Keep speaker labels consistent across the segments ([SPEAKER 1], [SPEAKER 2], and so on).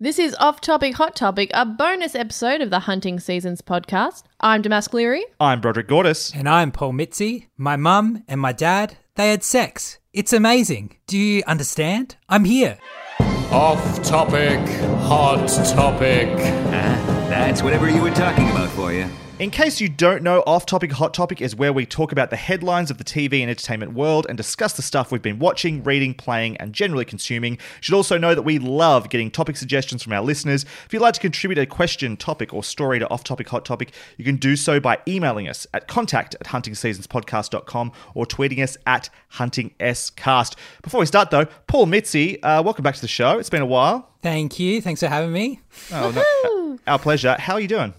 [SPEAKER 1] This is Off Topic Hot Topic, a bonus episode of the Hunting Seasons podcast. I'm Damask Leary.
[SPEAKER 2] I'm Broderick Gordis.
[SPEAKER 3] And I'm Paul Mitzi. My mum and my dad, they had sex. It's amazing. Do you understand? I'm here.
[SPEAKER 4] Off topic, hot topic.
[SPEAKER 5] That's whatever you were talking about for you.
[SPEAKER 2] In case you don't know, Off Topic Hot Topic is where we talk about the headlines of the TV and entertainment world and discuss the stuff we've been watching, reading, playing, and generally consuming. You should also know that we love getting topic suggestions from our listeners. If you'd like to contribute a question, topic, or story to Off Topic Hot Topic, you can do so by emailing us at contact at huntingseasonspodcast.com or tweeting us at huntingscast. Before we start, though, Paul Mitzi, uh, welcome back to the show. It's been a while.
[SPEAKER 3] Thank you. Thanks for having me.
[SPEAKER 2] Oh, no, our pleasure. How are you doing?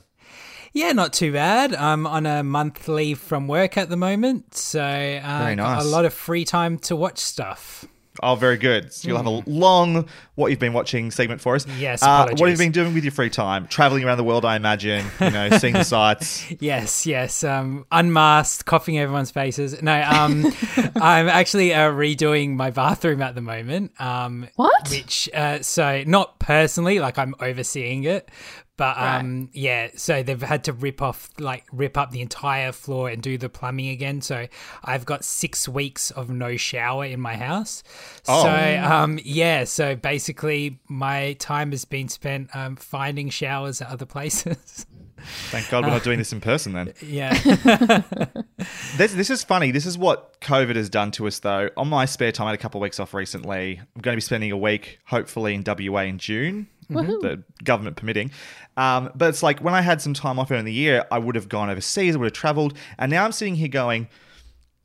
[SPEAKER 3] Yeah, not too bad. I'm on a month leave from work at the moment, so uh,
[SPEAKER 2] Very
[SPEAKER 3] got
[SPEAKER 2] nice.
[SPEAKER 3] a lot of free time to watch stuff.
[SPEAKER 2] Oh, very good. So you'll have a long what you've been watching segment for us.
[SPEAKER 3] Yes,
[SPEAKER 2] Uh, what have you
[SPEAKER 3] apologies.
[SPEAKER 2] been doing with your free time? Traveling around the world, I imagine. You know, seeing the sights.
[SPEAKER 3] Yes, yes. Um, unmasked, coughing everyone's faces. No, um, I'm actually uh, redoing my bathroom at the moment. Um,
[SPEAKER 1] What?
[SPEAKER 3] Which, uh, so not personally, like I'm overseeing it, but um, yeah. So they've had to rip off, like, rip up the entire floor and do the plumbing again. So I've got six weeks of no shower in my house.
[SPEAKER 2] Oh.
[SPEAKER 3] So um, yeah. So basically, my time has been spent um, finding showers at other places.
[SPEAKER 2] Thank God we're not doing this in person then.
[SPEAKER 3] yeah.
[SPEAKER 2] This, this is funny. This is what COVID has done to us, though. On my spare time, I had a couple of weeks off recently. I'm going to be spending a week, hopefully, in WA in June, the government permitting. Um, but it's like when I had some time off earlier in the year, I would have gone overseas, I would have traveled. And now I'm sitting here going,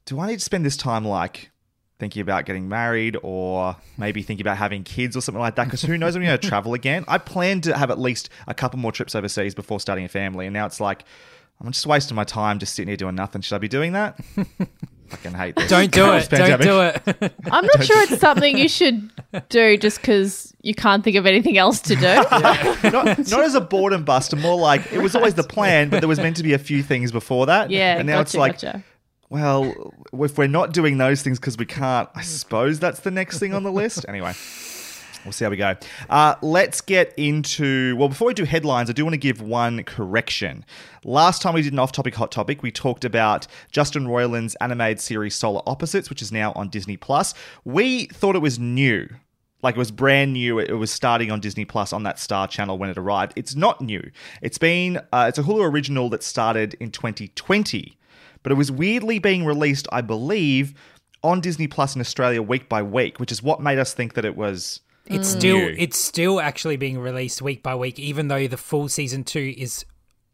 [SPEAKER 2] do I need to spend this time like thinking about getting married or maybe thinking about having kids or something like that? Because who knows when you're going to travel again? I planned to have at least a couple more trips overseas before starting a family. And now it's like, I'm just wasting my time just sitting here doing nothing. Should I be doing that? Fucking hate this.
[SPEAKER 3] Don't do it. Don't do it.
[SPEAKER 1] I'm not sure it's something you should do just because you can't think of anything else to do.
[SPEAKER 2] not, not as a boredom buster, more like it was always the plan, but there was meant to be a few things before that.
[SPEAKER 1] Yeah,
[SPEAKER 2] and now it's like,
[SPEAKER 1] gotcha.
[SPEAKER 2] well, if we're not doing those things because we can't, I suppose that's the next thing on the list. Anyway. We'll see how we go. Uh, let's get into. Well, before we do headlines, I do want to give one correction. Last time we did an off topic hot topic, we talked about Justin Roiland's animated series Solar Opposites, which is now on Disney Plus. We thought it was new. Like it was brand new. It was starting on Disney Plus on that Star channel when it arrived. It's not new. It's been. Uh, it's a Hulu original that started in 2020, but it was weirdly being released, I believe, on Disney Plus in Australia week by week, which is what made us think that it was.
[SPEAKER 3] It's still it's still actually being released week by week, even though the full season two is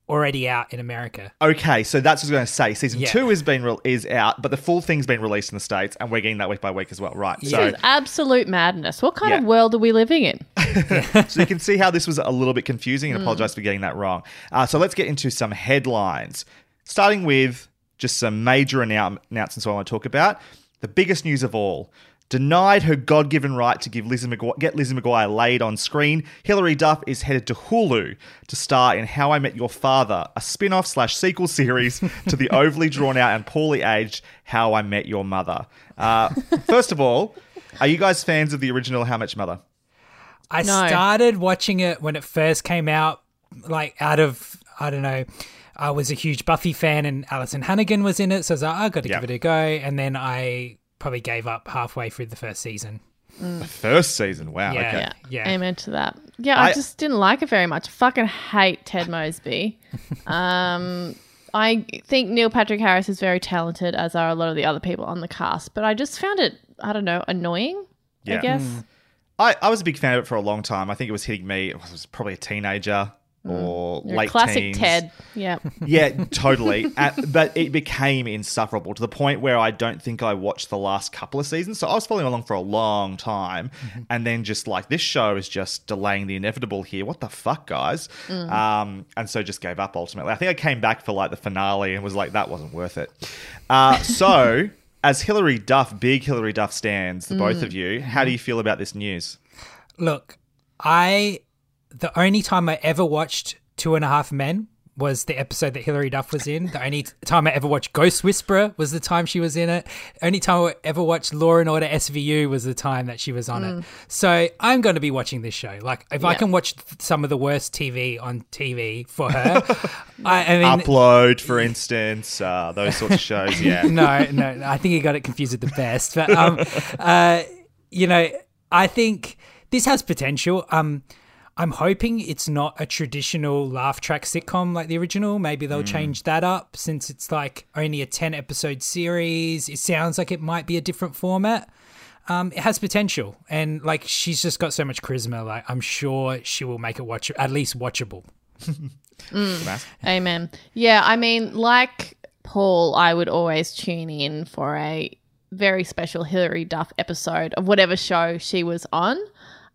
[SPEAKER 3] already out in America.
[SPEAKER 2] Okay, so that's what I was going to say. Season
[SPEAKER 3] Yeah.
[SPEAKER 2] two has been re- is out, but the full thing's been released in the states, and we're getting that week by week as well, right?
[SPEAKER 1] This
[SPEAKER 2] So,
[SPEAKER 1] is absolute madness. What kind
[SPEAKER 2] Yeah.
[SPEAKER 1] of world are we living in?
[SPEAKER 2] so you can see how this was a little bit confusing, and apologize for getting that wrong. Uh, so let's get into some headlines, starting with just some major annou- announcements I want to talk about. The biggest news of all. Denied her God-given right to give Lizzie McGuire, get Lizzie McGuire laid on screen, Hilary Duff is headed to Hulu to star in How I Met Your Father, a spin-off slash sequel series to the overly drawn out and poorly aged How I Met Your Mother. Uh, first of all, are you guys fans of the original How Much Mother?
[SPEAKER 3] I
[SPEAKER 1] No.
[SPEAKER 3] started watching it when it first came out, like out of I don't know. I was a huge Buffy fan, and Alyson Hannigan was in it, so I was like, I got to
[SPEAKER 2] Yeah.
[SPEAKER 3] give it a go. And then I probably gave up halfway through the first season.
[SPEAKER 2] The first season, wow.
[SPEAKER 3] Yeah.
[SPEAKER 2] Okay.
[SPEAKER 1] Yeah.
[SPEAKER 3] Yeah.
[SPEAKER 1] Amen to that. Yeah, I,
[SPEAKER 2] I-
[SPEAKER 1] just didn't like it very much. I fucking hate Ted Mosby. um, I think Neil Patrick Harris is very talented, as are a lot of the other people on the cast, but I just found it, I don't know, annoying, I
[SPEAKER 2] Yeah.
[SPEAKER 1] guess.
[SPEAKER 2] I, I was a big fan of it for a long time. I think it was hitting me. I was probably a teenager. Or
[SPEAKER 1] Mm. You're
[SPEAKER 2] late
[SPEAKER 1] classic
[SPEAKER 2] teens.
[SPEAKER 1] Ted. Yeah.
[SPEAKER 2] Yeah, totally. Uh, but it became insufferable to the point where I don't think I watched the last couple of seasons. So I was following along for a long time, and then just like this show is just delaying the inevitable here. What the fuck, guys? Um, and so just gave up ultimately. I think I came back for like the finale and was like, that wasn't worth it. Uh, so. As Hilary Duff, big Hilary Duff stands, the both of you, how do you feel about this news?
[SPEAKER 3] Look, I the only time I ever watched Two and a Half Men was the episode that Hilary Duff was in. The only time I ever watched Ghost Whisperer was the time she was in it. Only time I ever watched Law and Order SVU was the time that she was on it. So I'm going to be watching this show. Like if I can watch some of the worst TV on TV for her, I, I mean.
[SPEAKER 2] Upload, for instance, uh, those sorts of shows. Yeah.
[SPEAKER 3] no, no, I think you got it confused with the best. But um, uh, you know, I think this has potential. Um, I'm hoping it's not a traditional laugh track sitcom like the original. Maybe they'll change that up since it's like only a 10 episode series. It sounds like it might be a different format. Um, it has potential, and like she's just got so much charisma. Like I'm sure she will make it watch at least watchable.
[SPEAKER 1] Amen. Yeah, I mean, like Paul, I would always tune in for a very special Hilary Duff episode of whatever show she was on.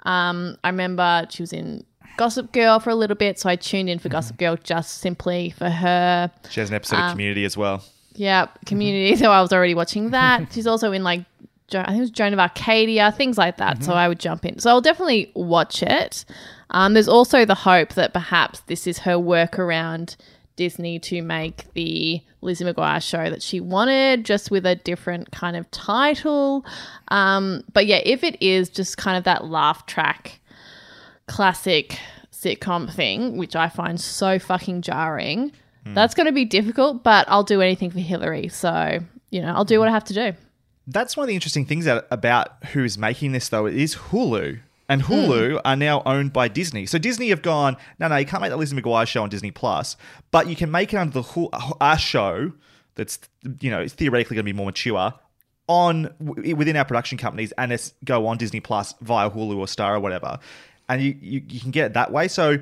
[SPEAKER 1] Um, I remember she was in Gossip Girl for a little bit, so I tuned in for Gossip Girl just simply for her.
[SPEAKER 2] She has an episode of Community as well.
[SPEAKER 1] Yeah, Community. So I was already watching that. She's also in like Jo- I think it was Joan of Arcadia, things like that. So I would jump in. So I'll definitely watch it. Um, there's also the hope that perhaps this is her work around Disney to make the Lizzie McGuire show that she wanted, just with a different kind of title. Um, but yeah, if it is just kind of that laugh track classic sitcom thing, which I find so fucking jarring, that's going to be difficult, but I'll do anything for Hilary. So, you know, I'll do what I have to do.
[SPEAKER 2] That's one of the interesting things about who's making this, though. It is Hulu. And hmm. Hulu are now owned by Disney. So Disney have gone, no, no, you can't make that Lizzie McGuire show on Disney Plus, but you can make it under the Hulu, a show that's, you know, it's theoretically going to be more mature on within our production companies and it's go on Disney Plus via Hulu or Star or whatever. And you, you, you can get it that way. So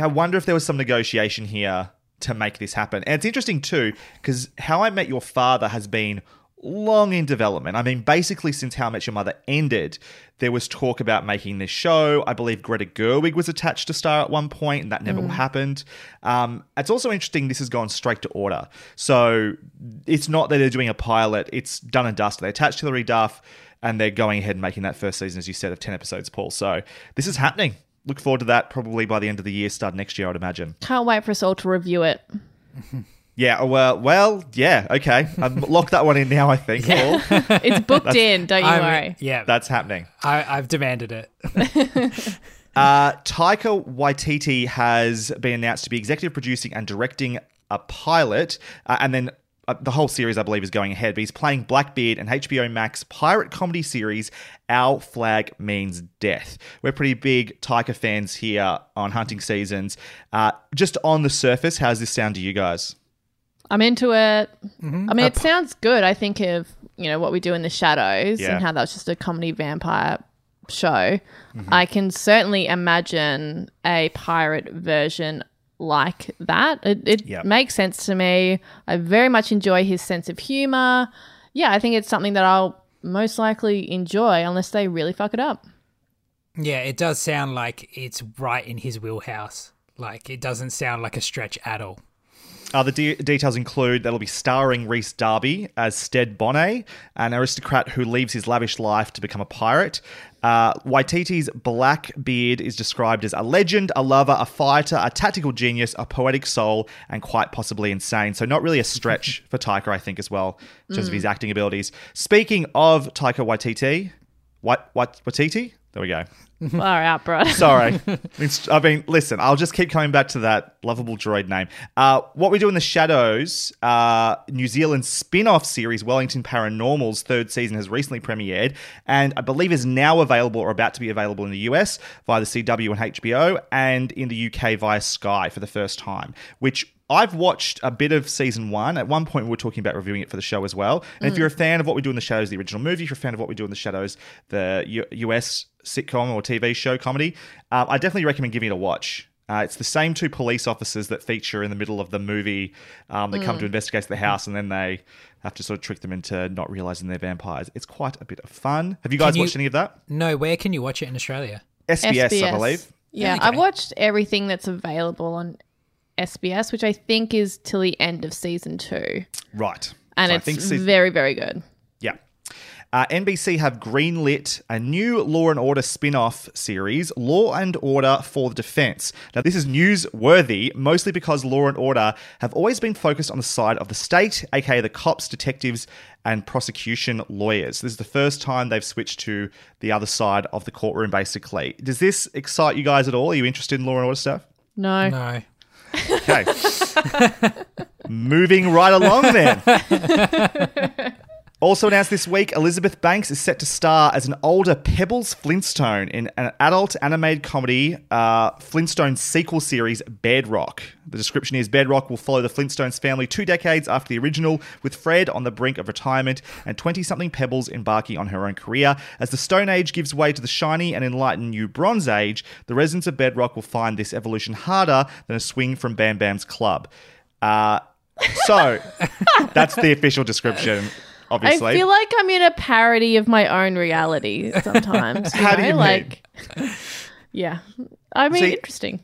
[SPEAKER 2] I wonder if there was some negotiation here to make this happen. And it's interesting too, because How I Met Your Father has been long in development. I mean, basically since How I Met Your Mother ended, there was talk about making this show. I believe Greta Gerwig was attached to Star at one point, and that never happened. Um, it's also interesting this has gone straight to order. So it's not that they're doing a pilot, it's done and dusted. They attached Hilary Duff, and they're going ahead and making that first season, as you said, of 10 episodes, Paul. So this is happening. Look forward to that probably by the end of the year, start next year, I'd imagine.
[SPEAKER 1] Can't wait for us all to review it.
[SPEAKER 2] Yeah, well, well, yeah, okay. I've locked that one in now, I think, Paul.
[SPEAKER 1] It's booked in, don't you
[SPEAKER 3] I'm-
[SPEAKER 1] worry.
[SPEAKER 3] yeah,
[SPEAKER 2] That's happening.
[SPEAKER 3] I, I've demanded it.
[SPEAKER 2] Uh, Taika Waititi has been announced to be executive producing and directing a pilot, uh, and then uh, the whole series, I believe, is going ahead. But he's playing Blackbeard and HBO Max pirate comedy series Our Flag Means Death. We're pretty big Taika fans here on Hunting Seasons. Uh, just on the surface, how's this sound to you guys?
[SPEAKER 1] I'm into it.
[SPEAKER 2] Mm-hmm.
[SPEAKER 1] I mean, it sounds good. I think of, you know, what we do in the shadows
[SPEAKER 2] Yeah.
[SPEAKER 1] and how that's just a comedy vampire show.
[SPEAKER 2] Mm-hmm.
[SPEAKER 1] I can certainly imagine a pirate version like that. It, it
[SPEAKER 2] Yep.
[SPEAKER 1] makes sense to me. I very much enjoy his sense of humor. Yeah, I think it's something that I'll most likely enjoy unless they really fuck it up.
[SPEAKER 3] Yeah, it does sound like it's right in his wheelhouse. Like it doesn't sound like a stretch at all.
[SPEAKER 2] Uh, the de- details include that'll be starring Rhys Darby as Stede Bonnet, an aristocrat who leaves his lavish life to become a pirate. Uh, Waititi's Blackbeard is described as a legend, a lover, a fighter, a tactical genius, a poetic soul, and quite possibly insane. So, not really a stretch for Taika, I think, as well, in terms of his acting abilities. Speaking of Taika Waititi, what, what, Waititi? There we go.
[SPEAKER 1] Far out, bro.
[SPEAKER 2] Sorry. It's- I mean, listen, I'll just keep coming back to that lovable droid name. Uh, what we do in the shadows, uh, New Zealand spin off series, Wellington Paranormal's third season has recently premiered and I believe is now available or about to be available in the US via the CW and HBO and in the UK via Sky for the first time, which I've watched a bit of season one. At one point, we were talking about reviewing it for the show as well. And if you're a fan of what we do in the shadows, the original movie, if you're a fan of what we do in the shadows, the U- US sitcom or TV show comedy, um, I definitely recommend giving it a watch. Uh, it's the same two police officers that feature in the middle of the movie um, that come to investigate the house, and then they have to sort of trick them into not realizing they're vampires. It's quite a bit of fun. Have you guys
[SPEAKER 3] you-
[SPEAKER 2] watched any of that?
[SPEAKER 3] No, where can you watch it in Australia?
[SPEAKER 2] SBS, I believe.
[SPEAKER 1] Yeah,
[SPEAKER 3] Okay.
[SPEAKER 1] I've watched everything that's available on SBS, which I think is till the end of season two,
[SPEAKER 2] Right.
[SPEAKER 1] and
[SPEAKER 2] So I
[SPEAKER 1] it's
[SPEAKER 2] think season-
[SPEAKER 1] very, very good.
[SPEAKER 2] Yeah. Uh, NBC have greenlit a new Law and Order spin off series, Law and Order for the Defense. Now, this is newsworthy mostly because Law and Order have always been focused on the side of the state, aka the cops, detectives, and prosecution lawyers. This is the first time they've switched to the other side of the courtroom, basically. Does this excite you guys at all? Are you interested in Law and Order stuff?
[SPEAKER 1] No,
[SPEAKER 3] No.
[SPEAKER 2] Okay. Moving right along then. Also announced this week, Elizabeth Banks is set to star as an older Pebbles Flintstone in an adult animated comedy uh, Flintstone sequel series, Bedrock. The description is Bedrock will follow the Flintstones family two decades after the original, with Fred on the brink of retirement and 20 something Pebbles embarking on her own career. As the Stone Age gives way to the shiny and enlightened new Bronze Age, the residents of Bedrock will find this evolution harder than a swing from Bam Bam's club. Uh, so, that's the official description,
[SPEAKER 1] I feel like I'm in a parody of my own reality sometimes.
[SPEAKER 2] How do
[SPEAKER 1] know?
[SPEAKER 2] you mean?
[SPEAKER 1] Yeah, I mean,
[SPEAKER 2] See-
[SPEAKER 1] interesting.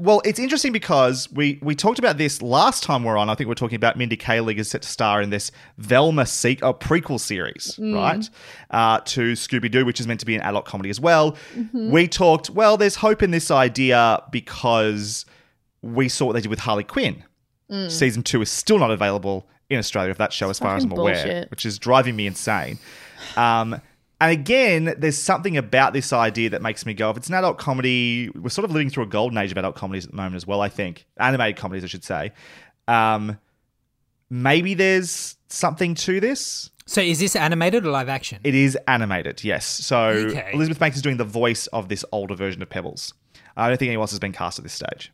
[SPEAKER 2] Well, it's interesting because we we talked about this last time we're on. I think we are talking about Mindy Kaling is set to star in this Velma seek a prequel series, mm. right? Uh, to Scooby Doo, which is meant to be an adult comedy as well. Mm-hmm. We talked. Well, there's hope in this idea because we saw what they did with Harley Quinn. Mm. Season two is still not available in Australia, of that show, as far as I'm
[SPEAKER 1] fucking
[SPEAKER 2] aware, which is driving me insane. Um, and again, there's something about this idea that makes me go, if it's an adult comedy, we're sort of living through a golden age of adult comedies at the moment as well, I think. Animated comedies, I should say. Um, maybe there's something to this.
[SPEAKER 3] So is this animated or live action?
[SPEAKER 2] It is animated, yes. So
[SPEAKER 3] Okay.
[SPEAKER 2] Elizabeth Banks is doing the voice of this older version of Pebbles. I don't think anyone else has been cast at this stage.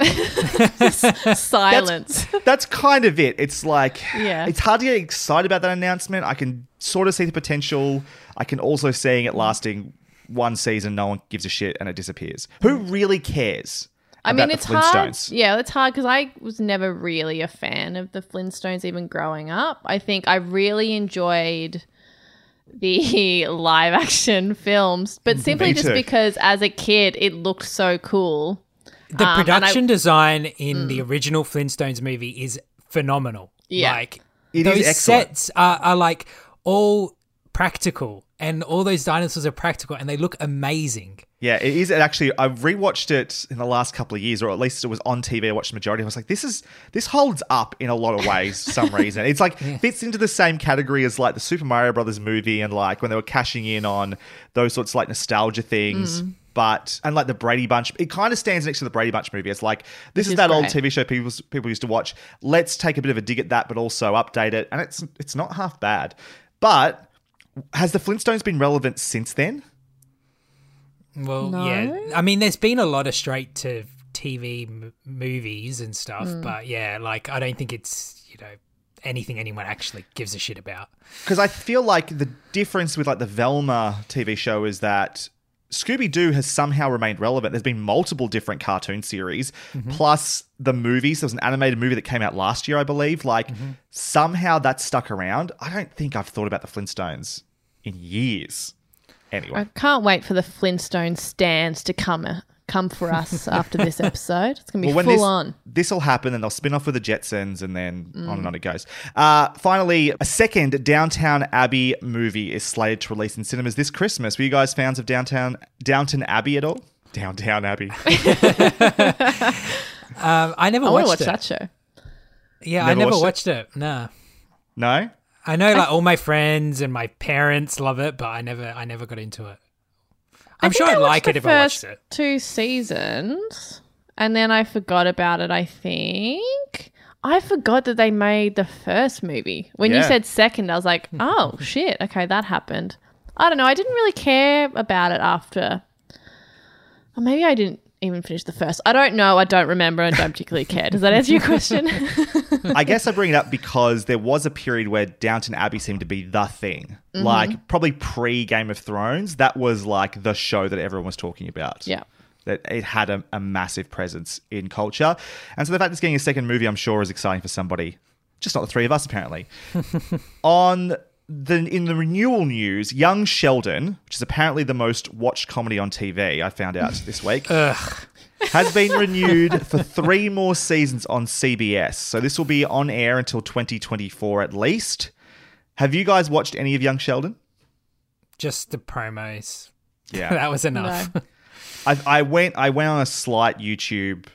[SPEAKER 1] Silence.
[SPEAKER 2] That's kind of it. It's like,
[SPEAKER 1] Yeah.
[SPEAKER 2] it's hard to get excited about that announcement. I can sort of see the potential. I can also seeing it lasting one season, no one gives a shit, and it disappears. Who mm. really cares?
[SPEAKER 1] I mean, it's hard. Yeah, it's hard because I was never really a fan of the Flintstones even growing up. I think I really enjoyed the live action films, but mm,
[SPEAKER 2] simply
[SPEAKER 1] just because as a kid it looked so cool.
[SPEAKER 3] The
[SPEAKER 1] um,
[SPEAKER 3] production
[SPEAKER 1] I-
[SPEAKER 3] design in the original Flintstones movie is phenomenal.
[SPEAKER 1] Yeah.
[SPEAKER 3] Like
[SPEAKER 2] It is
[SPEAKER 3] those
[SPEAKER 2] excellent.
[SPEAKER 3] sets are, are like all practical and all those dinosaurs are practical and they look amazing.
[SPEAKER 2] Yeah, it is actually. I rewatched it in the last couple of years, or at least it was on TV. I watched the majority. I was like, this is this holds up in a lot of ways. for some reason, it's like fits into the same category as like the Super Mario Brothers movie, and like when they were cashing in on those sorts of like nostalgia things. Mm-hmm. But and like the Brady Bunch, it kind of stands next to the Brady Bunch movie. It's like this is
[SPEAKER 1] is
[SPEAKER 2] that old. TV show people people used to watch. Let's take a bit of a dig at that, but also update it, and it's it's not half bad. But has the Flintstones been relevant since then?
[SPEAKER 3] Well,
[SPEAKER 1] No?
[SPEAKER 3] yeah. I mean, there's been a lot of straight to TV m- movies and stuff,
[SPEAKER 1] Hmm.
[SPEAKER 3] but yeah, like I don't think it's, you know, anything anyone actually gives a shit about.
[SPEAKER 2] because I feel like the difference with like the Velma TV show is that Scooby Doo has somehow remained relevant. There's been multiple different cartoon series, mm-hmm. plus the movies. There was an animated movie that came out last year, I believe. Like mm-hmm. somehow that's stuck around. I don't think I've thought about the Flintstones in years. Anyway,
[SPEAKER 1] I can't wait for the Flintstone stands to come come for us after this episode. It's gonna be
[SPEAKER 2] when
[SPEAKER 1] full
[SPEAKER 2] this,
[SPEAKER 1] on.
[SPEAKER 2] This will happen, and they'll spin off with the Jetsons, and then on and on it goes. Uh, finally, a second Downtown Abbey movie is slated to release in cinemas this Christmas. Were you guys fans of Downtown Downton Abbey at all? Downtown Abbey.
[SPEAKER 3] Um, I never
[SPEAKER 1] I
[SPEAKER 3] watched
[SPEAKER 1] watch
[SPEAKER 3] it.
[SPEAKER 1] that show.
[SPEAKER 3] Yeah, I
[SPEAKER 2] Never
[SPEAKER 3] never
[SPEAKER 2] watched
[SPEAKER 3] watched it. No.
[SPEAKER 2] no.
[SPEAKER 3] I know like all my friends and my parents love it, but I never I never got into it. I'm sure I'd like it if I watched it.
[SPEAKER 1] Two seasons, and then I forgot about it. I think I forgot that they made the first movie. When you
[SPEAKER 2] Yeah.
[SPEAKER 1] said second, I was like, oh shit, okay, that happened. I don't know. I didn't really care about it after. Or maybe I didn't even finish the first. I don't know. I don't remember and don't particularly care. Does that answer your question?
[SPEAKER 2] I guess I bring it up because there was a period where Downton Abbey seemed to be the thing. Mm-hmm. Like probably pre Game of Thrones, that was like the show that everyone was talking about.
[SPEAKER 1] yeah.
[SPEAKER 2] that it had a, a massive presence in culture. And so the fact it's getting a second movie, I'm sure, is exciting for somebody. Just not the three of us, apparently. on the in the renewal news, Young Sheldon, which is apparently the most watched comedy on TV, I found out this week, has been renewed for three more seasons on CBS. So this will be on air until 2024 at least. Have you guys watched any of Young Sheldon?
[SPEAKER 3] Just the promos.
[SPEAKER 2] Yeah.
[SPEAKER 3] that was enough.
[SPEAKER 1] No.
[SPEAKER 2] I, I went I went on a slight YouTube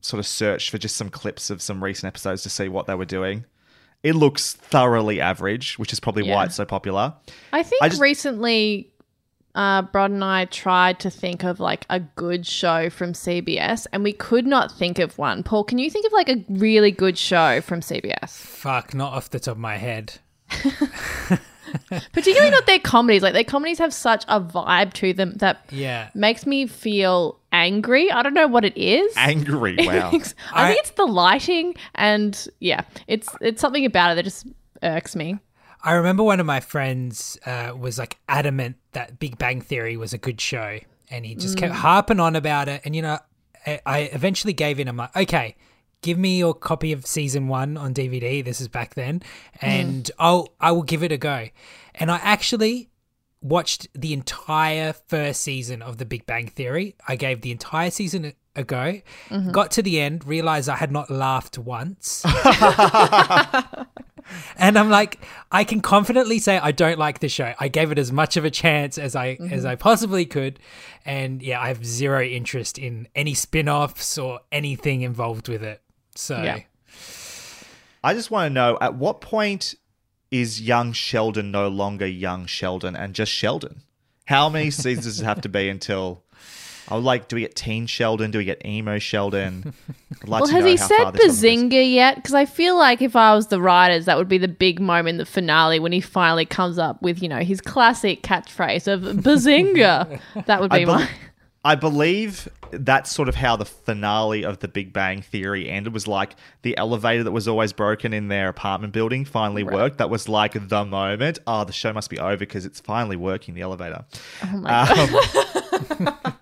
[SPEAKER 2] sort of search for just some clips of some recent episodes to see what they were doing. It looks thoroughly average, which is probably why it's so popular.
[SPEAKER 1] I think
[SPEAKER 2] I just-
[SPEAKER 1] recently, uh, Brod and I tried to think of like a good show from CBS, and we could not think of one. Paul, can you think of like a really good show from CBS?
[SPEAKER 3] Fuck, not off the top of my head.
[SPEAKER 1] Particularly not their comedies. Like their comedies have such a vibe to them that
[SPEAKER 3] Yeah.
[SPEAKER 1] makes me feel angry. I don't know what it is.
[SPEAKER 2] Angry, wow.
[SPEAKER 1] I
[SPEAKER 3] I-
[SPEAKER 1] think it's the lighting, and yeah, it's it's something about it that just irks me.
[SPEAKER 3] I remember one of my friends uh, was like adamant that Big Bang Theory was a good show, and he just kept harping on about it. And you know, I, I eventually gave in. I'm like, okay, give me your copy of season one on DVD. This is back then, hmm. and I'll I will give it a go. And I actually watched the entire first season of The Big Bang Theory. I gave the entire season a- go. Mm-hmm. Got to the end, realized I had not laughed once. and I'm like, I can confidently say I don't like the show. I gave it as much of a chance as I mm-hmm. as I possibly could, and yeah, I have zero interest in any spin-offs or anything involved with it. So
[SPEAKER 1] Yeah.
[SPEAKER 2] I just want to know at what point is young Sheldon no longer young Sheldon and just Sheldon? How many seasons does it have to be until I would like do we get teen Sheldon? Do we get emo Sheldon? I'd like
[SPEAKER 1] Well,
[SPEAKER 2] to
[SPEAKER 1] has
[SPEAKER 2] know
[SPEAKER 1] he
[SPEAKER 2] how
[SPEAKER 1] said
[SPEAKER 2] far this.
[SPEAKER 1] Bazinga yet? Because I feel like if I was the writers, that would be the big moment, the finale, when he finally comes up with, you know, his classic catchphrase of Bazinga. that would be
[SPEAKER 2] I, bel-
[SPEAKER 1] my.
[SPEAKER 2] I believe that's sort of how the finale of the Big Bang Theory ended. Was like the elevator that was always broken in their apartment building finally worked. That was like the moment. Oh, the show must be over because it's finally working. The elevator. Um,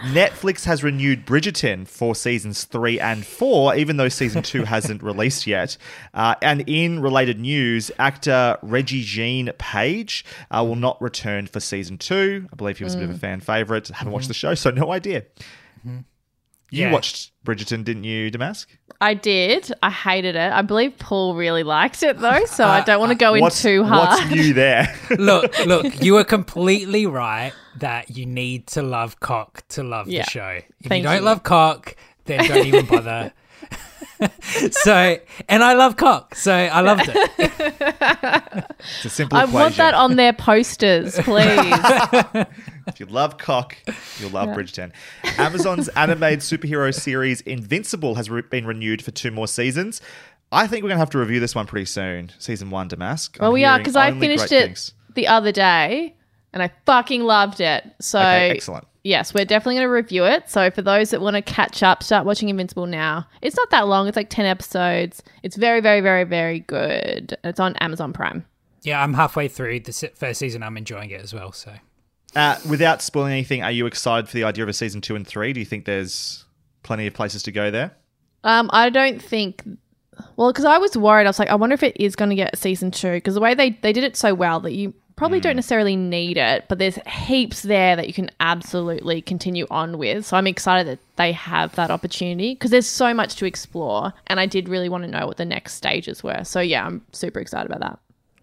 [SPEAKER 2] Netflix has renewed Bridgerton for seasons three and four, even though season two hasn't released yet. Uh, and in related news, actor Regé-Jean Page uh, will not return for season two. I believe he was a bit of a fan favorite. Haven't watched the show, so no idea. You
[SPEAKER 3] Yeah.
[SPEAKER 2] watched Bridgerton, didn't you, Damask?
[SPEAKER 1] I did. I hated it. I believe Paul really liked it, though, so I uh, don't want to uh, go in too hard.
[SPEAKER 2] what's new there?
[SPEAKER 3] look, look, you are completely right that you need to love cock to love
[SPEAKER 1] Yeah.
[SPEAKER 3] the show. If
[SPEAKER 1] Thank
[SPEAKER 3] you don't
[SPEAKER 1] you.
[SPEAKER 3] love cock, then don't even bother. so, and I love cock, so I loved it.
[SPEAKER 2] it's a simple
[SPEAKER 1] I
[SPEAKER 2] equation.
[SPEAKER 1] want that on their posters, please.
[SPEAKER 2] If you love cock, you'll love Bridgerton. Amazon's animated superhero series Invincible has re- been renewed for two more seasons. I think we're going to have to review this one pretty soon. Season one, Damask. I'm
[SPEAKER 1] well, we are because I finished it
[SPEAKER 2] things.
[SPEAKER 1] the other day, and I fucking loved it. So
[SPEAKER 2] Okay, excellent.
[SPEAKER 1] Yes, we're definitely going to review it. So for those that want to catch up, start watching Invincible now. It's not that long. It's like 10 episodes. It's very, very, very, very good. It's on Amazon Prime.
[SPEAKER 3] Yeah, I'm halfway through the first season. I'm enjoying it as well. So,
[SPEAKER 2] Uh, without spoiling anything, are you excited for the idea of a season two and three? Do you think there's plenty of places to go there?
[SPEAKER 1] Um, I don't think. Well, because I was worried. I was like, I wonder if it is going to get a season two. Because the way they they did it so well that you probably mm. don't necessarily need it, but there's heaps there that you can absolutely continue on with. So I'm excited that they have that opportunity because there's so much to explore, and I did really want to know what the next stages were. So yeah, I'm super excited about that.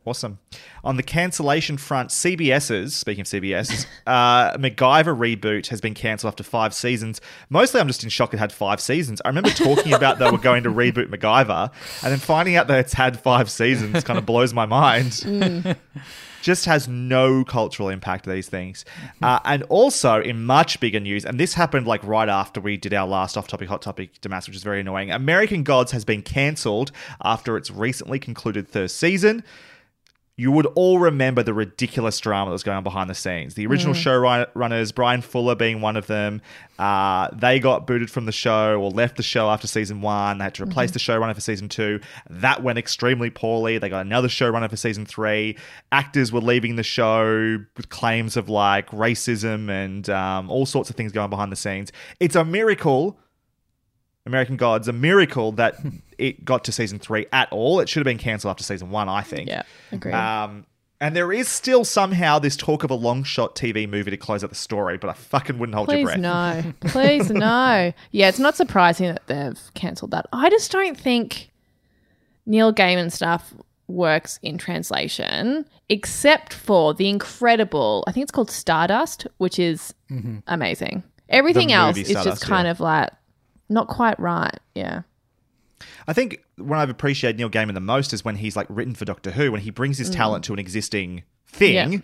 [SPEAKER 2] Awesome. On the cancellation front, CBS's, speaking of CBS, uh, MacGyver reboot has been cancelled after five seasons. Mostly I'm just in shock it had five seasons. I remember talking about they were going to reboot MacGyver, and then finding out that it's had five seasons kind of blows my mind. just has no cultural impact these things uh, and also in much bigger news and this happened like right after we did our last off topic hot topic Damask, which is very annoying american gods has been cancelled after its recently concluded third season you would all remember the ridiculous drama that was going on behind the scenes. The original showrunners, Bryan Fuller being one of them, uh, they got booted from the show or left the show after season one. They had to replace the showrunner for season two. That went extremely poorly. They got another showrunner for season three. Actors were leaving the show with claims of like racism and um, all sorts of things going behind the scenes. It's a miracle American Gods, a miracle that it got to season three at all. It should have been cancelled after season one, I think.
[SPEAKER 1] Yeah, agree.
[SPEAKER 2] Um, and there is still somehow this talk of a long shot TV movie to close out the story, but I fucking wouldn't hold your breath.
[SPEAKER 1] no. Please no. Yeah, it's not surprising that they've cancelled that. I just don't think Neil Gaiman stuff works in translation, except for the incredible, I think it's called Stardust, which is amazing. Everything
[SPEAKER 2] The
[SPEAKER 1] else
[SPEAKER 2] movie
[SPEAKER 1] is just kind
[SPEAKER 2] yeah.
[SPEAKER 1] of like not quite right. Yeah.
[SPEAKER 2] I think when I've appreciated Neil Gaiman the most is when he's like written for Doctor Who, when he brings his talent to an existing thing.
[SPEAKER 1] Yeah.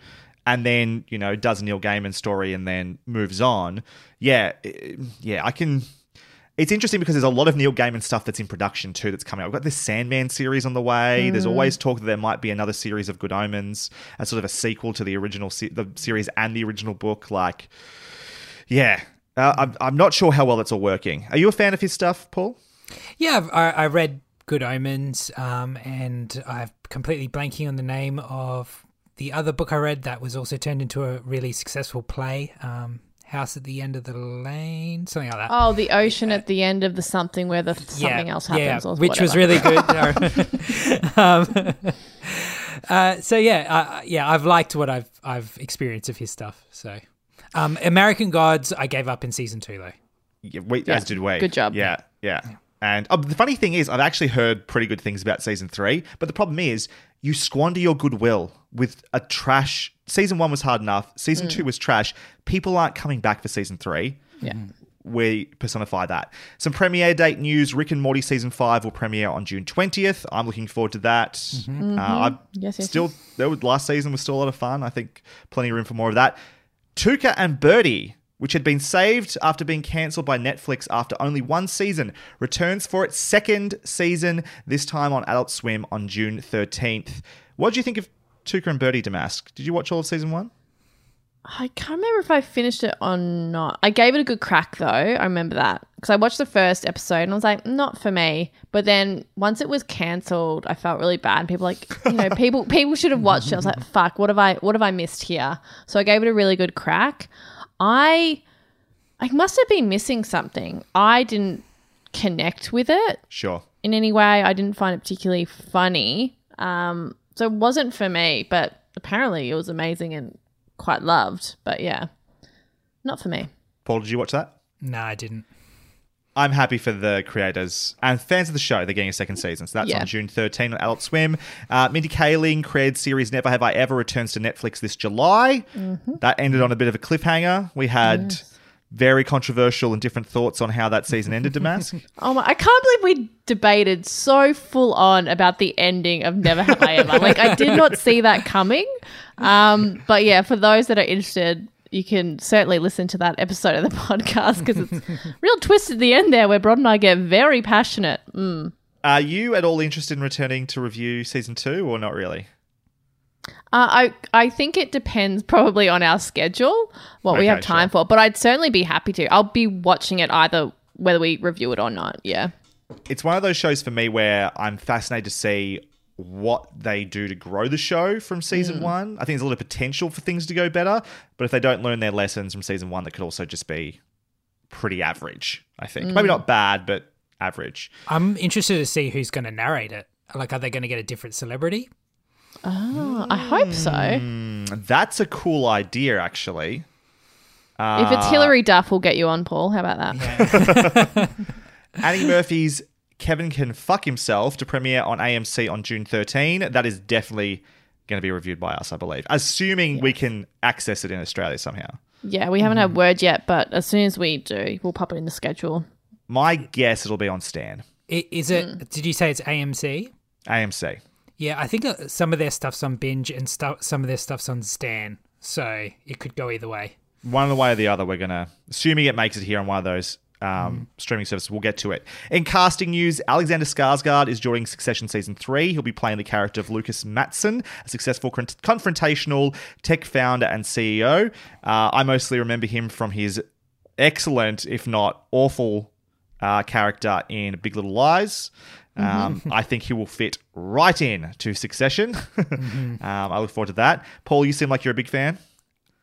[SPEAKER 2] And then you know does a Neil Gaiman story and then moves on. Yeah, yeah, I can. It's interesting because there's a lot of Neil Gaiman stuff that's in production too that's coming out. We've got this Sandman series on the way. There's always talk that there might be another series of Good Omens as sort of a sequel to the original se- the series and the original book. Like, yeah, uh, I'm I'm not sure how well that's all working. Are you a fan of his stuff, Paul?
[SPEAKER 3] Yeah, I've, I, I read Good Omens, um, and I'm completely blanking on the name of the other book I read that was also turned into a really successful play. Um, House at the End of the Lane, something like that.
[SPEAKER 1] Oh, the ocean at the end of the something where the something else happens, or
[SPEAKER 3] which was really good. um, uh, so yeah, uh, yeah, I've liked what I've I've experienced of his stuff. So, um, American Gods, I gave up in season two though.
[SPEAKER 2] Yeah, we,
[SPEAKER 1] Yeah.
[SPEAKER 2] as did we.
[SPEAKER 1] Good job.
[SPEAKER 2] Yeah, yeah. And uh, the funny thing is, I've actually heard pretty good things about season three, but the problem is, you squander your goodwill with a trash. Season one was hard enough. Season two was trash. People aren't coming back for season three.
[SPEAKER 1] Yeah.
[SPEAKER 2] We personify that. Some premiere date news: Rick and Morty season five will premiere on June twentieth. I'm looking forward to that. Uh, I
[SPEAKER 1] Yes, yes,
[SPEAKER 2] still there was last season was still a lot of fun. I think plenty of room for more of that. Tuca and Birdie, which had been saved after being cancelled by Netflix after only one season, returns for its second season, this time on Adult Swim on June 13th. What do you think of Tuca and Birdie Damask? Did you watch all of season one?
[SPEAKER 1] I can't remember if I finished it or not. I gave it a good crack though. I remember that because I watched the first episode and I was like, not for me. But then once it was cancelled, I felt really bad. People like, you know, people people should have watched it. I was like, fuck, what have I what have I missed here? So I gave it a really good crack. I I must have been missing something. I didn't connect with it
[SPEAKER 2] Sure.
[SPEAKER 1] in any way. I didn't find it particularly funny. Um, so it wasn't for me, but apparently it was amazing and quite loved. But yeah, not for me.
[SPEAKER 2] Paul, did you watch that?
[SPEAKER 3] No, I didn't.
[SPEAKER 2] I'm happy for the creators and fans of the show. They're getting a second season. So that's
[SPEAKER 1] Yeah.
[SPEAKER 2] on June 13 on Adult Swim. Uh, Mindy Kaling created series Never Have I Ever returns to Netflix this July.
[SPEAKER 1] Mm-hmm.
[SPEAKER 2] That ended on a bit of a cliffhanger. We had very controversial and different thoughts on how that season ended, Damask.
[SPEAKER 1] Oh my! I can't believe we debated so full on about the ending of Never Have I Ever. like I did not see that coming. Um, but yeah, for those that are interested, you can certainly listen to that episode of the podcast because it's real twist at the end there where Brod and I get very passionate. Mm.
[SPEAKER 2] Are you at all interested in returning to review season two or not really?
[SPEAKER 1] Uh, I I think it depends probably on our schedule, what we have
[SPEAKER 2] Okay,
[SPEAKER 1] time for. But I'd certainly be happy to. I'll be watching it either whether we review it or not. Yeah.
[SPEAKER 2] it's one of those shows for me where I'm fascinated to see what they do to grow the show from season hmm. one. I think there's a lot of potential for things to go better, but if they don't learn their lessons from season one, that could also just be pretty average, I think. Maybe hmm. not bad, but average.
[SPEAKER 3] I'm interested to see who's going to narrate it. Like, are they going to get a different celebrity?
[SPEAKER 1] Oh, I hope so.
[SPEAKER 2] Mm, That's a cool idea, actually.
[SPEAKER 1] if it's uh, Hilary Duff, we'll get you on, Paul. How about that?
[SPEAKER 2] Annie Murphy's Kevin Can Fuck Himself to premiere on AMC on June 13. That is definitely going to be reviewed by us, I believe, assuming we can access it in Australia somehow.
[SPEAKER 1] Yeah, we haven't had word yet, but as soon as we do, we'll pop it in the schedule.
[SPEAKER 2] My guess it'll be on Stan.
[SPEAKER 3] I- Is it? Did you say it's AMC?
[SPEAKER 2] AMC.
[SPEAKER 3] Yeah, I think uh, some of their stuff's on binge and stuff. Some of their stuff's on Stan, so it could go either way.
[SPEAKER 2] One way or the other, we're gonna assuming it makes it here on one of those um, streaming services. We'll get to it. In casting news, Alexander Skarsgård is joining Succession season three. He'll be playing the character of Lukas Matsson, a successful con- confrontational tech founder and CEO. Uh, I mostly remember him from his excellent, if not awful, uh, character in Big Little Lies. Um, I think he will fit right in to Succession. um, I look forward to that. Paul, you seem like you're a big fan.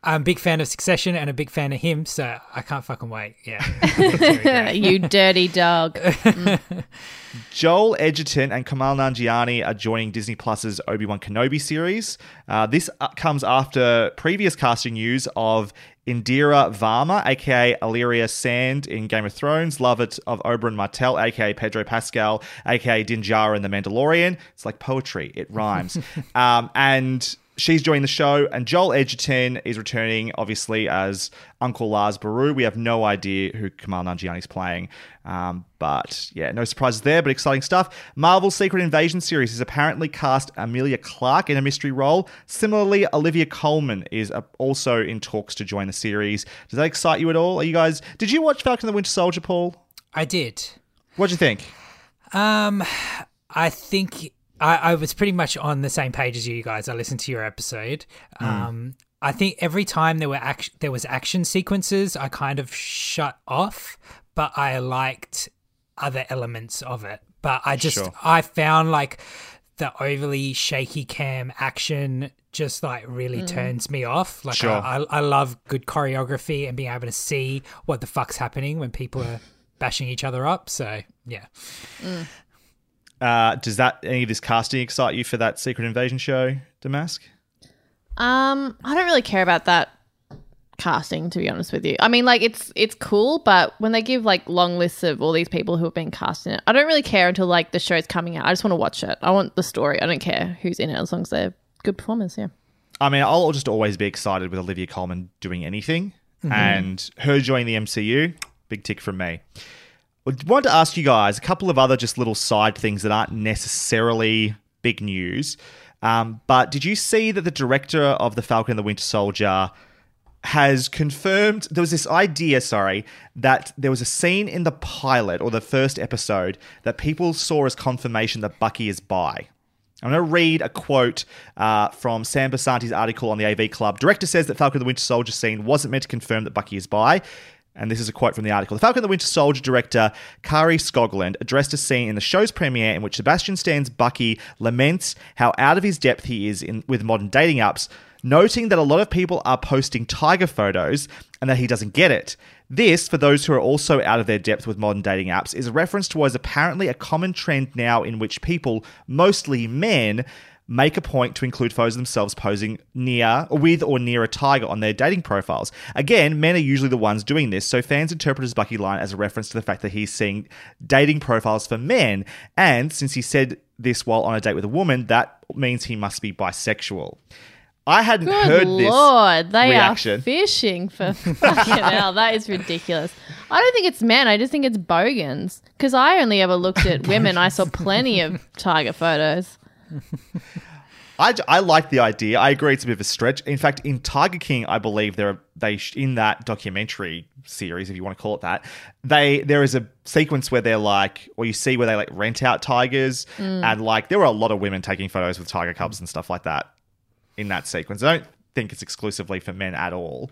[SPEAKER 3] I'm a big fan of Succession and a big fan of him, so I can't fucking wait. Yeah. It's very great.
[SPEAKER 1] you dirty dog.
[SPEAKER 2] Joel Edgerton and Kamal Nanjiani are joining Disney Plus's Obi Wan Kenobi series. Uh, this uh, comes after previous casting news of Indira Varma, aka Ellaria Sand in Game of Thrones, Lovett of Oberyn Martell, aka Pedro Pascal, aka Din Djarin in The Mandalorian. It's like poetry, it rhymes. um, and she's joining the show, and Joel Edgerton is returning, obviously, as Uncle Lars Baru. We have no idea who Kamal is playing. Um, but yeah, no surprises there, but exciting stuff. Marvel's Secret Invasion series has apparently cast Emilia Clarke in a mystery role. Similarly, Olivia Colman is uh, also in talks to join the series. Does that excite you at all? Are you guys? Did you watch Falcon and the Winter Soldier, Paul?
[SPEAKER 3] I did.
[SPEAKER 2] What'd you think?
[SPEAKER 3] Um, I think I, I was pretty much on the same page as you guys. I listened to your episode. Hmm. Um, I think every time there were action, there was action sequences, I kind of shut off, but I liked other elements of it. But I just
[SPEAKER 2] Sure.
[SPEAKER 3] I found like the overly shaky cam action just like really hmm. turns me off. Like
[SPEAKER 2] Sure.
[SPEAKER 3] I, I, I love good choreography and being able to see what the fuck's happening when people are bashing each other up. So yeah. Mm.
[SPEAKER 2] Uh, does that any of this casting excite you for that Secret Invasion show, Damask?
[SPEAKER 1] Um, I don't really care about that casting, to be honest with you. I mean, like it's it's cool, but when they give like long lists of all these people who have been cast in it, I don't really care until like the show's coming out. I just want to watch it. I want the story. I don't care who's in it as long as they're good performers. Yeah.
[SPEAKER 2] I mean, I'll just always be excited with Olivia Colman doing anything, and her joining the MCU, big tick from me. I wanted to ask you guys a couple of other just little side things that aren't necessarily big news. Um, but did you see that the director of The Falcon and the Winter Soldier has confirmed there was this idea, sorry, that there was a scene in the pilot or the first episode that people saw as confirmation that Bucky is bi. I'm going to read a quote uh, from Sam Barsanti's article on the AV Club. Director says that Falcon and the Winter Soldier scene wasn't meant to confirm that Bucky is bi. And this is a quote from the article. The Falcon and the Winter Soldier director Kari Skogland addressed a scene in the show's premiere in which Sebastian Stan's Bucky laments how out of his depth he is in, with modern dating apps, noting that a lot of people are posting tiger photos and that he doesn't get it. This, for those who are also out of their depth with modern dating apps, is a reference to what is apparently a common trend now in which people, mostly men, make a point to include photos themselves posing near, with or near a tiger on their dating profiles. Again, men are usually the ones doing this, so fans interpret his Bucky line as a reference to the fact that he's seeing dating profiles for men, and since he said this while on a date with a woman, that means he must be bisexual. I hadn't
[SPEAKER 1] Good
[SPEAKER 2] heard this
[SPEAKER 1] lord, they
[SPEAKER 2] reaction.
[SPEAKER 1] are fishing for fucking hell. That is ridiculous. I don't think it's men. I just think it's bogans. Because I only ever looked at women. I saw plenty of tiger photos.
[SPEAKER 2] I, I like the idea. I agree it's a bit of a stretch. In fact, in Tiger King, I believe there are they in that documentary series, if you want to call it that, they there is a sequence where they're like, or you see where they like rent out tigers, mm. and like there were a lot of women taking photos with tiger cubs and stuff like that in that sequence. I don't think it's exclusively for men at all,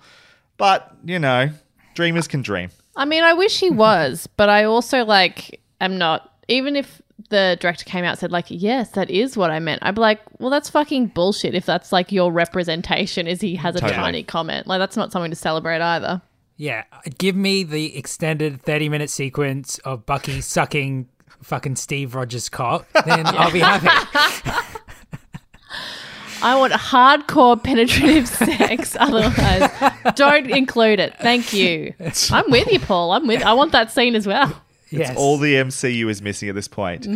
[SPEAKER 2] but you know, dreamers can dream.
[SPEAKER 1] I mean, I wish he was, but I also like am not. Even if the director came out and said like, "Yes, that is what I meant," I'd be like, "Well, that's fucking bullshit." If that's like your representation, is he has a
[SPEAKER 2] Totally.
[SPEAKER 1] tiny comment? Like that's not something to celebrate either.
[SPEAKER 3] Yeah, give me the extended 30 minute sequence of Bucky sucking fucking Steve Rogers' cock, then I'll be happy.
[SPEAKER 1] I want hardcore penetrative sex. Otherwise, don't include it. Thank you. I'm with you, Paul. I'm with. I want that scene as well.
[SPEAKER 3] Yes.
[SPEAKER 2] all the MCU is missing at this point.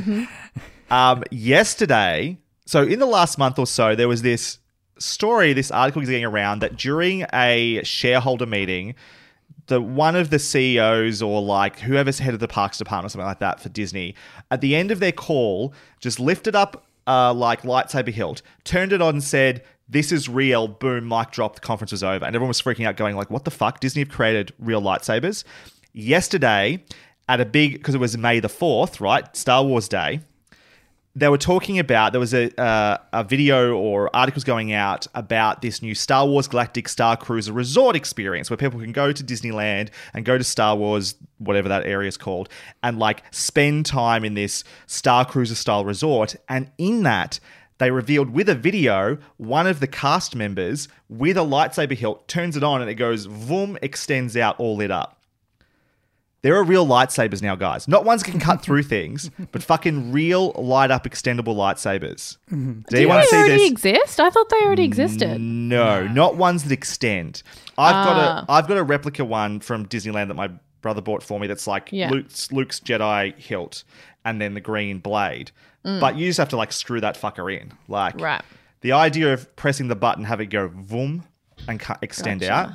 [SPEAKER 2] Um, yesterday, so in the last month or so, there was this story, this article is getting around that during a shareholder meeting, the one of the CEOs or like whoever's head of the parks department or something like that for Disney, at the end of their call, just lifted up uh, like lightsaber hilt, turned it on, and said. This is real. Boom, mic drop. The conference was over, and everyone was freaking out, going like, "What the fuck? Disney have created real lightsabers." yesterday at a big because it was May the fourth, right? Star Wars Day. They were talking about there was a uh, a video or articles going out about this new Star Wars Galactic Star Cruiser resort experience where people can go to Disneyland and go to Star Wars whatever that area is called and like spend time in this Star Cruiser style resort and in that they revealed with a video one of the cast members with a lightsaber hilt turns it on and it goes vroom extends out all lit up. There are real lightsabers now, guys. Not ones that can cut through things, but fucking real light up extendable lightsabers. Do
[SPEAKER 1] Do
[SPEAKER 2] you want to
[SPEAKER 1] they
[SPEAKER 2] see
[SPEAKER 1] already
[SPEAKER 2] this?
[SPEAKER 1] exist? I thought they already existed.
[SPEAKER 2] No, not ones that extend. I've
[SPEAKER 1] Ah.
[SPEAKER 2] got a I've got a replica one from Disneyland that my brother bought for me that's like
[SPEAKER 1] Yeah.
[SPEAKER 2] Luke's Luke's Jedi hilt and then the green blade.
[SPEAKER 1] Mm.
[SPEAKER 2] But you just have to like screw that fucker in. Like
[SPEAKER 1] Right.
[SPEAKER 2] the idea of pressing the button, have it go voom and cut, extend
[SPEAKER 1] Gotcha.
[SPEAKER 2] out.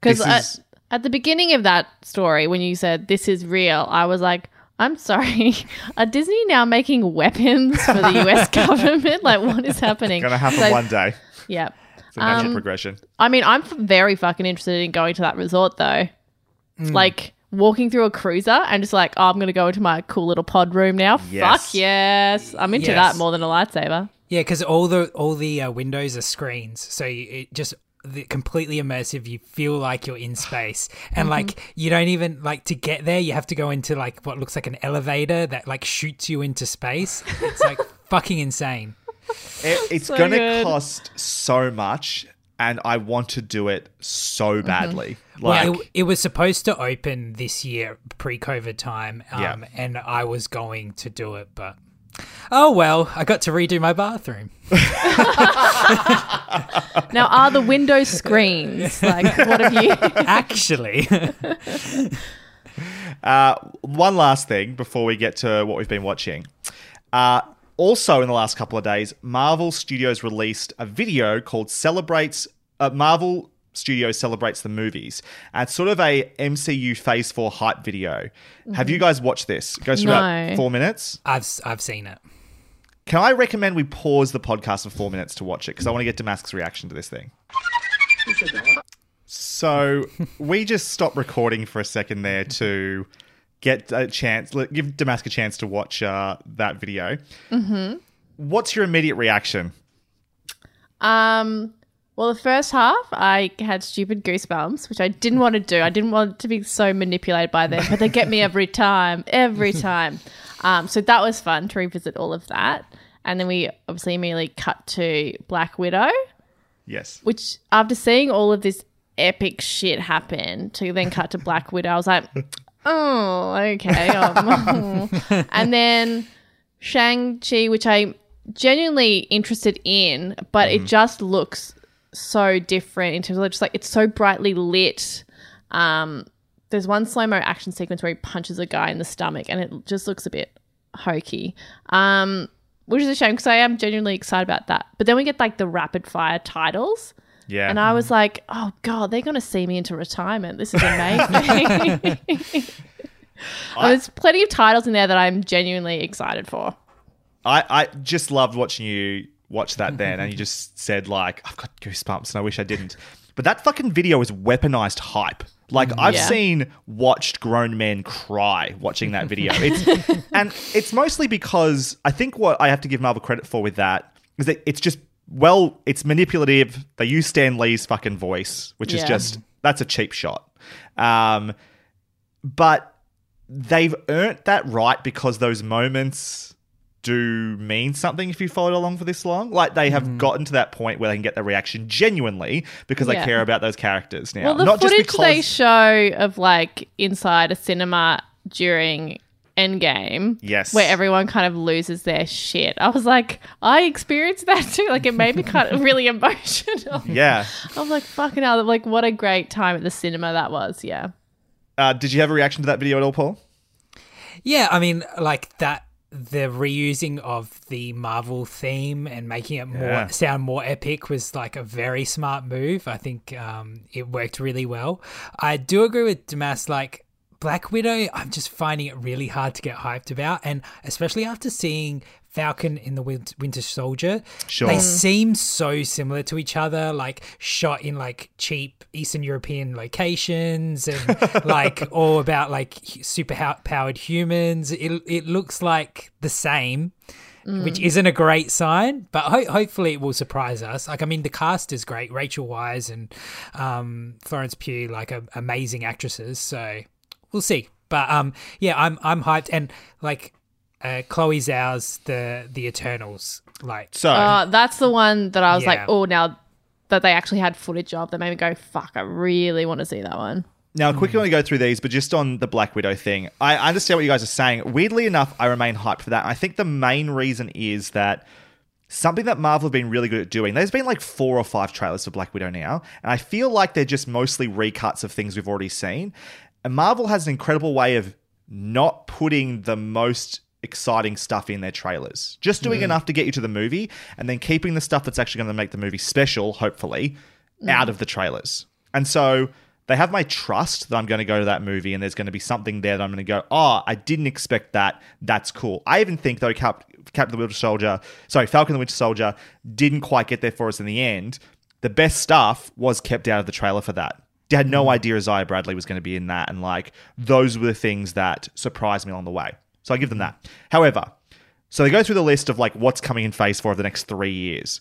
[SPEAKER 1] Because at, the beginning of that story, when you said this is real, I was like, I'm sorry. Are Disney now making weapons for the US government? Like, what is happening?
[SPEAKER 2] Gonna happen
[SPEAKER 1] So-
[SPEAKER 2] one day.
[SPEAKER 1] Yeah.
[SPEAKER 2] It's a natural
[SPEAKER 1] Um,
[SPEAKER 2] progression.
[SPEAKER 1] I mean, I'm very fucking interested in going to that resort, though.
[SPEAKER 2] Hmm.
[SPEAKER 1] Like, walking through a cruiser and just like, oh, I'm going to go into my cool little pod room now.
[SPEAKER 2] Yes.
[SPEAKER 1] Fuck yes. I'm into
[SPEAKER 3] Yes.
[SPEAKER 1] that more than a lightsaber.
[SPEAKER 3] Yeah, because all the all the uh, windows are screens, so you, it just the, completely immersive. You feel like you're in space, and like you don't even like to get there. You have to go into like what looks like an elevator that like shoots you into space. It's like fucking insane.
[SPEAKER 2] It, it's
[SPEAKER 1] So
[SPEAKER 2] gonna
[SPEAKER 1] good.
[SPEAKER 2] cost so much, and I want to do it so badly. Like,
[SPEAKER 3] well, it, it was supposed to open this year, pre-COVID time, um,
[SPEAKER 2] Yeah.
[SPEAKER 3] and I was going to do it, but oh well, I got to redo my bathroom.
[SPEAKER 1] Now, are the window screens? Like, what have you?
[SPEAKER 3] Actually,
[SPEAKER 2] Uh, one last thing before we get to what we've been watching. Uh, also, in the last couple of days, Marvel Studios released a video called "Celebrates." Uh, Marvel Studios celebrates the movies. And it's sort of a MCU Phase Four hype video. Have you guys watched this? It goes for
[SPEAKER 1] No.
[SPEAKER 2] about four minutes.
[SPEAKER 3] I've s- I've seen it.
[SPEAKER 2] Can I recommend we pause the podcast for four minutes to watch it because I want to get Damask's reaction to this thing. So we just stopped recording for a second there to get a chance, give Damask a chance to watch uh, that video. Mm-hmm. What's your immediate reaction?
[SPEAKER 1] Um, well, the first half, I had stupid goosebumps, which I didn't want to do. I didn't want to be so manipulated by them, but they get me every time, every time. Um, so that was fun to revisit all of that. And then we obviously immediately cut to Black Widow,
[SPEAKER 2] Yes.
[SPEAKER 1] which after seeing all of this epic shit happen, to then cut to Black Widow, I was like, oh, okay. Um, and then Shang-Chi, which I'm genuinely interested in, but it just looks so different in terms of just like it's so brightly lit. Um, there's one slow mo action sequence where he punches a guy in the stomach, and it just looks a bit hokey. Um, which is a shame because I am genuinely excited about that. But then we get like the rapid fire titles.
[SPEAKER 2] Yeah.
[SPEAKER 1] And I was like, oh God, they're going to see me into retirement. This is amazing. There's plenty of titles in there that I'm genuinely excited for.
[SPEAKER 2] I, I just loved watching you watch that then, and you just said like, "I've got goosebumps," and I wish I didn't. But that fucking video is weaponized hype. Like I've
[SPEAKER 1] Yeah.
[SPEAKER 2] seen watched grown men cry watching that video. It's and it's mostly because I think what I have to give Marvel credit for with that is that it's just well, it's manipulative. They use Stan Lee's fucking voice, which is just that's a cheap shot. Um, but they've earned that right because those moments do mean something if you followed along for this long. Like they have gotten to that point where they can get the reaction genuinely because they care about those characters now.
[SPEAKER 1] Well, the
[SPEAKER 2] Not just
[SPEAKER 1] footage
[SPEAKER 2] because
[SPEAKER 1] they show of like inside a cinema during Endgame,
[SPEAKER 2] Yes.
[SPEAKER 1] where everyone kind of loses their shit. I was like, I experienced that too. Like it made me kind of really emotional.
[SPEAKER 2] Yeah.
[SPEAKER 1] I'm like, fucking hell! Like what a great time at the cinema that was. Yeah.
[SPEAKER 2] Uh, did you have a reaction to that video at all, Paul?
[SPEAKER 3] Yeah, I mean, like that. The reusing of the Marvel theme and making it more
[SPEAKER 2] Yeah.
[SPEAKER 3] sound more epic was like a very smart move. I think um, it worked really well. I do agree with Damas. Like Black Widow, I'm just finding it really hard to get hyped about, and especially after seeing Falcon in the Winter Soldier,
[SPEAKER 2] Sure.
[SPEAKER 3] they seem so similar to each other, like shot in like cheap Eastern European locations, and like all about like super powered humans. It it looks like the same. Which isn't a great sign, but ho- hopefully it will surprise us. Like, I mean, the cast is great. Rachel Weisz and um, Florence Pugh, like, are amazing actresses. So we'll see. But um, yeah, I'm I'm hyped, and like uh, Chloe Zhao's the the Eternals, like
[SPEAKER 2] So
[SPEAKER 1] Uh, that's the one that I was like, oh, now that they actually had footage of, that made me go, fuck, I really want to see that one.
[SPEAKER 2] Now, quickly, want to go through these, but just on the Black Widow thing, I understand what you guys are saying. Weirdly enough, I remain hyped for that. I think the main reason is that something that Marvel have been really good at doing. There's been like four or five trailers for Black Widow now, and I feel like they're just mostly recuts of things we've already seen. And Marvel has an incredible way of not putting the most exciting stuff in their trailers, just doing mm-hmm. enough to get you to the movie, and then keeping the stuff that's actually going to make the movie special, hopefully, mm. out of the trailers. And so they have my trust that I'm going to go to that movie and there's going to be something there that I'm going to go, oh, I didn't expect that. That's cool. I even think, though, Cap- Captain the Winter Soldier, sorry, Falcon the Winter Soldier didn't quite get there for us in the end. The best stuff was kept out of the trailer for that. Had no mm. idea Isaiah Bradley was going to be in that. And like, those were the things that surprised me along the way. So I give them mm. that. However, so they go through the list of like what's coming in phase four of the next three years.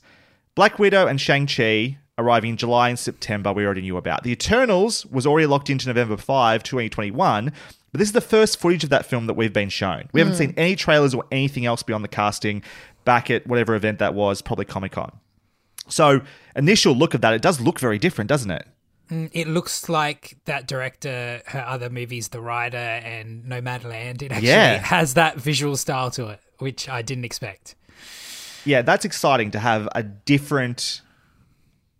[SPEAKER 2] Black Widow and Shang-Chi arriving in July and September, we already knew about. The Eternals was already locked into November 5, 2021, but this is the first footage of that film that we've been shown. We haven't mm. seen any trailers or anything else beyond the casting back at whatever event that was, probably Comic Con. So, initial look of that, it does look very different, doesn't it?
[SPEAKER 3] It looks like that director, her other movies, The Rider and Nomadland, it actually
[SPEAKER 2] Yeah.
[SPEAKER 3] has that visual style to it, which I didn't expect.
[SPEAKER 2] yeah, that's exciting to have a different,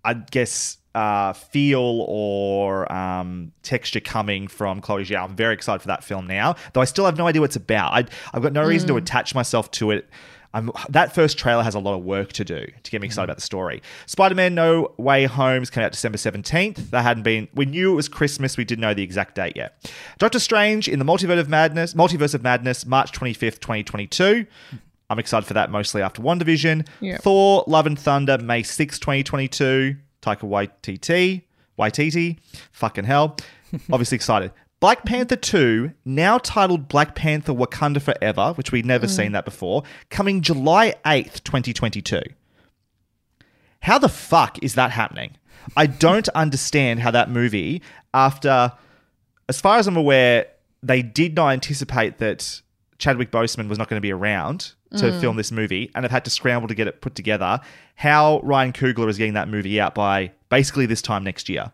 [SPEAKER 2] I guess, uh, feel or um, texture coming from Chloe Zhao. I'm very excited for that film now, though I still have no idea what it's about. I, I've got no reason to attach myself to it. I'm, that first trailer has a lot of work to do to get me excited mm. about the story. Spider-Man: No Way Home is coming out December 17th. That hadn't been. We knew it was Christmas. We didn't know the exact date yet. Doctor Strange in the Multiverse of Madness. Multiverse of Madness, March 25th, 2022. I'm excited for that mostly after WandaVision.
[SPEAKER 1] Yeah.
[SPEAKER 2] Thor: Love and Thunder, May 6th, 2022. Taika Waititi. Waititi. Fucking hell. Obviously excited. Black Panther 2, now titled Black Panther Wakanda Forever, which we'd never mm. seen that before, coming July 8th, 2022. How the fuck is that happening? I don't understand how that movie, after, as far as I'm aware, they did not anticipate that Chadwick Boseman was not going to be around to mm. film this movie and have had to scramble to get it put together. How Ryan Coogler is getting that movie out by basically this time next year.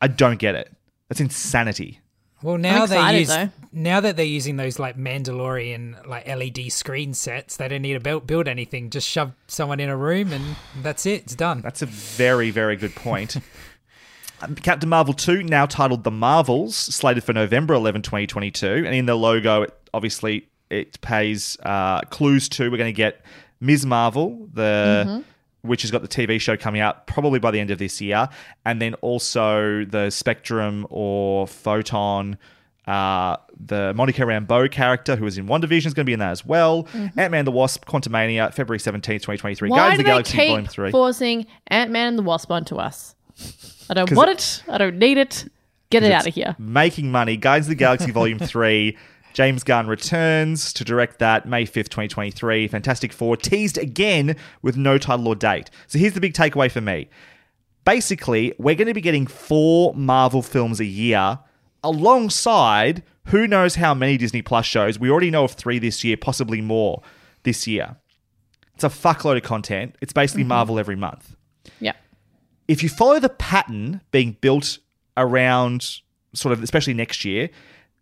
[SPEAKER 2] I don't get it. That's insanity.
[SPEAKER 3] Well, now they use
[SPEAKER 1] though.
[SPEAKER 3] now that they're using those like Mandalorian like LED screen sets, they don't need to build, build anything. Just shove someone in a room and that's it. It's done.
[SPEAKER 2] That's a very, very good point. Captain Marvel 2, now titled The Marvels, slated for November 11, 2022. And in the logo, it, obviously, it pays uh, clues to we're going to get Ms. Marvel, the. Which has got the TV show coming out probably by the end of this year, and then also the Spectrum or Photon, uh, the Monica Rambeau character who was in WandaVision is going to be in that as well. Ant Man the Wasp, Quantumania, February seventeenth, twenty twenty three.
[SPEAKER 1] Why
[SPEAKER 2] Guardians
[SPEAKER 1] do
[SPEAKER 2] of the
[SPEAKER 1] they
[SPEAKER 2] Galaxy Volume
[SPEAKER 1] keep
[SPEAKER 2] Three.
[SPEAKER 1] forcing Ant Man and the Wasp onto us? I don't want it. I don't need it. Get it out of here.
[SPEAKER 2] making money. Guardians of the Galaxy Volume 3. James Gunn returns to direct that May 5th, 2023. Fantastic Four teased again with no title or date. So here's the big takeaway for me. Basically, we're going to be getting four Marvel films a year alongside who knows how many Disney Plus shows. We already know of three this year, possibly more this year. It's a fuckload of content. It's basically mm-hmm. Marvel every month
[SPEAKER 1] Yeah.
[SPEAKER 2] if you follow the pattern being built around sort of especially next year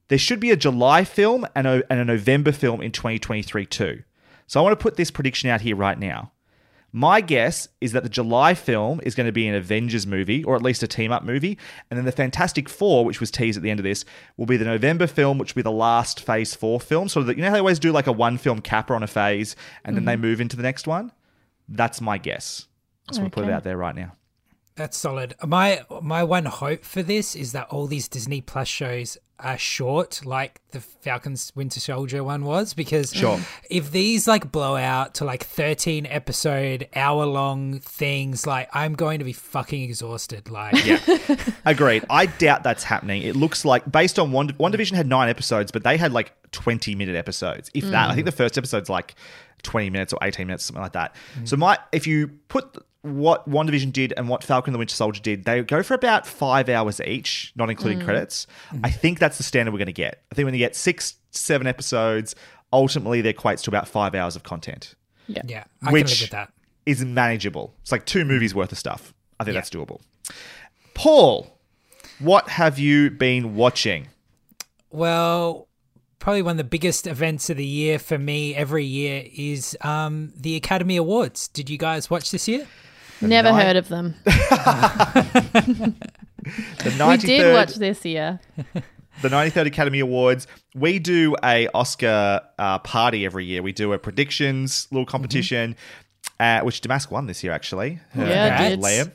[SPEAKER 2] there should be a july film and a, and a november film in 2023 too. So i want to put this prediction out here right now. My guess is that the july film is going to be an avengers movie or at least a team up movie and then the fantastic four which was teased at the end of this will be the november film which will be the last phase four film. So that you know how they always do like a one film capper on a phase and then they mm-hmm. move into the next one? That's my guess. I just want to put it out there right now.
[SPEAKER 3] That's solid. My my one hope for this is that all these Disney Plus shows uh, short like the Falcon's Winter Soldier one was because
[SPEAKER 2] Sure.
[SPEAKER 3] if these like blow out to like 13 episode hour long things like I'm going to be fucking exhausted like
[SPEAKER 2] Yeah, agreed. I doubt that's happening. It looks like based on one WandaVision had nine episodes, but they had like twenty minute episodes, if that. I think the first episode's like twenty minutes or eighteen minutes, something like that. So my if you put what WandaVision did and what Falcon and the Winter Soldier did, they go for about five hours each, not including credits. I think that's the standard we're going to get. I think when you get six, seven episodes, ultimately that equates to about five hours of content
[SPEAKER 3] yeah I
[SPEAKER 2] Which-
[SPEAKER 3] live with that
[SPEAKER 2] is manageable. It's like two movies worth of stuff. I think that's doable. Paul, what have you been watching?
[SPEAKER 3] Well, probably one of the biggest events of the year for me every year is um, the Academy Awards. Did you guys watch this year?
[SPEAKER 1] Never
[SPEAKER 2] night-
[SPEAKER 1] heard of them.
[SPEAKER 2] The
[SPEAKER 1] We did watch this year.
[SPEAKER 2] the 93rd Academy Awards. We do a Oscar uh, party every year. We do a predictions little competition, uh, which Damask won this year actually. Her
[SPEAKER 1] Yeah,
[SPEAKER 2] and
[SPEAKER 1] it did.
[SPEAKER 2] Liam.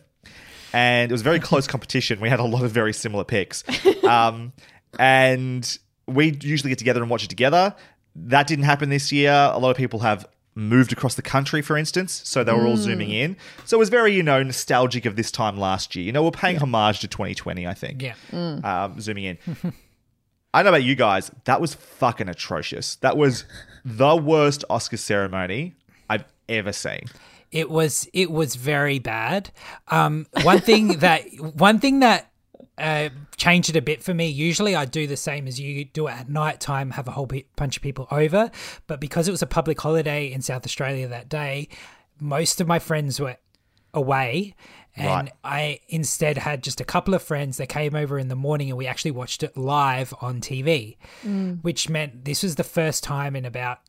[SPEAKER 2] And it was a very close competition. We had a lot of very similar picks. Um, and we usually get together and watch it together. That didn't happen this year. A lot of people have moved across the country, for instance, so they were all zooming in. So it was very, you know, nostalgic of this time last year. You know, we're paying homage to 2020, I think
[SPEAKER 3] Yeah.
[SPEAKER 2] um, zooming in. I don't know about you guys. That was fucking atrocious. That was the worst Oscar ceremony I've ever seen.
[SPEAKER 3] It was it was very bad. Um, one thing that one thing that uh, changed it a bit for me. Usually, I do the same as you do it at night time, have a whole bunch of people over. But because it was a public holiday in South Australia that day, most of my friends were away. And
[SPEAKER 2] Right.
[SPEAKER 3] I instead had just a couple of friends that came over in the morning and we actually watched it live on TV, which meant this was the first time in about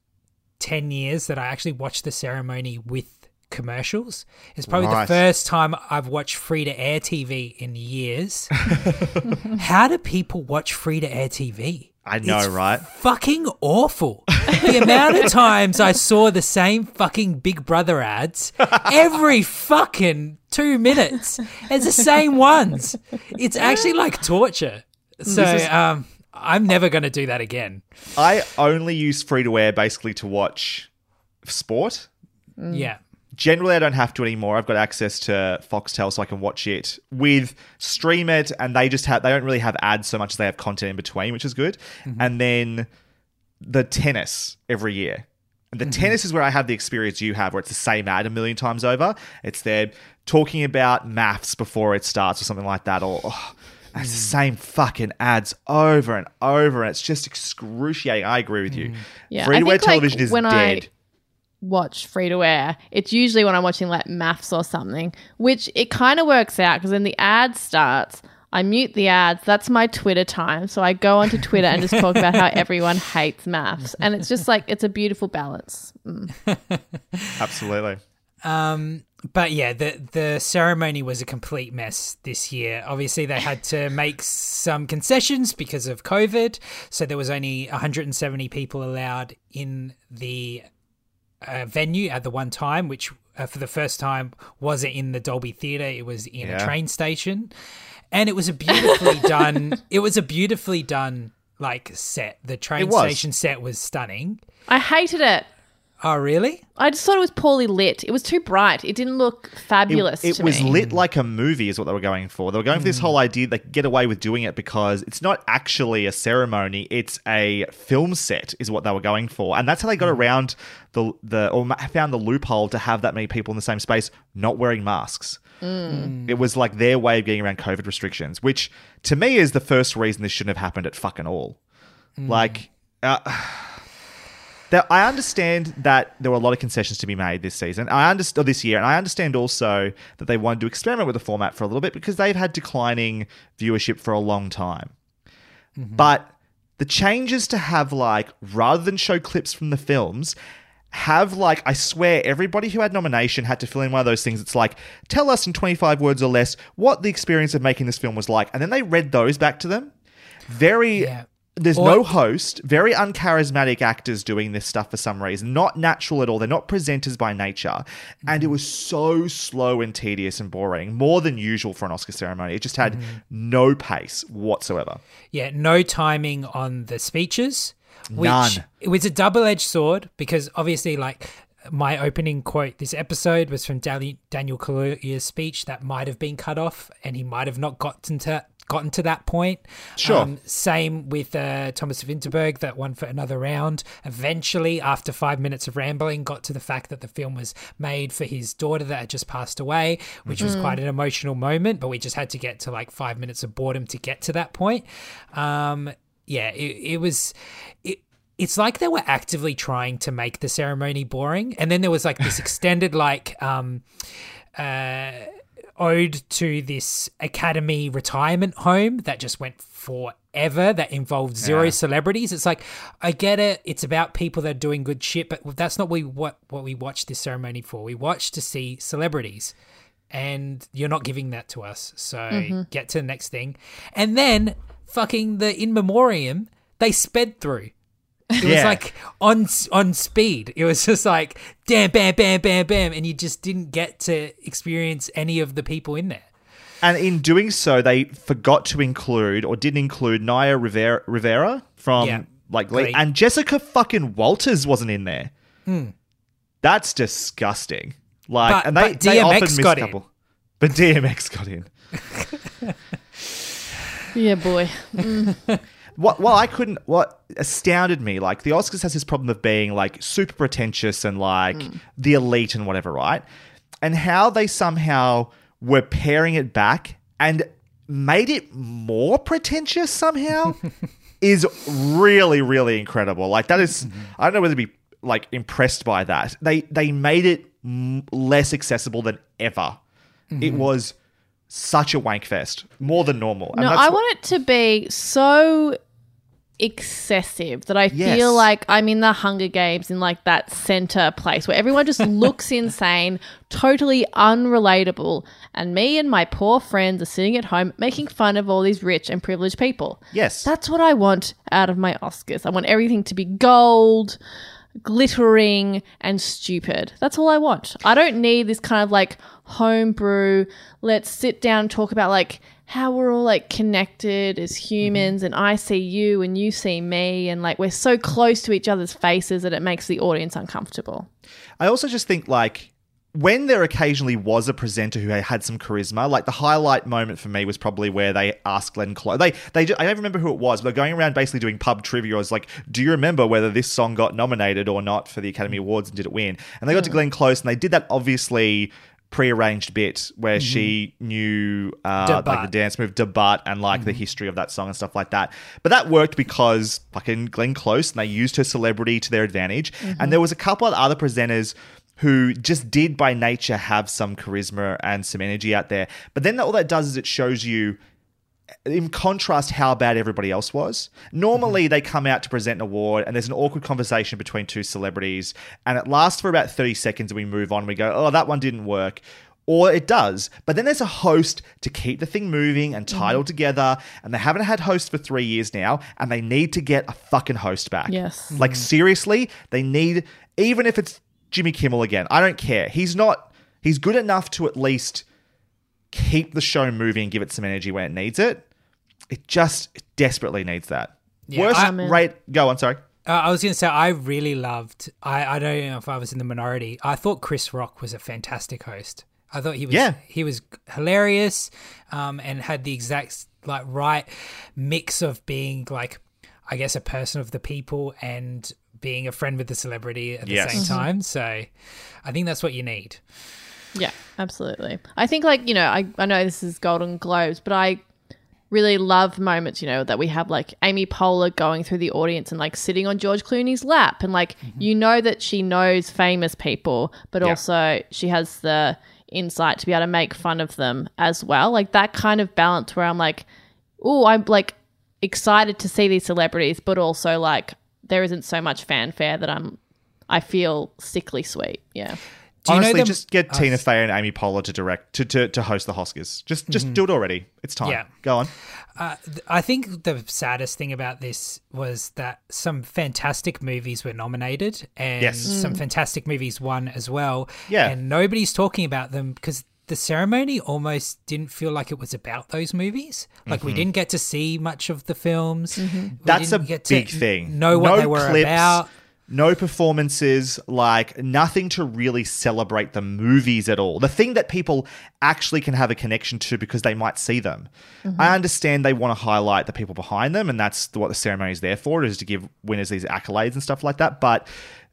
[SPEAKER 3] 10 years that I actually watched the ceremony with commercials. It's probably
[SPEAKER 2] Right.
[SPEAKER 3] the first time I've watched free to air TV in years. How do people watch free to air TV?
[SPEAKER 2] I know,
[SPEAKER 3] It's
[SPEAKER 2] right?
[SPEAKER 3] Fucking awful. the amount of times I saw the same fucking Big Brother ads every fucking two minutes. It's the same ones. It's actually like torture. So um, I'm never going to do that again.
[SPEAKER 2] I only use free to air basically to watch sport.
[SPEAKER 3] Yeah.
[SPEAKER 2] Generally, I don't have to anymore. I've got access to Foxtel, so I can watch it with Stream It, and they just have they don't really have ads so much as they have content in between, which is good. Mm-hmm. And then the tennis every year. And the mm-hmm. tennis is where I have the experience you have, where it's the same ad a million times over. It's there talking about MAFS before it starts or something like that, or oh, it's the mm. same fucking ads over and over, and it's just excruciating. I agree with you. Mm.
[SPEAKER 1] Yeah,
[SPEAKER 2] free to air
[SPEAKER 1] think, like,
[SPEAKER 2] television is
[SPEAKER 1] when I-
[SPEAKER 2] dead.
[SPEAKER 1] Watch free to air, it's usually when I'm watching like MAFS or something, which it kind of works out because when the ad starts, I mute the ads. That's my Twitter time. So I go onto Twitter and just talk about how everyone hates MAFS. And it's just like, it's a beautiful balance.
[SPEAKER 2] Absolutely.
[SPEAKER 3] Um, but yeah, the the ceremony was a complete mess this year. Obviously, they had to make some concessions because of COVID, so there was only 170 people allowed in the uh, venue at the one time, which uh, for the first time wasn't in the Dolby Theatre. It was in
[SPEAKER 2] Yeah.
[SPEAKER 3] a train station, and it was a beautifully done. It was a beautifully done like set. The train station set was stunning.
[SPEAKER 1] I hated it.
[SPEAKER 3] Oh, really?
[SPEAKER 1] I just thought it was poorly lit. It was too bright. It didn't look fabulous.
[SPEAKER 2] it
[SPEAKER 1] to
[SPEAKER 2] was
[SPEAKER 1] me.
[SPEAKER 2] lit like a movie, is what they were going for. They were going for this hmm. whole idea they could get away with doing it because it's not actually a ceremony; it's a film set, is what they were going for, and that's how they got hmm. around the the or found the loophole to have that many people in the same space not wearing masks. Hmm. It was like their way of getting around COVID restrictions, which to me is the first reason this shouldn't have happened at fucking all. Like. Uh, That I understand that there were a lot of concessions to be made this season. I understand this year, and I understand also that they wanted to experiment with the format for a little bit because they've had declining viewership for a long time. Mm-hmm. But the changes to have like rather than show clips from the films, have like I swear everybody who had nomination had to fill in one of those things. It's like tell us in twenty five words or less what the experience of making this film was like, and then they read those back to them. Very
[SPEAKER 3] Yeah.
[SPEAKER 2] There's
[SPEAKER 3] Or-
[SPEAKER 2] no host, very uncharismatic actors doing this stuff for some reason, not natural at all. They're not presenters by nature. And it mm-hmm. was so slow and tedious and boring, more than usual for an Oscar ceremony. It just had mm-hmm. no pace whatsoever.
[SPEAKER 3] Yeah, no timing on the speeches. Which
[SPEAKER 2] None.
[SPEAKER 3] it was a double edged sword because obviously, like my opening quote this episode was from Daniel Kaluuya's speech that might have been cut off, and he might have not gotten to gotten to that point. Um,
[SPEAKER 2] Sure.
[SPEAKER 3] same with uh, Thomas Vinterberg that won for another round. Eventually, after five minutes of rambling, got to the fact that the film was made for his daughter that had just passed away, which was quite an emotional moment. But we just had to get to like five minutes of boredom to get to that point. Um, yeah, it, it was. It, it's like they were actively trying to make the ceremony boring, and then there was like this extended like um, uh, ode to this academy retirement home that just went forever that involved zero celebrities. It's like i get it. It's about people that are doing good shit but that's not we what what we watched this ceremony for. We watched to see celebrities and you're not giving that to us. So mm-hmm. get to the next thing. And then fucking the in memoriam they sped through it was like on on speed. It was just like damn, bam, bam, bam, bam, and you just didn't get to experience any of the people in there.
[SPEAKER 2] And in doing so, they forgot to include or didn't include Naya Rivera, Rivera from
[SPEAKER 3] Yeah.
[SPEAKER 2] like Glee,
[SPEAKER 3] Glee.
[SPEAKER 2] and Jessica fucking Walters wasn't in there. Hmm. That's disgusting. Like,
[SPEAKER 3] But-
[SPEAKER 2] and they,
[SPEAKER 3] but
[SPEAKER 2] they
[SPEAKER 3] DMX
[SPEAKER 2] often missed
[SPEAKER 3] got
[SPEAKER 2] a
[SPEAKER 3] in.
[SPEAKER 2] couple. But DMX got in.
[SPEAKER 1] Yeah, boy. Mm.
[SPEAKER 2] What? Well, I couldn't. What astounded me, like the Oscars has this problem of being like super pretentious and like hmm. the elite and whatever, right? And how they somehow were paring it back and made it more pretentious somehow is really, really incredible. Like that is- mm-hmm. I don't know whether to be like impressed by that. They they made it m- less accessible than ever. It mm-hmm. was such a wank fest, more than normal.
[SPEAKER 1] No, I want it to be so excessive that I
[SPEAKER 2] Yes.
[SPEAKER 1] feel like I'm in the Hunger Games in like that center place where everyone just looks insane, totally unrelatable, and me and my poor friends are sitting at home making fun of all these rich and privileged people.
[SPEAKER 2] Yes.
[SPEAKER 1] That's what I want out of my Oscars. I want everything to be gold, glittering, and stupid. That's all I want. I don't need this kind of like homebrew, let's sit down and talk about like how we're all like connected as humans mm-hmm. and I see you and you see me and like we're so close to each other's faces that it makes the audience uncomfortable.
[SPEAKER 2] I also just think like when there occasionally was a presenter who had some charisma, like the highlight moment for me was probably where they asked Glenn Close. They, they, I don't remember who it was, but they're going around basically doing pub trivia. I was like, do you remember whether this song got nominated or not for the Academy Awards and did it win? And they got to Glenn Close and they did that obviously pre-arranged bit where mm-hmm. she knew uh, like the dance move debut and like the mm-hmm. history of that song and stuff like that. But that worked because fucking Glenn Close and they used her celebrity to their advantage. Mm-hmm. And there was a couple of other presenters who just did by nature have some charisma and some energy out there. But then all that does is it shows you in contrast how bad everybody else was. Normally mm-hmm. they come out to present an award and there's an awkward conversation between two celebrities and it lasts for about 30 seconds and we move on we go, "Oh, that one didn't work." Or it does. But then there's a host to keep the thing moving and mm-hmm. tied all together and they haven't had hosts for 3 years now and they need to get a fucking host back.
[SPEAKER 1] Yes.
[SPEAKER 2] Like mm-hmm. seriously, they need even if it's Jimmy Kimmel again. I don't care. He's not he's good enough to at least keep the show moving and give it some energy when it needs it. It just desperately needs that. Worst
[SPEAKER 3] I-
[SPEAKER 2] rate. Go on. Sorry.
[SPEAKER 3] Uh, I was going to say I really loved. I I don't know if I was in the minority. I thought Chris Rock was a fantastic host. I thought he was
[SPEAKER 2] Yeah.
[SPEAKER 3] he was hilarious, um, and had the exact like right mix of being like I guess a person of the people and being a friend with the celebrity at the
[SPEAKER 2] Yes.
[SPEAKER 3] same time. So I think that's what you need.
[SPEAKER 1] Yeah, absolutely. I think like, you know, I, I know this is Golden Globes, but I really love moments, you know, that we have like Amy Poehler going through the audience and like sitting on George Clooney's lap and like mm-hmm. you know that she knows famous people, but
[SPEAKER 2] Yeah.
[SPEAKER 1] also she has the insight to be able to make fun of them as well. Like that kind of balance where I'm like, oh, I'm like excited to see these celebrities, but also like there isn't so much fanfare that I'm I feel sickly sweet. Yeah.
[SPEAKER 3] Do you know
[SPEAKER 2] Honestly,
[SPEAKER 3] them-
[SPEAKER 2] just get
[SPEAKER 3] Oh,
[SPEAKER 2] Tina Fey and Amy Poehler to direct to, to, to host the Oscars. Just just do it already. It's time.
[SPEAKER 3] Mm-hmm. Yeah.
[SPEAKER 2] Go on.
[SPEAKER 3] Uh, th- I think the saddest thing about this was that some fantastic movies were nominated and
[SPEAKER 2] Yes.
[SPEAKER 3] some fantastic movies won as well.
[SPEAKER 2] Yeah.
[SPEAKER 3] And nobody's talking about them because the ceremony almost didn't feel like it was about those movies. Like we didn't get to see much of the films.
[SPEAKER 2] Mm-hmm. That's a
[SPEAKER 3] didn't to
[SPEAKER 2] big thing.
[SPEAKER 3] Know what
[SPEAKER 2] no
[SPEAKER 3] they were
[SPEAKER 2] clips,
[SPEAKER 3] about.
[SPEAKER 2] No performances, like nothing to really celebrate the movies at all. The thing that people actually can have a connection to because they might see them. I understand they want to highlight the people behind them, and that's what the ceremony is there for, is to give winners these accolades and stuff like that. But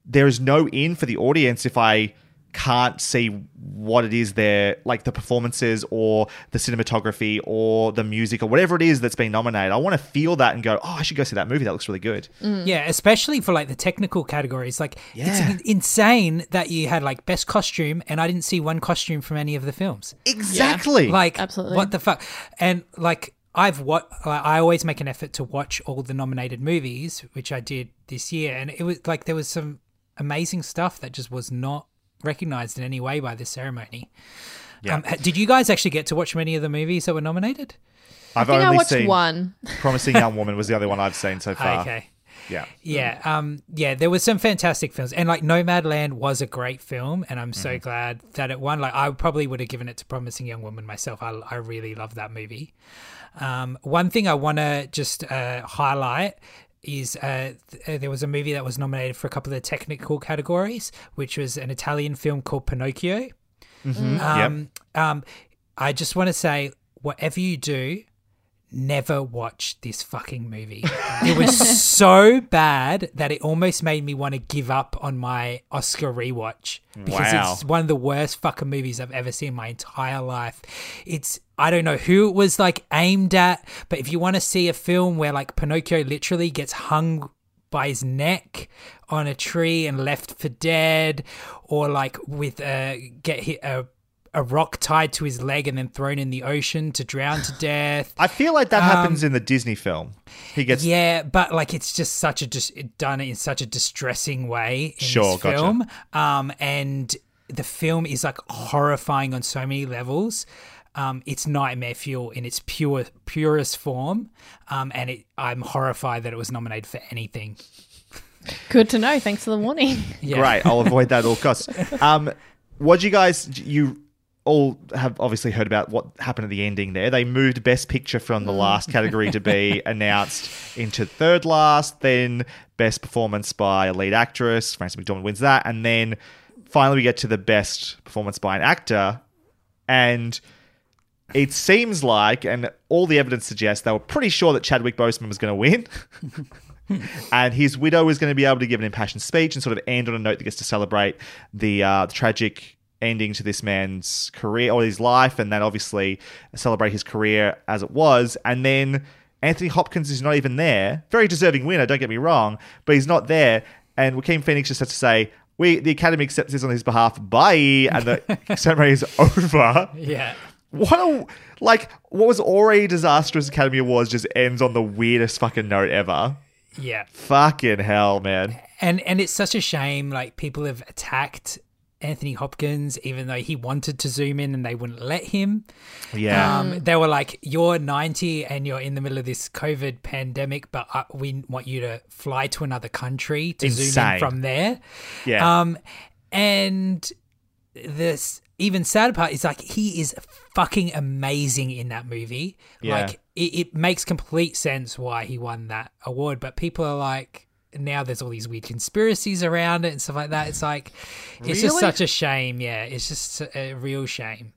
[SPEAKER 2] there is no in for the audience if I can't see what it is there, like the performances or the cinematography or the music or whatever it is that's been nominated. I want to feel that and go, oh, I should go see that movie. That looks really good. Mm.
[SPEAKER 3] Yeah, especially for like the technical categories. Like
[SPEAKER 2] Yeah.
[SPEAKER 3] it's insane that you had like best costume and I didn't see one costume from any of the films.
[SPEAKER 2] Exactly.
[SPEAKER 3] Like
[SPEAKER 1] Absolutely.
[SPEAKER 3] what the fuck? And like I've what I always make an effort to watch all the nominated movies, which I did this year, and it was like there was some amazing stuff that just was not recognized in any way by this ceremony.
[SPEAKER 2] Yeah.
[SPEAKER 3] Um, did you guys actually get to watch many of the movies that were nominated?
[SPEAKER 2] I've
[SPEAKER 1] I think I
[SPEAKER 2] only
[SPEAKER 1] watched
[SPEAKER 2] seen
[SPEAKER 1] one.
[SPEAKER 2] Promising Young Woman was the only one I've seen so far.
[SPEAKER 3] Okay.
[SPEAKER 2] Yeah.
[SPEAKER 3] Yeah, um, yeah, there was some fantastic films, and like Nomadland was a great film, and I'm so glad that it won. Like, I probably would have given it to Promising Young Woman myself. I, I really love that movie. Um, one thing I want to just uh, highlight is uh, th- uh, there was a movie that was nominated for a couple of the technical categories, which was an Italian film called Pinocchio. Um, um, I just want to say, whatever you do, never watch this fucking movie. it was so bad that it almost made me want to give up on my Oscar rewatch because
[SPEAKER 2] Wow.
[SPEAKER 3] it's one of the worst fucking movies I've ever seen in my entire life. It's I don't know who it was like aimed at, but if you want to see a film where like Pinocchio literally gets hung by his neck on a tree and left for dead, or like with a get hit a a rock tied to his leg and then thrown in the ocean to drown to death.
[SPEAKER 2] I feel like that happens in the Disney film. He gets
[SPEAKER 3] Um, Yeah, but like it's just such a just done in such a distressing way in
[SPEAKER 2] Sure,
[SPEAKER 3] this
[SPEAKER 2] gotcha.
[SPEAKER 3] film. Um, and the film is like horrifying on so many levels. Um, it's nightmare fuel in its pure purest form. Um, and it, I'm horrified that it was nominated for anything.
[SPEAKER 1] Good to know. Thanks for the warning.
[SPEAKER 3] Yeah.
[SPEAKER 2] great. I'll avoid that at all costs. Um, what you guys you all have obviously heard about what happened at the ending there. They moved Best Picture from the last category to be announced into third last, then Best Performance by a Lead Actress. Frances McDormand wins that, and then finally we get to the Best Performance by an Actor, and it seems like, and all the evidence suggests, they were pretty sure that Chadwick Boseman was going to win. and his widow is going to be able to give an impassioned speech and sort of end on a note that gets to celebrate the, uh, the tragic ending to this man's career or his life, and then obviously celebrate his career as it was. And then Anthony Hopkins is not even there. Very deserving winner, don't get me wrong, but he's not there. And Joaquin Phoenix just has to say, "We, the Academy accepts this on his behalf. Bye," and the ceremony is over.
[SPEAKER 3] Yeah.
[SPEAKER 2] What a like what was already disastrous Academy Awards just ends on the weirdest fucking note ever.
[SPEAKER 3] Yeah.
[SPEAKER 2] Fucking hell, man.
[SPEAKER 3] and and it's such a shame like people have attacked Anthony Hopkins even though he wanted to zoom in and they wouldn't let him.
[SPEAKER 2] Yeah.
[SPEAKER 3] Um, they were like, "You're 90 and you're in the middle of this COVID pandemic, but uh, we want you to fly to another country to zoom in from there."
[SPEAKER 2] yeah.
[SPEAKER 3] Um, and this even sadder part is like he is fucking amazing in that movie.
[SPEAKER 2] Yeah.
[SPEAKER 3] Like it, it makes complete sense why he won that award, but people are like. Now there's all these weird conspiracies around it and stuff like that. It's like, it's just such a shame. Yeah, it's just a, a real shame.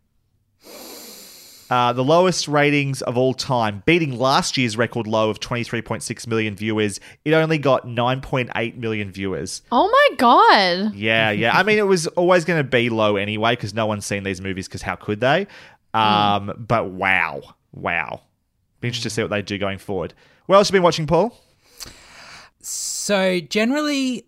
[SPEAKER 2] Uh, the lowest ratings of all time, beating last year's record low of 23.6 million viewers. It only got 9.8 million viewers.
[SPEAKER 1] Oh my god.
[SPEAKER 2] Yeah, yeah. I mean, it was always going to be low anyway because no one's seen these movies because how could they? Um, But wow, wow. Be interested to see what they do going forward. What else have you been watching, Paul?
[SPEAKER 3] So generally,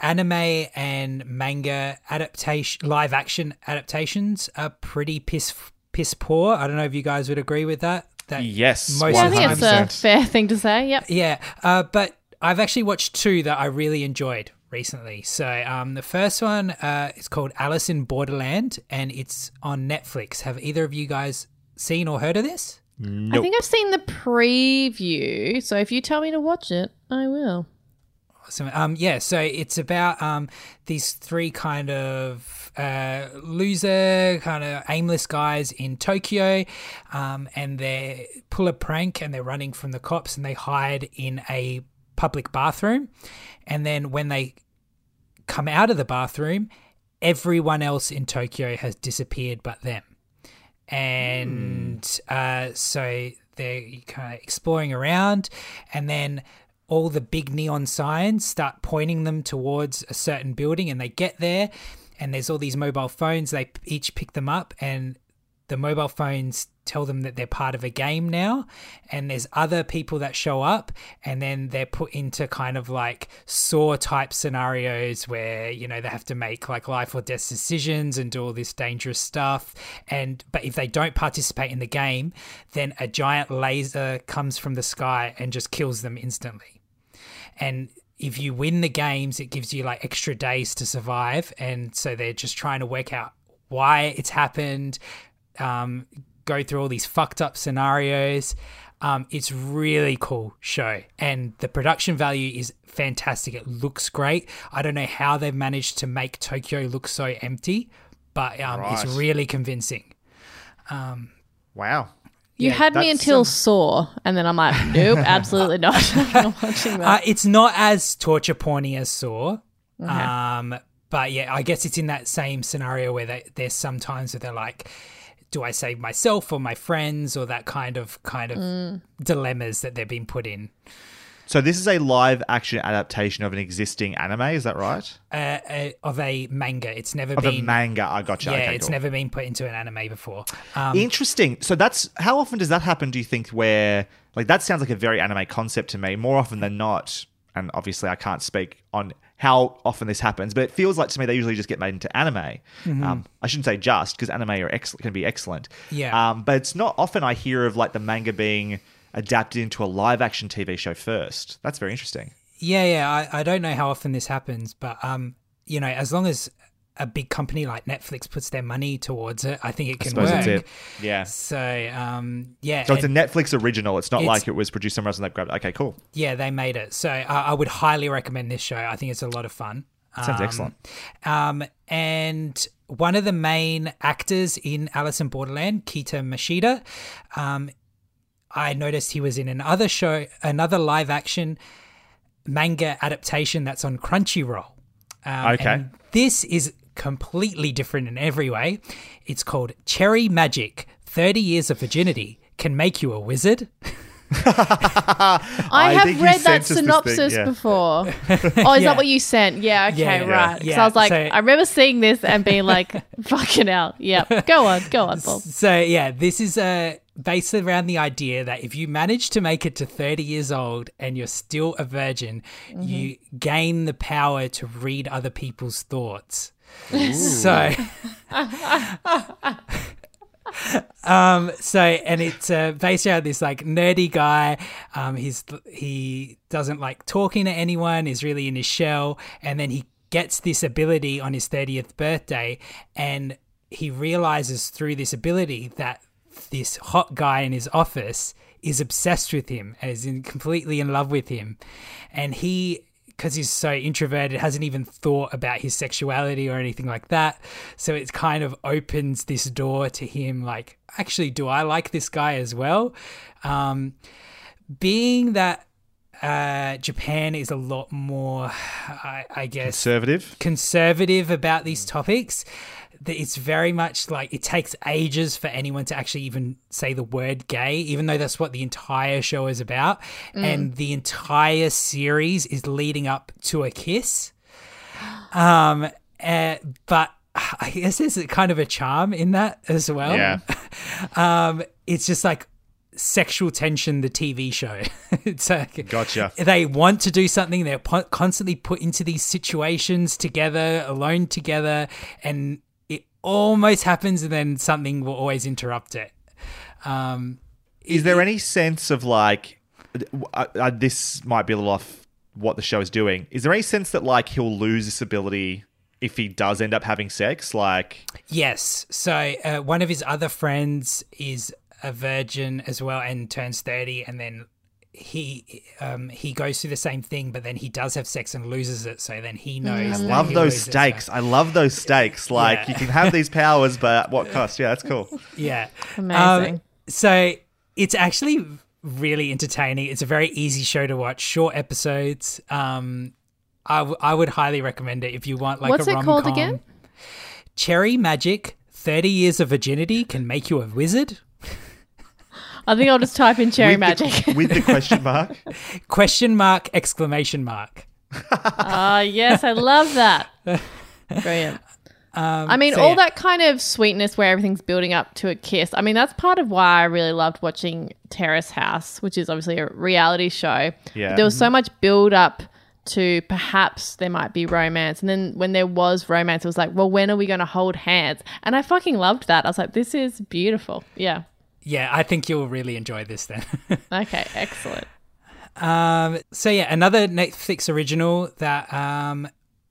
[SPEAKER 3] anime and manga adaptation, live action adaptations are pretty piss piss poor. I don't know if you guys would agree with that. That
[SPEAKER 2] Yes,
[SPEAKER 3] most
[SPEAKER 1] Yeah, I
[SPEAKER 3] of the
[SPEAKER 1] think
[SPEAKER 3] time.
[SPEAKER 1] it's a fair thing to say. Yep.
[SPEAKER 3] Yeah, uh, but I've actually watched two that I really enjoyed recently. So um, the first one uh, is called Alice in Borderland, and it's on Netflix. Have either of you guys seen or heard of this?
[SPEAKER 1] I think I've seen the preview, so if you tell me to watch it, I will.
[SPEAKER 3] Awesome. Um, yeah, so it's about um, these three kind of uh, loser, kind of aimless guys in Tokyo, um, and they pull a prank and they're running from the cops and they hide in a public bathroom. And then when they come out of the bathroom, everyone else in Tokyo has disappeared but them. And uh, so they're kind of exploring around, and then all the big neon signs start pointing them towards a certain building, and they get there, and there's all these mobile phones. They each pick them up, and the mobile phones tell them that they're part of a game now and there's other people that show up and then they're put into kind of like saw type scenarios where you know they have to make like life or death decisions and do all this dangerous stuff and but if they don't participate in the game then a giant laser comes from the sky and just kills them instantly and if you win the games it gives you like extra days to survive. And so they're just trying to work out why it's happened um, go through all these fucked up scenarios. Um, it's really cool show. And the production value is fantastic. It looks great. I don't know how they've managed to make tokyo look so empty but um, it's really convincing.
[SPEAKER 2] Wow.
[SPEAKER 1] You
[SPEAKER 3] Yeah,
[SPEAKER 1] had me until
[SPEAKER 2] um,
[SPEAKER 1] Saw, and then I'm like, nope, absolutely not. I'm not watching
[SPEAKER 3] Uh, it's not as torture porny as Saw. Um, but yeah, I guess it's in that same scenario where they, there's sometimes where they're like, do I save myself or my friends or that kind of kind of dilemmas that they've been put in.
[SPEAKER 2] So this is a live action adaptation of an existing anime, is that right?
[SPEAKER 3] Uh, uh, of a manga. It's never
[SPEAKER 2] Of
[SPEAKER 3] been
[SPEAKER 2] a manga. I gotcha.
[SPEAKER 3] Yeah,
[SPEAKER 2] okay,
[SPEAKER 3] it's
[SPEAKER 2] cool.
[SPEAKER 3] never been put into an anime before. Um,
[SPEAKER 2] Interesting. So that's how often does that happen? Do you think where like that sounds like a very anime concept to me? More often than not, and obviously I can't speak on how often this happens, but it feels like to me they usually just get made into anime.
[SPEAKER 3] Mm-hmm.
[SPEAKER 2] Um, I shouldn't say just because anime are ex- can be excellent.
[SPEAKER 3] Yeah.
[SPEAKER 2] Um, but it's not often I hear of like the manga being adapted into a live action TV show first. That's very interesting.
[SPEAKER 3] Yeah, yeah. I, I don't know how often this happens, but um, you know, as long as a big company like Netflix puts their money towards it, I think it
[SPEAKER 2] I
[SPEAKER 3] can
[SPEAKER 2] suppose
[SPEAKER 3] work.
[SPEAKER 2] it. Yeah.
[SPEAKER 3] So um, yeah,
[SPEAKER 2] So it's a Netflix original. It's not
[SPEAKER 3] It's-
[SPEAKER 2] like it was produced somewhere else and they grabbed it. Okay, cool.
[SPEAKER 3] yeah, they made it. So uh, I would highly recommend this show. I think it's a lot of fun.
[SPEAKER 2] Sounds
[SPEAKER 3] Um,
[SPEAKER 2] excellent.
[SPEAKER 3] Um, and one of the main actors in Alice in Borderland, Keita Machida, um, I noticed he was in another show, another live action manga adaptation that's on Crunchyroll. Um,
[SPEAKER 2] Okay.
[SPEAKER 3] and this is completely different in every way. It's called Cherry Magic 30 Years of Virginity Can Make You a Wizard.
[SPEAKER 1] I,
[SPEAKER 2] I
[SPEAKER 1] have read that
[SPEAKER 2] sent us this thing,
[SPEAKER 1] synopsis
[SPEAKER 2] yeah.
[SPEAKER 1] before. oh, is
[SPEAKER 3] Yeah.
[SPEAKER 1] that what you sent? Yeah, okay,
[SPEAKER 3] Yeah, yeah,
[SPEAKER 1] right. Because
[SPEAKER 3] yeah.
[SPEAKER 1] I was like,
[SPEAKER 3] So-
[SPEAKER 1] I remember seeing this and being like, fucking hell. Yeah, go on, go on, Bob.
[SPEAKER 3] So yeah, this is uh, based around the idea that if you manage to make it to 30 years old and you're still a virgin, you gain the power to read other people's thoughts. So Um, so and it's uh, based around this like nerdy guy. Um, he's he doesn't like talking to anyone. Is really in his shell, and then he gets this ability on his thirtieth birthday, and he realizes through this ability that this hot guy in his office is obsessed with him and is in, completely in love with him, and he because he's so introverted, hasn't even thought about his sexuality or anything like that. So it kind of opens this door to him, like, actually, do I like this guy as well? Um, being that uh, Japan is a lot more, I, I guess,
[SPEAKER 2] Conservative.
[SPEAKER 3] conservative about these topics. that It's very much like it takes ages for anyone to actually even say the word gay, even though that's what the entire show is about. And the entire series is leading up to a kiss. Um, uh, but I guess there's kind of a charm in that as well.
[SPEAKER 2] Yeah.
[SPEAKER 3] Um, it's just like sexual tension, the TV show. it's like
[SPEAKER 2] Gotcha.
[SPEAKER 3] they want to do something. They're po- constantly put into these situations together, alone together, and it almost happens, and then something will always interrupt it. Um,
[SPEAKER 2] Is there any sense of like, uh, uh, this might be a little off what the show is doing. Is there any sense that like he'll lose this ability if he does end up having sex? Like,
[SPEAKER 3] Yes. So uh, one of his other friends is a virgin as well and turns 30 and then he um he goes through the same thing but then he does have sex and loses it so then he knows
[SPEAKER 2] I love those
[SPEAKER 3] loses, so-
[SPEAKER 2] stakes. I love those stakes. Like,
[SPEAKER 3] Yeah.
[SPEAKER 2] you can have these powers, but at what cost? Yeah, that's cool.
[SPEAKER 3] yeah
[SPEAKER 1] Amazing.
[SPEAKER 3] Um, so it's actually really entertaining it's a very easy show to watch short episodes um I, w- I would highly recommend it if you want like
[SPEAKER 1] What's
[SPEAKER 3] a
[SPEAKER 1] it
[SPEAKER 3] rom-com.
[SPEAKER 1] called again?
[SPEAKER 3] cherry magic 30 years of virginity can make you a wizard
[SPEAKER 1] I think I'll just type in cherry
[SPEAKER 2] with
[SPEAKER 1] magic.
[SPEAKER 2] The, with the question mark.
[SPEAKER 3] question mark exclamation mark
[SPEAKER 1] Ah, yes, I love that. Brilliant. I mean,
[SPEAKER 3] so
[SPEAKER 1] all
[SPEAKER 3] yeah.
[SPEAKER 1] that kind of sweetness where everything's building up to a kiss. I mean, that's part of why I really loved watching Terrace House, which is obviously a reality show.
[SPEAKER 2] Yeah.
[SPEAKER 1] There was so much build up to perhaps there might be romance. And then when there was romance, it was like, well, when are we going to hold hands? And I fucking loved that. I was like, this is beautiful. Yeah.
[SPEAKER 3] Yeah i think you'll really enjoy this then
[SPEAKER 1] Okay, excellent.
[SPEAKER 3] Um, so yeah, another Netflix original that um,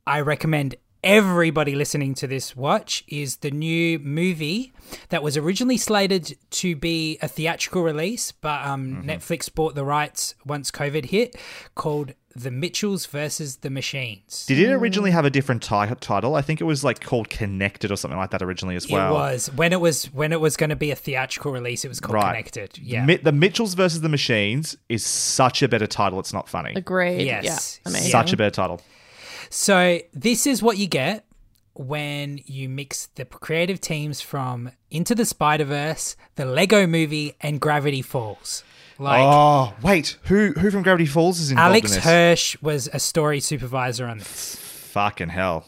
[SPEAKER 3] I recommend everybody listening to this watch is the new movie that was originally slated to be a theatrical release, but um, Netflix bought the rights once COVID hit, called The Mitchells versus the Machines.
[SPEAKER 2] Did it originally have a different ti- title? I think it was like called Connected or something like that originally as well.
[SPEAKER 3] It was when it was when it was going to be a theatrical release. It was called
[SPEAKER 2] Right.
[SPEAKER 3] Connected. Yeah,
[SPEAKER 2] Mi- the Mitchells versus the Machines is such a better title. It's not funny.
[SPEAKER 1] Agreed.
[SPEAKER 3] Yes.
[SPEAKER 1] Yeah. Amazing.
[SPEAKER 2] Such a better title.
[SPEAKER 3] So this is what you get when you mix the creative teams from Into the Spider Verse, the Lego Movie, and Gravity Falls. Like
[SPEAKER 2] oh wait, who who from Gravity Falls is involved
[SPEAKER 3] Alex
[SPEAKER 2] in this?
[SPEAKER 3] Alex Hirsch was a story supervisor on this.
[SPEAKER 2] Fucking hell.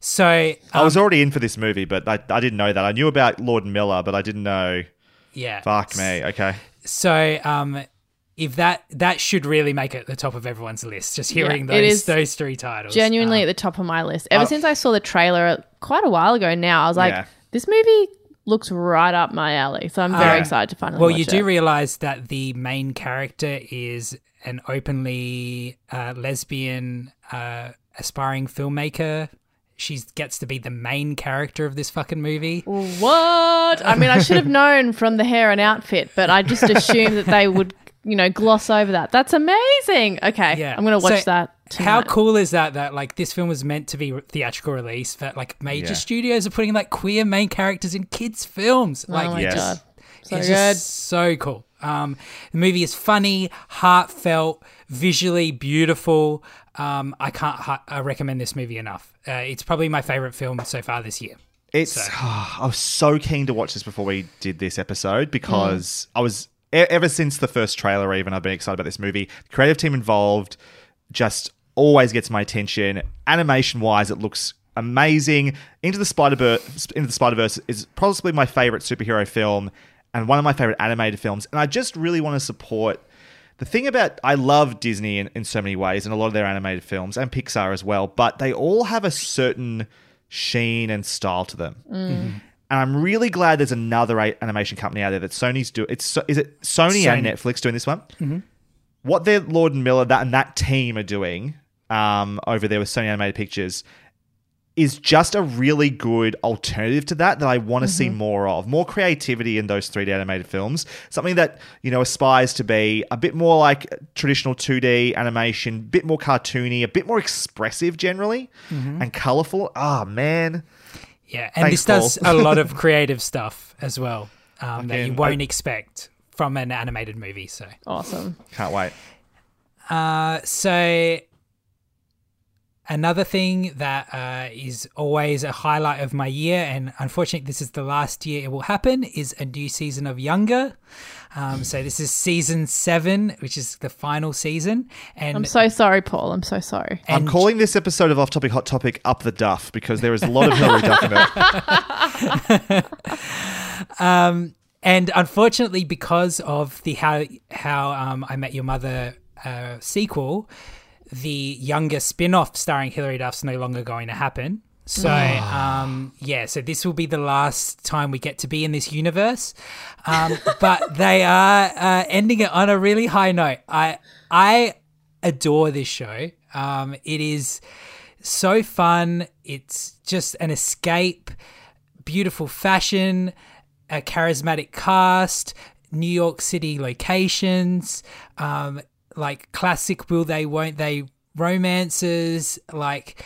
[SPEAKER 3] So
[SPEAKER 2] I
[SPEAKER 3] um,
[SPEAKER 2] was already in for this movie, but I, I didn't know that. I knew about Lord Miller, but I didn't know.
[SPEAKER 3] yeah,
[SPEAKER 2] Fuck me. Okay.
[SPEAKER 3] So um, if that that should really make it the top of everyone's list. Just hearing
[SPEAKER 1] Yeah,
[SPEAKER 3] those those three titles,
[SPEAKER 1] genuinely
[SPEAKER 3] Um,
[SPEAKER 1] at the top of my list. Ever since I saw the trailer quite a while ago now, I was like,
[SPEAKER 2] Yeah.
[SPEAKER 1] this movie looks right up my alley. So I'm very
[SPEAKER 2] Yeah.
[SPEAKER 1] excited to finally
[SPEAKER 3] Well, you do
[SPEAKER 1] it.
[SPEAKER 3] realize that the main character is an openly uh, lesbian uh, aspiring filmmaker. She gets to be the main character of this fucking movie.
[SPEAKER 1] what? I mean, I should have known from the hair and outfit, but I just assumed that they would, you know, gloss over that. That's amazing. Okay,
[SPEAKER 3] Yeah,
[SPEAKER 1] I'm going to watch
[SPEAKER 3] So
[SPEAKER 1] that.
[SPEAKER 3] How cool is that? That like this film was meant to be theatrical release, but like major
[SPEAKER 2] Yeah.
[SPEAKER 3] studios are putting like queer main characters in kids' films. Like
[SPEAKER 1] oh my
[SPEAKER 2] Yes.
[SPEAKER 1] god, so
[SPEAKER 3] it's
[SPEAKER 1] good.
[SPEAKER 3] just so cool. Um, the movie is funny, heartfelt, visually beautiful. Um, I can't hi- I recommend this movie enough. Uh, it's probably my favorite film so far this year.
[SPEAKER 2] It's. I was so keen to watch this before we did this episode because I was ever since the first trailer. Even I've been excited about this movie. The creative team involved just always gets my attention. Animation wise, it looks amazing. Into the Spider. Into the Spider Verse is possibly my favorite superhero film and one of my favorite animated films. And I just really want to support. The thing about I love Disney in, in so many ways and a lot of their animated films and Pixar as well, but they all have a certain sheen and style to them. Mm-hmm. And I'm really glad there's another animation company out there that Sony's do. It's so- is it Sony, and Netflix doing this one? What their Lord and Miller that and that team are doing um, over there with Sony Animated Pictures is just a really good alternative to that that I want to see more of. More creativity in those 3D animated films. Something that, you know, aspires to be a bit more like traditional 2D animation, a bit more cartoony, a bit more expressive generally, and colorful. Ah, man.
[SPEAKER 3] Yeah, and
[SPEAKER 2] Thanks,
[SPEAKER 3] this does a lot of creative stuff as well um, that you won't
[SPEAKER 2] I-
[SPEAKER 3] expect from an animated movie. So,
[SPEAKER 1] awesome.
[SPEAKER 2] Can't wait.
[SPEAKER 3] uh, so another thing that uh, is always a highlight of my year, and unfortunately, this is the last year it will happen, is a new season of Younger. Um, so this is season seven, which is the final season, and
[SPEAKER 1] I'm so sorry, Paul. I'm so sorry.
[SPEAKER 2] I'm calling this episode of Off Topic Hot Topic Up the Duff because there is a lot of Hilary Duff in it.
[SPEAKER 3] Um, and unfortunately, because of the how how um, I Met Your Mother uh, sequel, the younger spin-off starring Hilary Duff's no longer going to happen. So um, yeah, so this will be the last time we get to be in this universe. Um, but they are uh, ending it on a really high note. I I adore this show. Um, it is so fun. It's just an escape, beautiful fashion, a charismatic cast, New York City locations, um, like classic will they, won't they romances. Like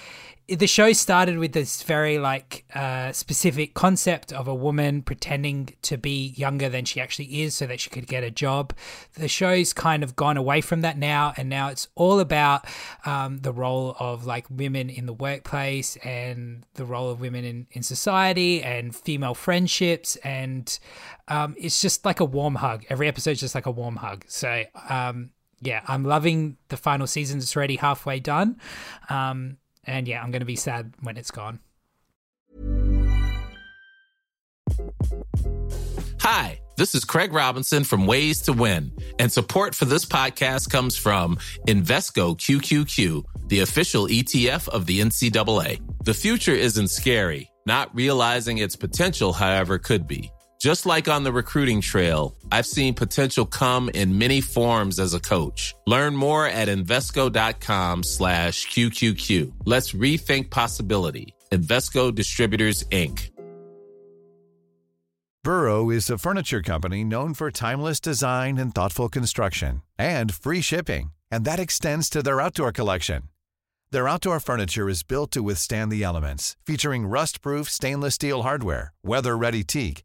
[SPEAKER 3] the show started with this very like uh, specific concept of a woman pretending to be younger than she actually is so that she could get a job. The show's kind of gone away from that now and now it's all about um, the role of like women in the workplace and the role of women in, in society and female friendships. And um, it's just like a warm hug. Every episode's just like a warm hug. So um, yeah i'm loving the final season. It's already halfway done. Um, and yeah, I'm going to be sad when it's gone.
[SPEAKER 6] Hi, this is Craig Robinson from Ways to Win, and support for this podcast comes from Invesco QQQ, the official ETF of the NCAA. The future isn't scary. Not realizing its potential, however, could be. Just like on the recruiting trail, I've seen potential come in many forms as a coach. Learn more at Invesco.com slash QQQ. Let's rethink possibility. Invesco Distributors, Inc.
[SPEAKER 7] Burrow is a furniture company known for timeless design and thoughtful construction and free shipping, and that extends to their outdoor collection. Their outdoor furniture is built to withstand the elements, featuring rust-proof stainless steel hardware, weather-ready teak,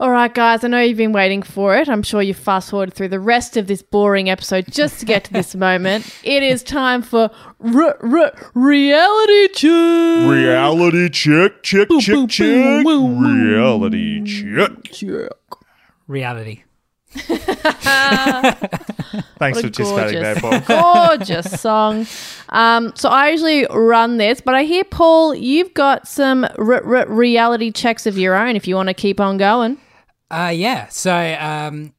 [SPEAKER 1] All right, guys, I know you've been waiting for it. I'm sure you fast forwarded through the rest of this boring episode just to get to this moment. It is time for r- r- reality check.
[SPEAKER 2] Reality check, check,
[SPEAKER 1] Boom,
[SPEAKER 2] check,
[SPEAKER 1] boom,
[SPEAKER 2] check.
[SPEAKER 1] boom, boom, boom.
[SPEAKER 2] Reality check.
[SPEAKER 1] Check.
[SPEAKER 3] Reality.
[SPEAKER 2] Thanks
[SPEAKER 1] What
[SPEAKER 2] for
[SPEAKER 1] a
[SPEAKER 2] participating there,
[SPEAKER 1] gorgeous,
[SPEAKER 2] Paul.
[SPEAKER 1] gorgeous song. Um, so I usually run this, but I hear Paul, you've got some r- r- reality checks of your own. If you want to keep on going,
[SPEAKER 3] Uh, yeah. So, um,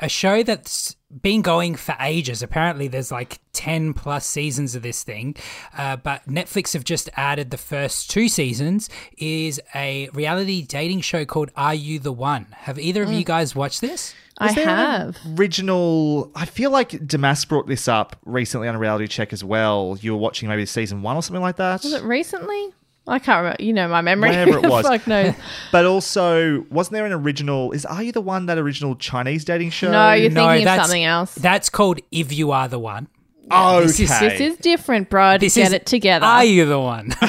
[SPEAKER 3] a show that's been going for ages. Apparently, there's like 10 plus seasons of this thing. Uh, but Netflix have just added the first two seasons, is a reality dating show called Are You the One? Have either of you guys watched this?
[SPEAKER 1] I
[SPEAKER 2] there an
[SPEAKER 1] have.
[SPEAKER 2] Original. I feel like Damask brought this up recently on a reality check as well. You were watching maybe season one or something like that.
[SPEAKER 1] Was it recently? I can't remember. You know my memory.
[SPEAKER 2] Whenever it was.
[SPEAKER 1] Fuck knows.
[SPEAKER 2] But also, wasn't there an original? Is Are You the One that original Chinese dating show?
[SPEAKER 1] No, you're
[SPEAKER 3] No,
[SPEAKER 1] thinking of
[SPEAKER 3] that's-
[SPEAKER 1] something else.
[SPEAKER 3] That's called If You Are the One.
[SPEAKER 2] okay.
[SPEAKER 3] this is-
[SPEAKER 1] This is different, bro.
[SPEAKER 3] This
[SPEAKER 1] Get
[SPEAKER 3] is
[SPEAKER 1] it together.
[SPEAKER 3] Are You the One?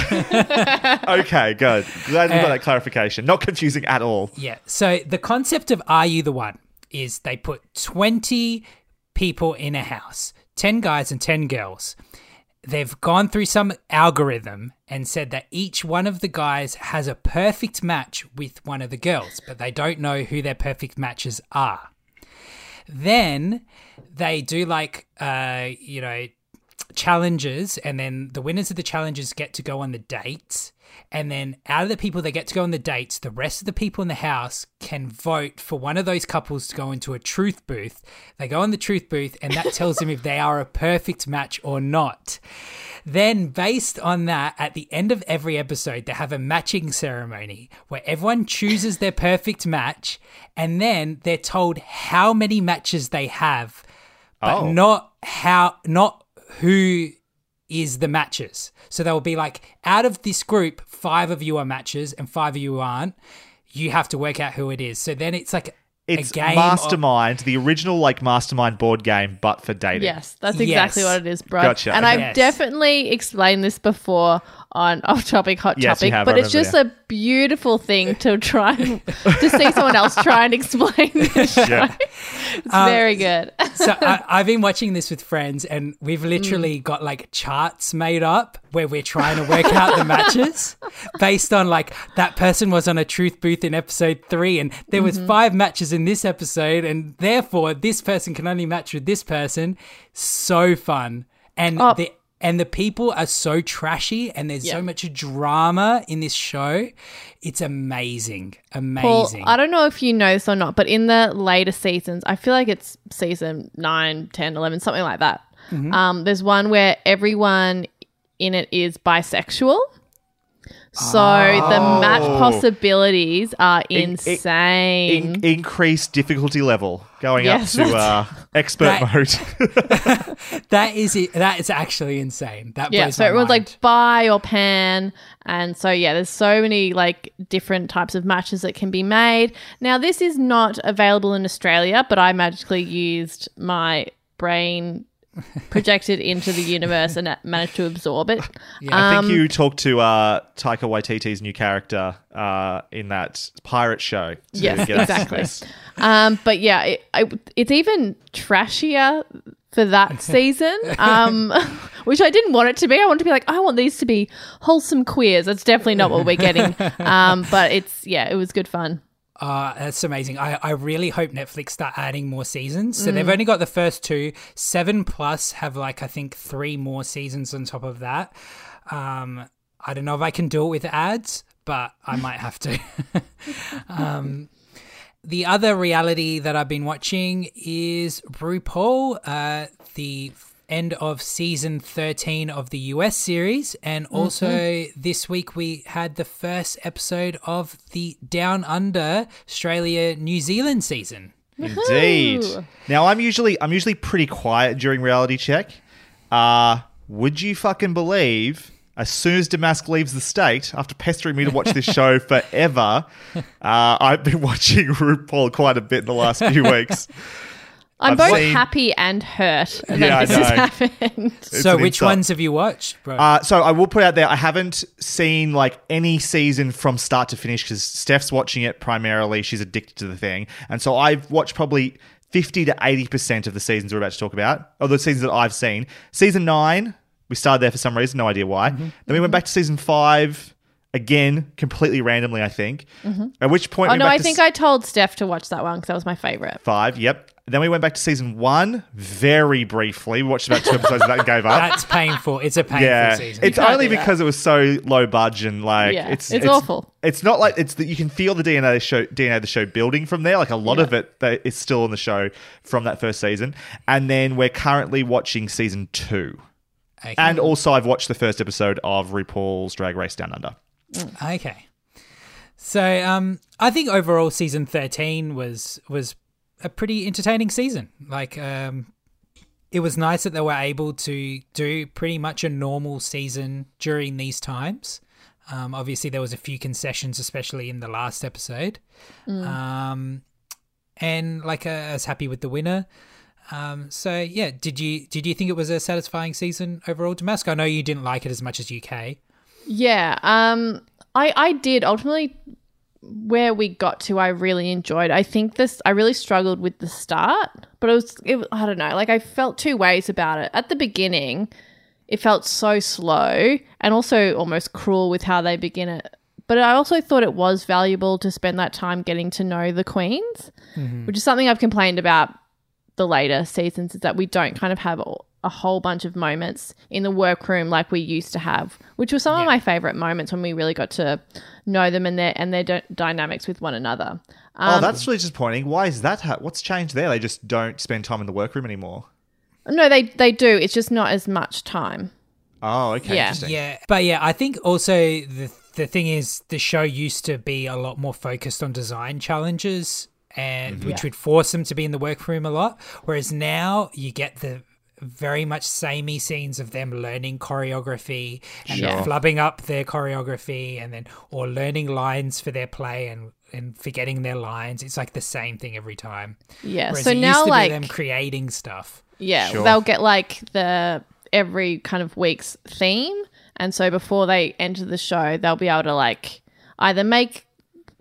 [SPEAKER 2] okay, good. Glad we got
[SPEAKER 3] Uh,
[SPEAKER 2] that clarification. Not confusing at all.
[SPEAKER 3] Yeah. So the concept of Are You the One is they put 20 people in a house 10 guys and 10 girls. They've gone through some algorithm and said that each one of the guys has a perfect match with one of the girls, but they don't know who their perfect matches are. Then they do like, uh, you know, challenges, and then the winners of the challenges get to go on the dates. And then out of the people that get to go on the dates, the rest of the people in the house can vote for one of those couples to go into a truth booth. They go in the truth booth, and that tells them if they are a perfect match or not. Then, based on that, at the end of every episode, they have a matching ceremony where everyone chooses their perfect match, and then they're told how many matches they have, but
[SPEAKER 2] Oh.
[SPEAKER 3] not how, not who is the matches. So they'll be like, out of this group, five of you are matches and five of you aren't. You have to work out who it is. So then it's like
[SPEAKER 2] It's
[SPEAKER 3] a game. of-
[SPEAKER 2] Mastermind, the original like Mastermind board game, but for dating.
[SPEAKER 1] Yes, that's exactly
[SPEAKER 3] Yes.
[SPEAKER 1] what it is, bro.
[SPEAKER 2] Gotcha,
[SPEAKER 1] And
[SPEAKER 2] okay.
[SPEAKER 1] I've
[SPEAKER 3] Yes.
[SPEAKER 1] definitely explained this before on off topic, hot
[SPEAKER 2] Yes, you
[SPEAKER 1] topic,
[SPEAKER 2] have,
[SPEAKER 1] but
[SPEAKER 2] I
[SPEAKER 1] it's just
[SPEAKER 2] remember,
[SPEAKER 1] a beautiful thing to try and to see someone else try and explain this show.
[SPEAKER 2] Yeah.
[SPEAKER 1] It's very good.
[SPEAKER 3] so I, I've been watching this with friends, and we've literally
[SPEAKER 1] Mm.
[SPEAKER 3] got like charts made up where we're trying to work out the matches based on like that person was on a truth booth in episode three, and there was
[SPEAKER 1] Mm-hmm.
[SPEAKER 3] five matches in this episode, and therefore this person can only match with this person. So fun, and
[SPEAKER 1] Oh.
[SPEAKER 3] the and the people are so trashy and there's
[SPEAKER 1] Yeah.
[SPEAKER 3] so much drama in this show. It's amazing.
[SPEAKER 1] Paul,
[SPEAKER 3] Amazing.
[SPEAKER 1] I don't know if you know this or not, but in the later seasons, I feel like it's season 9, 10, 11, something like that.
[SPEAKER 3] Mm-hmm.
[SPEAKER 1] Um, there's one where everyone in it is bisexual. So the match
[SPEAKER 3] Oh.
[SPEAKER 1] possibilities are
[SPEAKER 2] In-
[SPEAKER 1] insane.
[SPEAKER 2] In- increased difficulty level, going
[SPEAKER 1] Yes,
[SPEAKER 2] up to uh, expert
[SPEAKER 3] That-
[SPEAKER 2] mode.
[SPEAKER 3] that is it. That is actually insane. That
[SPEAKER 1] yeah, so
[SPEAKER 3] my
[SPEAKER 1] everyone's
[SPEAKER 3] mind.
[SPEAKER 1] like buy or pan, and so yeah, there's so many like different types of matches that can be made. Now, this is not available in Australia, but I magically used my brain projected into the universe and managed to absorb it.
[SPEAKER 2] I
[SPEAKER 1] Um,
[SPEAKER 2] think you talked to uh, Taika Waititi's new character uh, in that pirate show.
[SPEAKER 1] Yes,
[SPEAKER 2] get access to
[SPEAKER 1] exactly. Um, but yeah, it, I, it's even trashier for that season, um, which I didn't want it to be. I want to be like, I want these to be wholesome queers. That's definitely not what we're getting. Um, but it's, yeah, it was good fun.
[SPEAKER 3] Uh, that's amazing. I, I really hope Netflix start adding more seasons. So
[SPEAKER 1] Mm.
[SPEAKER 3] they've only got the first two. Seven plus have like I think three more seasons on top of that. Um, I don't know if I can do it with ads, but I might have to. um, the other reality that I've been watching is RuPaul, uh, the end of season 13 of the US series. And also this week we had the first episode of the Down Under Australia New Zealand season.
[SPEAKER 2] Indeed.
[SPEAKER 1] Woohoo.
[SPEAKER 2] Now I'm usually I'm usually pretty quiet during reality check. Uh, would you fucking believe? As soon as Damask leaves the state, after pestering me to watch this show forever, uh, I've been watching RuPaul quite a bit in the last few weeks.
[SPEAKER 1] I'm
[SPEAKER 2] I've
[SPEAKER 1] both
[SPEAKER 2] seen-
[SPEAKER 1] happy and hurt that
[SPEAKER 2] Yeah, I
[SPEAKER 1] this has
[SPEAKER 2] know.
[SPEAKER 1] happened.
[SPEAKER 2] It's
[SPEAKER 3] so
[SPEAKER 2] an
[SPEAKER 3] which
[SPEAKER 2] insult.
[SPEAKER 3] ones have you watched, bro?
[SPEAKER 2] Uh, so I will put out there, I haven't seen like any season from start to finish because Steph's watching it primarily. She's addicted to the thing, and so I've watched probably fifty to eighty percent of the seasons we're about to talk about, or the seasons that I've seen. Season nine, we started there for some reason, no idea why.
[SPEAKER 1] Mm-hmm.
[SPEAKER 2] Then we went back to season five again, completely randomly, I think. At which point,
[SPEAKER 1] Oh,
[SPEAKER 2] we
[SPEAKER 1] no,
[SPEAKER 2] went
[SPEAKER 1] I
[SPEAKER 2] to
[SPEAKER 1] think
[SPEAKER 2] s-
[SPEAKER 1] I told Steph to watch that one because that was my favorite.
[SPEAKER 2] five. Yep. Then we went back to season one very briefly. We watched about two episodes of that and gave up.
[SPEAKER 3] That's painful. It's a painful
[SPEAKER 2] yeah,
[SPEAKER 3] season.
[SPEAKER 2] it's only because it was so low budget and like
[SPEAKER 1] Yeah,
[SPEAKER 2] it's,
[SPEAKER 1] it's awful.
[SPEAKER 2] It's not like it's that you can feel the DNA of the show DNA of the show building from there. Like a lot of it that is still in the show from that first season, and then we're currently watching season two.
[SPEAKER 3] Okay.
[SPEAKER 2] And also, I've watched the first episode of RuPaul's Drag Race Down Under.
[SPEAKER 3] Okay. So um I think overall season 13 was was a pretty entertaining season. Like um it was nice that they were able to do pretty much a normal season during these times. Um, obviously, there was a few concessions, especially in the last episode. Um, and like, uh, I was happy with the winner. Um, so yeah, did you did you think it was a satisfying season overall, Damask? I know you didn't like it as much as UK.
[SPEAKER 1] Yeah, um, I I did ultimately where we got to. I really enjoyed. I think this. I really struggled with the start, but it was. It, I don't know. Like I felt two ways about it. At the beginning, it felt so slow and also almost cruel with how they begin it. But I also thought it was valuable to spend that time getting to know the queens, mm-hmm. which is something I've complained about the later seasons is that we don't kind of have a, a whole bunch of moments in the workroom like we used to have, which were some of my favorite moments when we really got to know them and their and their d- dynamics with one another.
[SPEAKER 2] oh,
[SPEAKER 1] Um,
[SPEAKER 2] that's really disappointing. Why is that? Ha- What's changed there? They just don't spend time in the workroom anymore.
[SPEAKER 1] no, they they do. It's just not as much time.
[SPEAKER 2] Oh, okay.
[SPEAKER 1] Yeah.
[SPEAKER 2] Interesting.
[SPEAKER 3] Yeah, but yeah, I think also the the thing is the show used to be a lot more focused on design challenges and which would force them to be in the workroom a lot whereas now you get the very much samey scenes of them learning choreography and
[SPEAKER 1] Sure.
[SPEAKER 3] flubbing up their choreography and then or learning lines for their play and and forgetting their lines it's like the same thing every time
[SPEAKER 1] Yeah.
[SPEAKER 3] whereas
[SPEAKER 1] so
[SPEAKER 3] it used
[SPEAKER 1] now
[SPEAKER 3] to
[SPEAKER 1] like
[SPEAKER 3] be them creating stuff
[SPEAKER 1] Yeah,
[SPEAKER 2] Sure.
[SPEAKER 1] they'll get like the every kind of week's theme, and so before they enter the show, they'll be able to like either make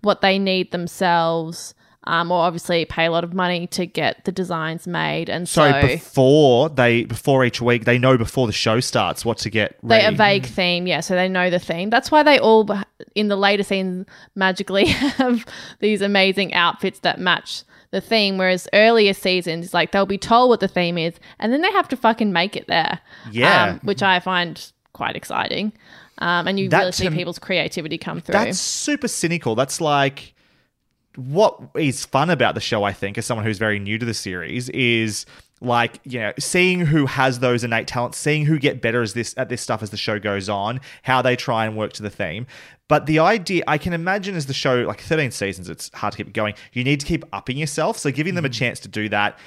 [SPEAKER 1] what they need themselves, um, or obviously pay a lot of money to get the designs made. And so
[SPEAKER 2] Sorry, before they before each week, they know before the show starts what to get
[SPEAKER 1] they a vague theme, yeah. So they know the theme. That's why they all in the later scenes magically have these amazing outfits that match the theme. Whereas earlier seasons, like they'll be told what the theme is, and then they have to fucking make it there.
[SPEAKER 2] Yeah.
[SPEAKER 1] um, which I find quite exciting. Um, and you
[SPEAKER 2] That
[SPEAKER 1] really see
[SPEAKER 2] to-
[SPEAKER 1] people's creativity come through.
[SPEAKER 2] That's super cynical. That's like what is fun about the show, I think, as someone who's very new to the series, is like, you know, seeing who has those innate talents, seeing who get better as this at this stuff as the show goes on, how they try and work to the theme. But the idea I can imagine as the show, like 13 seasons, it's hard to keep it going. You need to keep upping yourself. So giving them a mm. chance to do that.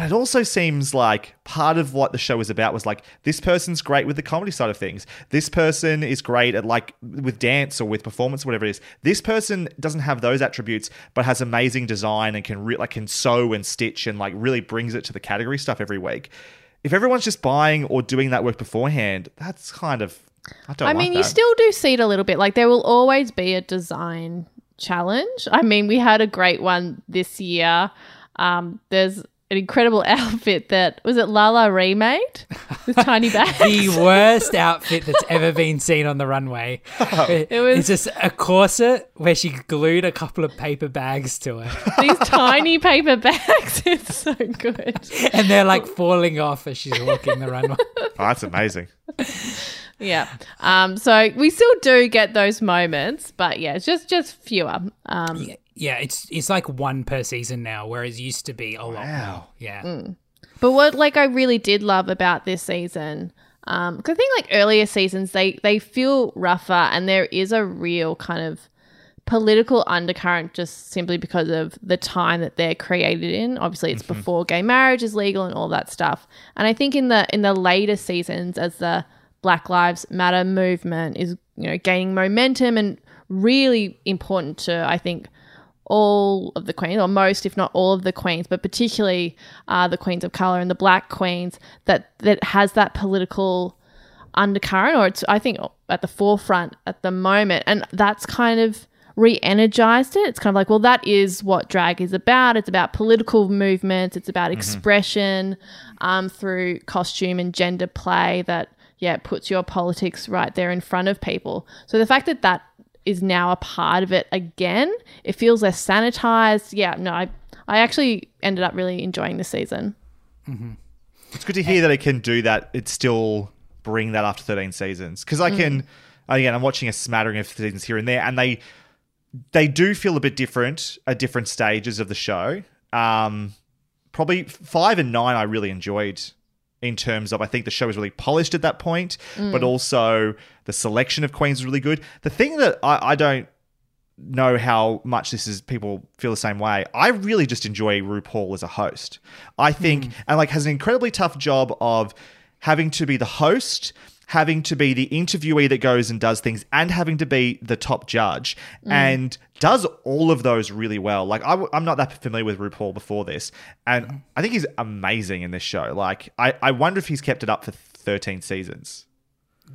[SPEAKER 2] But it also seems like part of what the show was about was like this person's great with the comedy side of things. This person is great at like with dance or with performance, whatever it is. This person doesn't have those attributes, but has amazing design and can re- like can sew and stitch and like really brings it to the category stuff every week. If everyone's just buying or doing that work beforehand, that's kind of I don't.
[SPEAKER 1] I
[SPEAKER 2] like
[SPEAKER 1] mean, you still do see it a little bit. Like there will always be a design challenge. I mean, we had a great one this year. Um, there's an incredible outfit that was it Lala remade with tiny bags.
[SPEAKER 3] the worst outfit that's ever been seen on the runway. It
[SPEAKER 1] was-
[SPEAKER 3] it's just a corset where she glued a couple of paper bags to it,
[SPEAKER 1] These tiny paper bags. It's so good.
[SPEAKER 3] and they're like falling off as she's walking the runway.
[SPEAKER 2] Oh, that's amazing.
[SPEAKER 1] Yeah. Um, so we still do get those moments, but yeah, just just fewer. Um,
[SPEAKER 3] Yeah, it's it's like one per season now, whereas it used to be a lot
[SPEAKER 2] Wow.
[SPEAKER 3] more. Yeah.
[SPEAKER 1] Mm. But what like I really did love about this season, um, 'cause I think like earlier seasons they they feel rougher and there is a real kind of political undercurrent just simply because of the time that they're created in. Obviously, it's before gay marriage is legal and all that stuff. And I think in the in the later seasons, as the Black Lives Matter movement is you know gaining momentum and really important to I think all of the queens, or most, if not all of the queens, but particularly uh, the queens of color and the black queens, that that has that political undercurrent, or it's I think at the forefront at the moment, and that's kind of re-energized it. It's kind of like, well, that is what drag is about. It's about political movements. It's about expression um, through costume and gender play. That yeah, puts your politics right there in front of people. So the fact that that is now a part of it again. It feels less sanitized. Yeah, no, I I actually ended up really enjoying the season. Mm-hmm.
[SPEAKER 2] It's good to hear that it can do that. It still bring that after 13 seasons because I mm. can. Again, I'm watching a smattering of seasons here and there, and they they do feel a bit different at different stages of the show. Um, probably five and nine, I really enjoyed in terms of I think the show was really polished at that point, but mm. also the selection of queens is really good. The thing that I, I don't know how much this is people feel the same way. I really just enjoy RuPaul as a host. I think hmm. and like has an incredibly tough job of having to be the host, having to be the interviewee that goes and does things and having to be the top judge hmm. and does all of those really well. Like I, am not that familiar with RuPaul before this and hmm. I think he's amazing in this show. Like I, I wonder if he's kept it up for 13 seasons.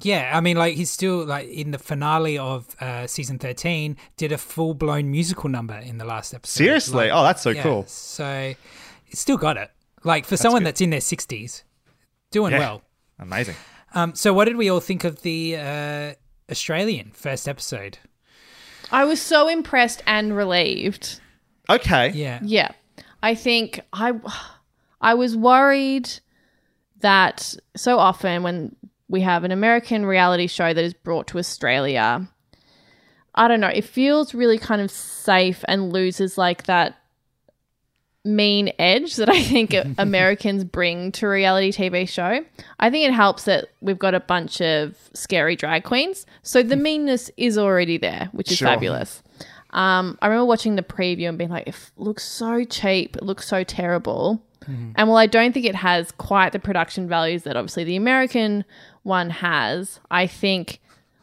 [SPEAKER 3] Yeah, I mean, like he's still like in the finale of uh, season thirteen, did a full blown musical number in the last episode.
[SPEAKER 2] Seriously?
[SPEAKER 3] Like,
[SPEAKER 2] Oh, that's so
[SPEAKER 3] yeah,
[SPEAKER 2] cool.
[SPEAKER 3] So he's still got it. Like for someone
[SPEAKER 2] good.
[SPEAKER 3] that's in their sixties, doing
[SPEAKER 2] Yeah.
[SPEAKER 3] well.
[SPEAKER 2] Amazing.
[SPEAKER 3] Um, so what did we all think of the uh, Australian first episode?
[SPEAKER 1] I was so impressed and relieved.
[SPEAKER 2] Okay.
[SPEAKER 3] Yeah,
[SPEAKER 1] Yeah. I think I I was worried that so often when we have an American reality show that is brought to Australia, I don't know, it feels really kind of safe and loses like that mean edge that I think Americans bring to a reality TV show. I think it helps that we've got a bunch of scary drag queens. So the meanness is already there, which is
[SPEAKER 2] Sure.
[SPEAKER 1] fabulous. Um, I remember watching the preview and being like, it looks so cheap, it looks so terrible. And while I don't think it has quite the production values that obviously the American one has, I think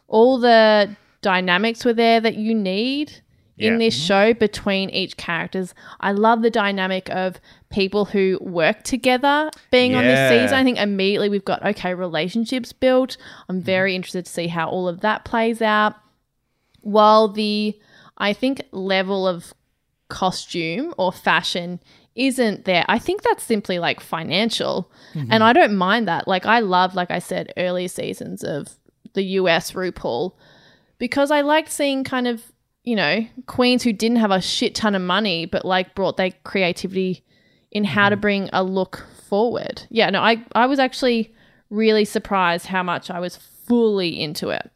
[SPEAKER 1] all the dynamics were there that you need in
[SPEAKER 2] Yeah.
[SPEAKER 1] this show between each characters. I love the dynamic of people who work together being on this
[SPEAKER 2] Yeah.
[SPEAKER 1] season. I think immediately we've got okay relationships built. I'm mm-hmm. very interested to see how all of that plays out. While the I think level of costume or fashion isn't there. I think that's simply like financial. And I don't mind that. Like I love, like I said, early seasons of the US RuPaul because I liked seeing kind of, you know, queens who didn't have a shit ton of money but like brought their creativity in how to bring a look forward. Yeah, no, I I was actually really surprised how much I was fully into it.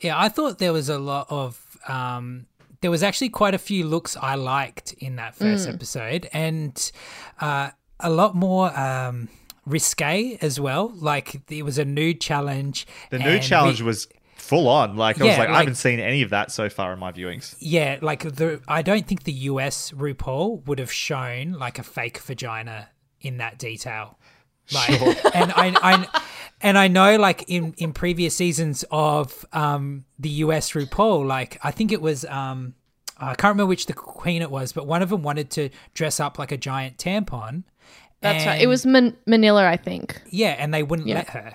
[SPEAKER 3] Yeah, I thought there was a lot of. Um, there was actually quite a few looks I liked in that first episode, and uh, a lot more um, risque as well. Like it was a nude challenge.
[SPEAKER 2] The new
[SPEAKER 3] and
[SPEAKER 2] challenge
[SPEAKER 3] we-
[SPEAKER 2] was full on. Like I was
[SPEAKER 3] Yeah,
[SPEAKER 2] like, I haven't seen any of that so far in my viewings.
[SPEAKER 3] Yeah, like the I don't think the US RuPaul would have shown like a fake vagina in that detail. Like, and I, I and I know like in in previous seasons of um the US RuPaul, like I think it was um I can't remember which the queen it was, but one of them wanted to dress up like a giant tampon.
[SPEAKER 1] That's right. It was Man- Manila, I think.
[SPEAKER 3] yeah, and they wouldn't
[SPEAKER 1] Yeah.
[SPEAKER 3] let her.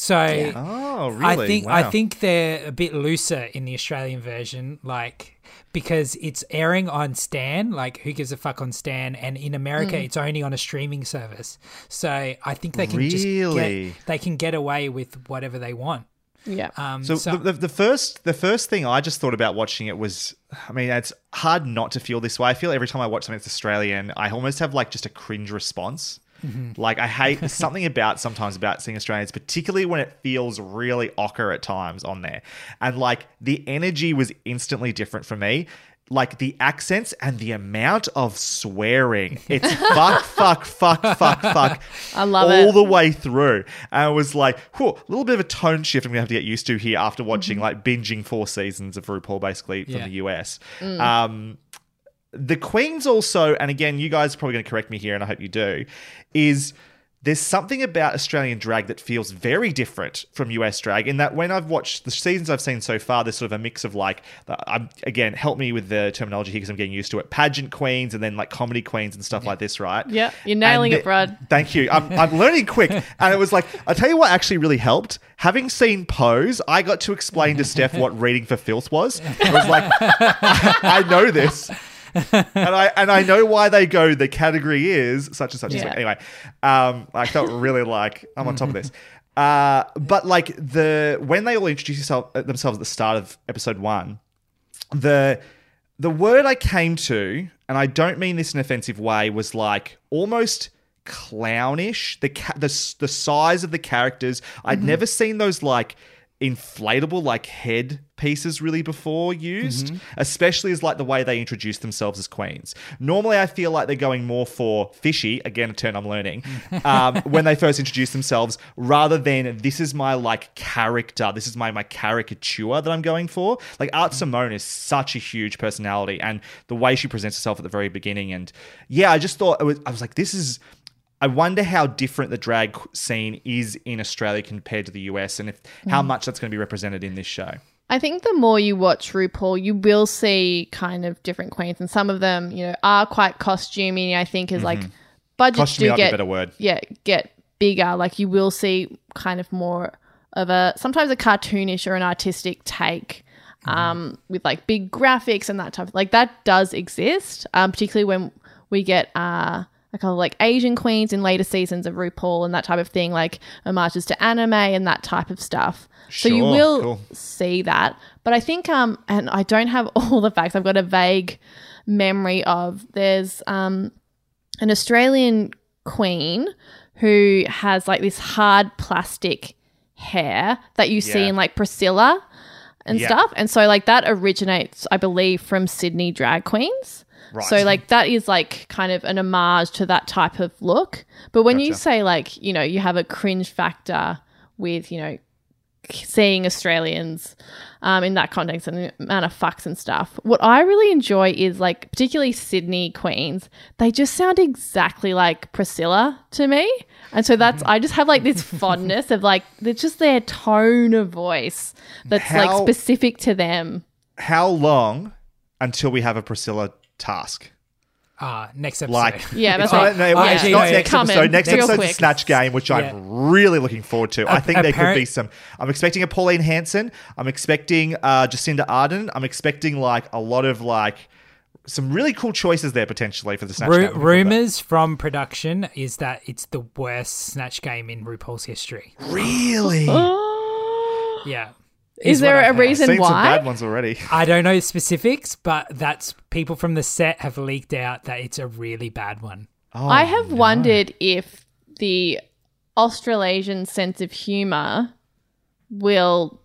[SPEAKER 3] So
[SPEAKER 2] Oh, really?
[SPEAKER 3] I think
[SPEAKER 2] wow.
[SPEAKER 3] I think they're a bit looser in the Australian version, like because it's airing on Stan. Like, who gives a fuck on Stan? And in America,
[SPEAKER 1] Mm.
[SPEAKER 3] it's only on a streaming service. So I think they can just get, they can get away with whatever they want.
[SPEAKER 1] Yeah.
[SPEAKER 3] Um,
[SPEAKER 2] So,
[SPEAKER 3] so,
[SPEAKER 2] the, the, the first the first thing I just thought about watching it was, I mean, it's hard not to feel this way. I feel every time I watch something that's Australian, I almost have like just a cringe response. Mm-hmm. Like I hate something about sometimes about seeing Australians, particularly when it feels really ochre at times on there, and like the energy was instantly different for me. Like the accents and the amount of swearing. It's fuck, fuck, fuck, fuck, fuck.
[SPEAKER 1] I love
[SPEAKER 2] all
[SPEAKER 1] it.
[SPEAKER 2] the way through. And I was like, whew, a little bit of a tone shift I'm going to have to get used to here after watching, mm-hmm. like, binging four seasons of RuPaul basically from
[SPEAKER 3] Yeah.
[SPEAKER 2] the US. Mm. Um, the Queens also, and again, you guys are probably going to correct me here, and I hope you do, is there's something about Australian drag that feels very different from US drag in that when I've watched the seasons I've seen so far, there's sort of a mix of like, I'm, again, help me with the terminology here because I'm getting used to it, pageant queens and then like comedy queens and stuff like this, right?
[SPEAKER 1] Yeah, you're nailing it, Brad.
[SPEAKER 2] Thank you. I'm, I'm learning quick. And it was like, I'll tell you what actually really helped. Having seen Pose, I got to explain to Steph what reading for filth was. It was like, I know this. And I and I know why they go. The category is such and such. and such. Anyway, um, I felt really like I'm on top of this. Uh, but like the when they all introduce yourself, uh, themselves at the start of episode one, the the word I came to, and I don't mean this in an offensive way, was like almost clownish. The ca- the the size of the characters. I'd never seen those like inflatable like head pieces really before used mm-hmm. especially as like the way they introduce themselves as queens. Normally i feel like they're going more for fishy again a term i'm learning mm. um, when they first introduce themselves rather than this is my like character. This is my my caricature that i'm going for. Like art mm. simone is such a huge personality and the way she presents herself at the very beginning and yeah i just thought it was i was like this is I wonder how different the drag scene is in Australia compared to the US and if how much that's going to be represented in this show.
[SPEAKER 1] I think the more you watch RuPaul, you will see kind of different queens, and some of them, you know, are quite costumey. I think is like budgets
[SPEAKER 2] Costumey
[SPEAKER 1] do
[SPEAKER 2] might be a
[SPEAKER 1] get
[SPEAKER 2] better word.
[SPEAKER 1] yeah get bigger. Like you will see kind of more of a sometimes a cartoonish or an artistic take. Um, with like big graphics and that type of like that does exist. Um, particularly when we get uh I kind of like Asian queens in later seasons of RuPaul and that type of thing, like homages to anime and that type of stuff. Sure, so you will
[SPEAKER 2] cool.
[SPEAKER 1] see that. But I think um and I don't have all the facts. I've got a vague memory of there's um an Australian queen who has like this hard plastic hair that you see
[SPEAKER 2] Yeah.
[SPEAKER 1] in like Priscilla and
[SPEAKER 2] Yeah.
[SPEAKER 1] stuff. And so like that originates, I believe, from Sydney drag queens.
[SPEAKER 2] Right.
[SPEAKER 1] So like that is like kind of an homage to that type of look. But when you say like, you know, you have a cringe factor with, you know, seeing Australians um, in that context and the amount of fucks and stuff. What I really enjoy is like, particularly Sydney queens, they just sound exactly like Priscilla to me. And so that's, I just have like this fondness of like, it's just their tone of voice that's
[SPEAKER 2] How-
[SPEAKER 1] like specific to them.
[SPEAKER 2] How long until we have a Priscilla task?
[SPEAKER 3] uh, next episode.
[SPEAKER 2] Like,
[SPEAKER 1] Yeah, that's
[SPEAKER 2] it's not,
[SPEAKER 1] right.
[SPEAKER 2] no,
[SPEAKER 1] Yeah.
[SPEAKER 2] it's
[SPEAKER 3] Yeah.
[SPEAKER 2] not
[SPEAKER 3] Yeah.
[SPEAKER 2] next
[SPEAKER 1] Coming.
[SPEAKER 2] episode. Next
[SPEAKER 1] Real
[SPEAKER 2] episode's
[SPEAKER 1] quick.
[SPEAKER 2] Snatch Game, which
[SPEAKER 3] Yeah.
[SPEAKER 2] I'm really looking forward to. I
[SPEAKER 3] A-
[SPEAKER 2] think there could be some. I'm expecting a Pauline Hanson. I'm expecting uh, Jacinda Ardern. I'm expecting like a lot of like some really cool choices there potentially for the Snatch
[SPEAKER 3] Ru-
[SPEAKER 2] game.
[SPEAKER 3] rumors from production is that it's the worst snatch game in RuPaul's history.
[SPEAKER 2] Really?
[SPEAKER 3] Yeah.
[SPEAKER 1] Is there a
[SPEAKER 3] heard.
[SPEAKER 1] reason
[SPEAKER 2] Seen some
[SPEAKER 1] why?
[SPEAKER 2] bad ones already.
[SPEAKER 3] I don't know specifics, but that's people from the set have leaked out that it's a really bad one.
[SPEAKER 2] Oh,
[SPEAKER 1] I have wondered if the Australasian sense of humor will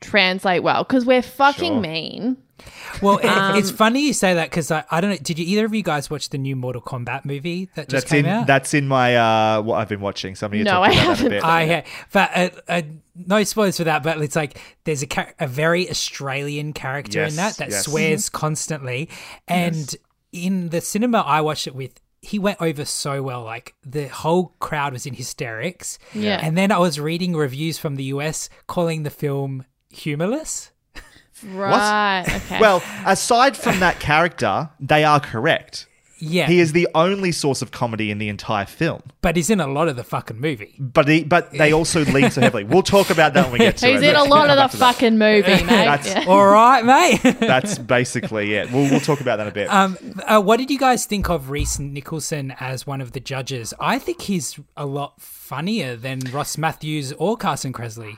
[SPEAKER 1] translate well because we're fucking
[SPEAKER 2] Sure.
[SPEAKER 1] mean.
[SPEAKER 3] Well, it,
[SPEAKER 1] Um,
[SPEAKER 3] it's funny you say that because I, I don't know. Did you either of you guys watch the new Mortal Kombat movie that just
[SPEAKER 2] That's
[SPEAKER 3] came
[SPEAKER 2] in
[SPEAKER 3] out?
[SPEAKER 2] that's in my uh what I've been watching. Some of you
[SPEAKER 1] No,
[SPEAKER 2] talked
[SPEAKER 1] I
[SPEAKER 2] about that a
[SPEAKER 1] haven't.
[SPEAKER 2] bit.
[SPEAKER 3] I yeah, but uh, uh, no spoilers for that. But it's like there's a char- a very Australian character
[SPEAKER 2] Yes,
[SPEAKER 3] in that that
[SPEAKER 2] yes.
[SPEAKER 3] swears constantly, and in the cinema I watched it with. He went over so well, like the whole crowd was in hysterics.
[SPEAKER 1] Yeah.
[SPEAKER 3] And then I was reading reviews from the US calling the film humorless.
[SPEAKER 1] Right. Okay.
[SPEAKER 2] Well, aside from that character, they are correct.
[SPEAKER 3] Yeah.
[SPEAKER 2] He is the only source of comedy in the entire film.
[SPEAKER 3] but he's in a lot of the fucking movie.
[SPEAKER 2] But he, but they also lean so heavily. We'll talk about that when we get to
[SPEAKER 1] He's
[SPEAKER 2] it.
[SPEAKER 1] He's in a lot of the
[SPEAKER 2] to that.
[SPEAKER 1] fucking movie, mate.
[SPEAKER 2] That's-
[SPEAKER 1] Yeah.
[SPEAKER 3] All right, mate.
[SPEAKER 2] That's basically it. We'll, we'll talk about that a bit.
[SPEAKER 3] Um, uh, what did you guys think of Rhys Nicholson as one of the judges? I think he's a lot funnier than Ross Mathews or Carson Kressley.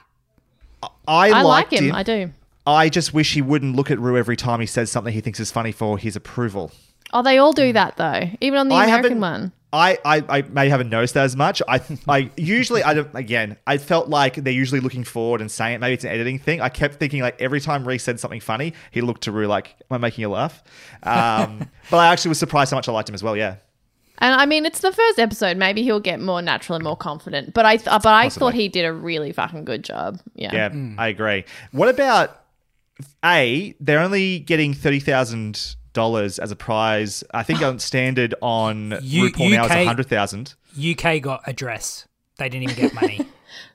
[SPEAKER 2] I,
[SPEAKER 1] I like him.
[SPEAKER 2] him.
[SPEAKER 1] I do.
[SPEAKER 2] I just wish he wouldn't look at Ru every time he says something he thinks is funny for his approval.
[SPEAKER 1] Oh, they all do that though. Even on the
[SPEAKER 2] I
[SPEAKER 1] American
[SPEAKER 2] haven't-
[SPEAKER 1] one.
[SPEAKER 2] I, I, I may haven't noticed that as much. I I usually I don't again. I felt like they're usually looking forward and saying it. Maybe it's an editing thing. I kept thinking like every time Rhys said something funny, he looked to Ru like, "Am I making you laugh?" Um, but I actually was surprised how much I liked him as well. Yeah,
[SPEAKER 1] And I mean, it's the first episode. Maybe he'll get more natural and more confident. But I, th- but I
[SPEAKER 2] Possibly.
[SPEAKER 1] thought he did a really fucking good job. Yeah.
[SPEAKER 2] yeah, I agree. What about a? They're only getting thirty thousand dollars as a prize. I think on standard on
[SPEAKER 3] U-
[SPEAKER 2] RuPaul now is
[SPEAKER 3] UK
[SPEAKER 2] a hundred thousand.
[SPEAKER 3] UK got a dress. They didn't even get money.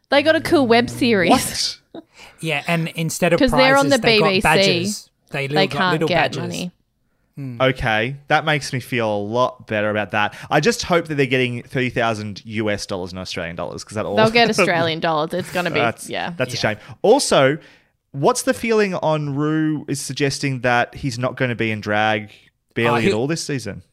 [SPEAKER 1] They got a cool web series.
[SPEAKER 2] What?
[SPEAKER 3] yeah, and instead of
[SPEAKER 1] 'Cause
[SPEAKER 3] prizes,
[SPEAKER 1] they're on the
[SPEAKER 3] they
[SPEAKER 1] BBC.
[SPEAKER 3] badges. They, little,
[SPEAKER 1] They
[SPEAKER 3] got
[SPEAKER 1] can't
[SPEAKER 3] little
[SPEAKER 1] get
[SPEAKER 3] badges.
[SPEAKER 1] money. Hmm.
[SPEAKER 2] Okay, that makes me feel a lot better about that. I just hope that they're getting thirty thousand US dollars and Australian dollars because that all
[SPEAKER 1] They'll get Australian dollars. It's gonna be
[SPEAKER 2] That's
[SPEAKER 1] yeah.
[SPEAKER 2] that's a shame. Also, what's the feeling on Ru is suggesting that he's not going to be in drag barely
[SPEAKER 3] Oh, he-
[SPEAKER 2] at all this season?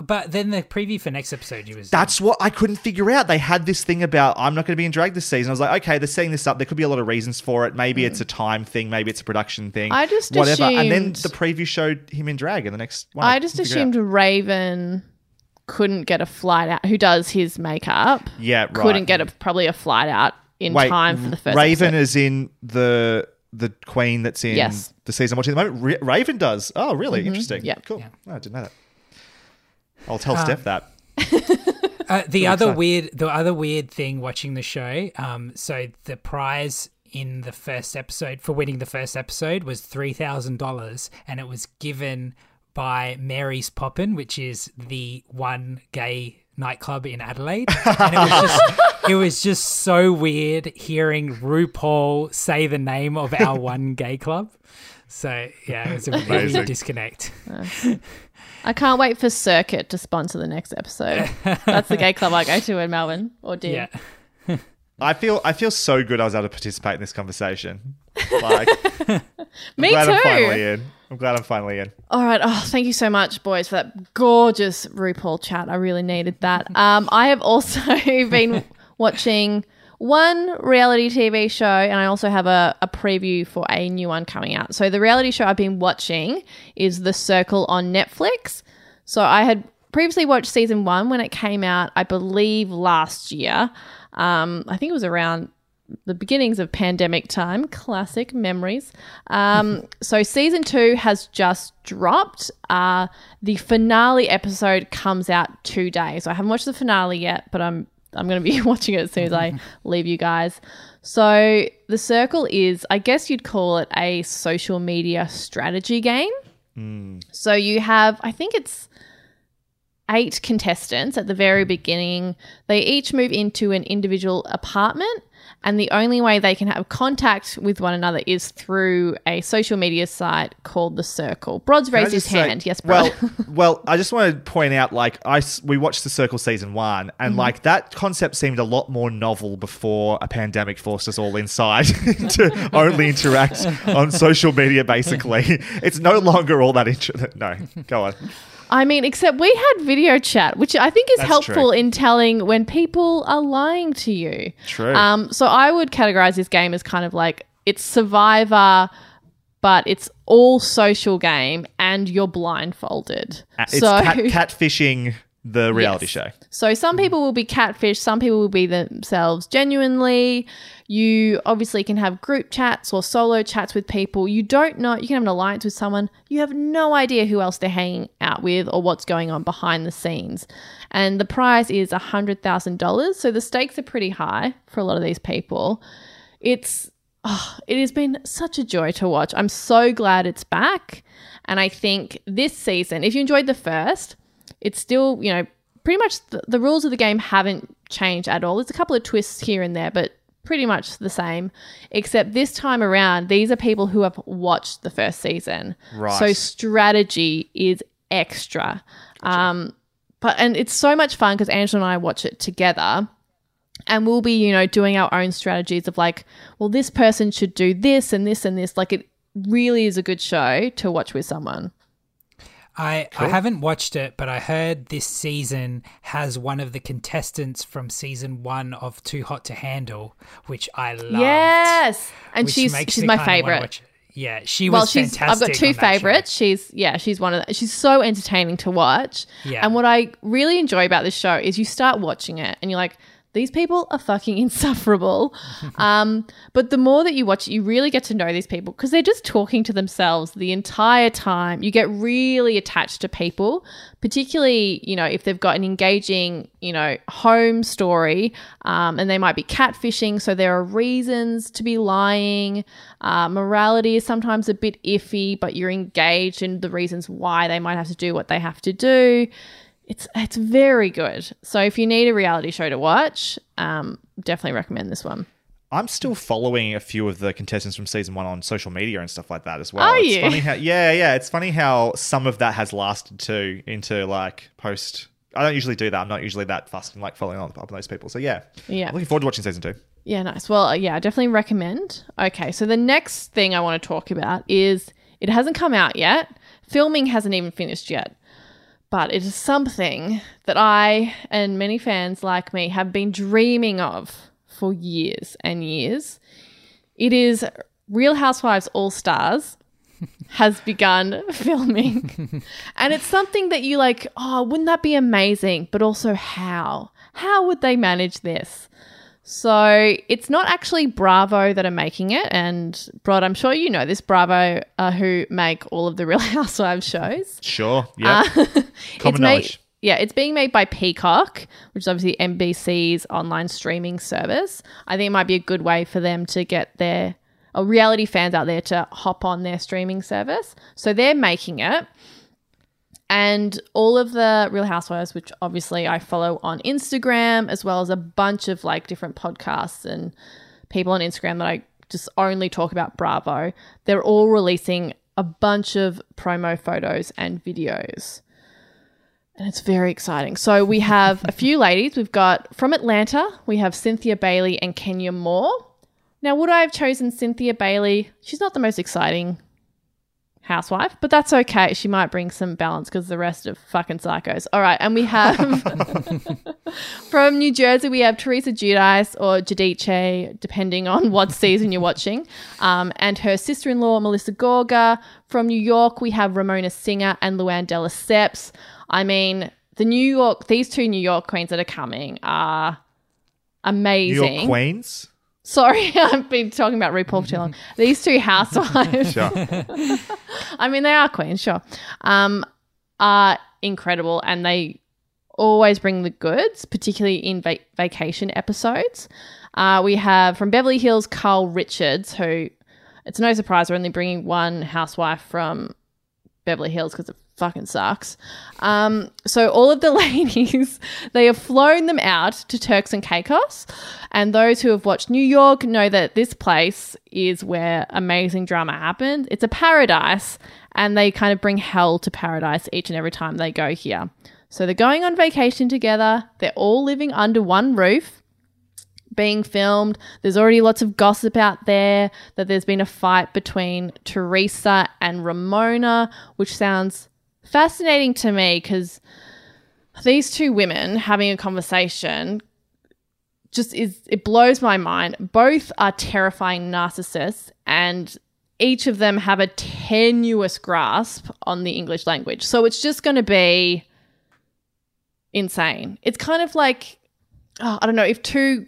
[SPEAKER 3] But then the preview for next episode, you was.
[SPEAKER 2] That's what I couldn't figure out. They had this thing about I'm not going to be in drag this season. I was like, okay, they're setting this up. There could be a lot of reasons for it. Maybe it's a time thing. Maybe it's a production thing.
[SPEAKER 1] Hmm. I just
[SPEAKER 2] whatever. And then the preview showed him in drag in the next one.
[SPEAKER 1] I just
[SPEAKER 2] couldn't figure it
[SPEAKER 1] assumed. Raven couldn't get a flight out. Who does his makeup?
[SPEAKER 2] Yeah, right.
[SPEAKER 1] Couldn't get a probably a flight out in
[SPEAKER 2] Wait,
[SPEAKER 1] time for the first.
[SPEAKER 2] Raven
[SPEAKER 1] episode.
[SPEAKER 2] is in the the queen that's in
[SPEAKER 1] Yes.
[SPEAKER 2] the season I'm watching at the moment. Ra- Raven does. Oh, really? Interesting.
[SPEAKER 1] Yeah.
[SPEAKER 2] Cool. Oh, I didn't know that. I'll tell
[SPEAKER 1] Um,
[SPEAKER 2] Steph that.
[SPEAKER 3] Uh, the other
[SPEAKER 2] excited.
[SPEAKER 3] weird, the other weird thing watching the show. Um, so the prize in the first episode for winning the first episode was three thousand dollars, and it was given by Mary's Poppin, which is the one gay nightclub in Adelaide. And it was just, it was just so weird hearing RuPaul say the name of our one gay club. So yeah, it was a
[SPEAKER 2] Amazing.
[SPEAKER 3] weird disconnect.
[SPEAKER 1] I can't wait for Circuit to sponsor the next episode. That's the gay club I go to in Melbourne or did.
[SPEAKER 3] Yeah.
[SPEAKER 2] I feel I feel so good I was able to participate in this conversation. Like,
[SPEAKER 1] Me
[SPEAKER 2] glad I'm finally in. I'm glad I'm finally in.
[SPEAKER 1] All right. Oh, thank you so much, boys, for that gorgeous RuPaul chat. I really needed that. Um, I have also been watching one reality TV show, and I also have a, a preview for a new one coming out. So, the reality show I've been watching is The Circle on Netflix. So, I had previously watched season one when it came out, I believe last year. Um, I think it was around the beginnings of pandemic time, classic memories. Um, so season two has just dropped. Uh, the finale episode comes out today. So I haven't watched the finale yet, but I'm I'm going to be watching it as soon as I leave you guys. So the circle is, I guess you'd call it a social media strategy game. So you have, I think it's eight contestants at the very beginning. They each move into an individual apartment, and the only way they can have contact with one another is through a social media site called The Circle. Brod's
[SPEAKER 2] Can
[SPEAKER 1] raised his
[SPEAKER 2] say-
[SPEAKER 1] hand. yes, Brod.
[SPEAKER 2] Well, well, I just want to point out, like, I, we watched the Circle season one,
[SPEAKER 1] Mm-hmm.
[SPEAKER 2] and like that concept seemed a lot more novel before a pandemic forced us all inside to only interact on social media. Basically, it's no longer all that interesting. No, go on.
[SPEAKER 1] I mean, except we had video chat, which I think is
[SPEAKER 2] That's
[SPEAKER 1] helpful
[SPEAKER 2] true.
[SPEAKER 1] in telling when people are lying to you.
[SPEAKER 2] True.
[SPEAKER 1] Um, so I would categorize this game as kind of like it's Survivor, but it's all social game, and you're blindfolded.
[SPEAKER 2] Uh, It's
[SPEAKER 1] so,
[SPEAKER 2] cat, catfishing the reality
[SPEAKER 1] Yes.
[SPEAKER 2] show.
[SPEAKER 1] so some people will be catfish, some people will be themselves genuinely. You obviously can have group chats or solo chats with people. You don't know, you can have an alliance with someone. You have no idea who else they're hanging out with or what's going on behind the scenes. And the prize is $100,000. So the stakes are pretty high for a lot of these people. It's oh, it has been such a joy to watch. I'm so glad it's back. And I think this season, if you enjoyed the first, it's still, you know, pretty much the, the rules of the game haven't changed at all. There's a couple of twists here and there, but pretty much the same. Except this time around, these are people who have watched the first season.
[SPEAKER 2] Right.
[SPEAKER 1] So strategy is extra. Um, but and it's so much fun because Angela and I watch it together and we'll be you know doing our own strategies of like well this person should do this and this and this like it really is a good show to watch with someone
[SPEAKER 3] I, I haven't watched it, but I heard this season has one of the contestants from season one of Too Hot to Handle, which I loved.
[SPEAKER 1] yes and she's she's my favorite.
[SPEAKER 3] Yeah, she was
[SPEAKER 1] well she's
[SPEAKER 3] fantastic.
[SPEAKER 1] i've got two
[SPEAKER 3] that show.
[SPEAKER 1] favorites she's yeah she's one of the, she's so entertaining to watch
[SPEAKER 3] Yeah.
[SPEAKER 1] and what i really enjoy about this show is you start watching it and you're like these people are fucking insufferable. Um, but the more that you watch it you really get to know these people because they're just talking to themselves the entire time. You get really attached to people particularly you know if they've got an engaging you know home story um, and they might be catfishing. So there are reasons to be lying. Uh, morality is sometimes a bit iffy but you're engaged in the reasons why they might have to do what they have to do it's it's very good so if you need a reality show to watch um, definitely recommend this one
[SPEAKER 2] I'm still following a few of the contestants from season one on social media and stuff like that as well.
[SPEAKER 1] Are
[SPEAKER 2] it's
[SPEAKER 1] you?
[SPEAKER 2] funny how yeah, yeah. It's funny how some of that has lasted too into like post I don't usually do that. I'm not usually that fussed and like following up on those people. So yeah.
[SPEAKER 1] Yeah.
[SPEAKER 2] I'm looking forward to watching season two.
[SPEAKER 1] Yeah, nice. Well, uh, yeah, I definitely recommend. Okay, so the next thing I want to talk about is it hasn't come out yet. Filming hasn't even finished yet. But it is something that I and many fans like me have been dreaming of for years and years. It is Real Housewives All Stars has begun filming. and it's something that you like, oh, wouldn't that be amazing? But also, how? How would they manage this? So it's not actually Bravo that are making it. And, Brod, I'm sure you know this Bravo uh, who make all of the Real Housewives shows.
[SPEAKER 2] Sure. Yeah. Common
[SPEAKER 1] it's made, yeah, it's being made by Peacock, which is obviously NBC's online streaming service. I think it might be a good way for them to get their uh, reality fans out there to hop on their streaming service. So they're making it. And all of the Real Housewives, which obviously I follow on Instagram, as well as a bunch of like different podcasts and people on Instagram that I just only talk about Bravo, they're all releasing a bunch of promo photos and videos. And it's very exciting. So we have a few ladies. We've got from Atlanta, we have Cynthia Bailey and Kenya Moore. Now, would I have chosen Cynthia Bailey? She's not the most exciting housewife, but that's okay. She might bring some balance because the rest are fucking psychos. All right, and we have from New Jersey, we have Teresa Giudice or Giudice, depending on what season you're watching, um, and her sister-in-law Melissa Gorga. From New York, we have Ramona Singer and Luann de Lesseps. I mean, the New York, these two New York queens that are coming are
[SPEAKER 2] New
[SPEAKER 1] amazing.
[SPEAKER 2] York Queens.
[SPEAKER 1] Sorry, I've been talking about RuPaul for too long. These two housewives,
[SPEAKER 2] Sure.
[SPEAKER 1] I mean, they are queens, sure, um, are incredible and they always bring the goods, particularly in va- vacation episodes. Uh, we have from Beverly Hills, Kyle Richards, who it's no surprise we're only bringing one housewife from Beverly Hills because it fucking sucks. Um, so all of the ladies, they have flown them out to Turks and Caicos, and those who have watched New York know that this place is where amazing drama happens. It's a paradise, and they kind of bring hell to paradise each and every time they go here. So they're going on vacation together. They're all living under one roof being filmed. There's already lots of gossip out there that there's been a fight between Teresa and Ramona, which sounds fascinating to me because these two women having a conversation just is it blows my mind. Both are terrifying narcissists and each of them have a tenuous grasp on the English language. So it's just going to be insane. It's kind of like oh, I don't know if two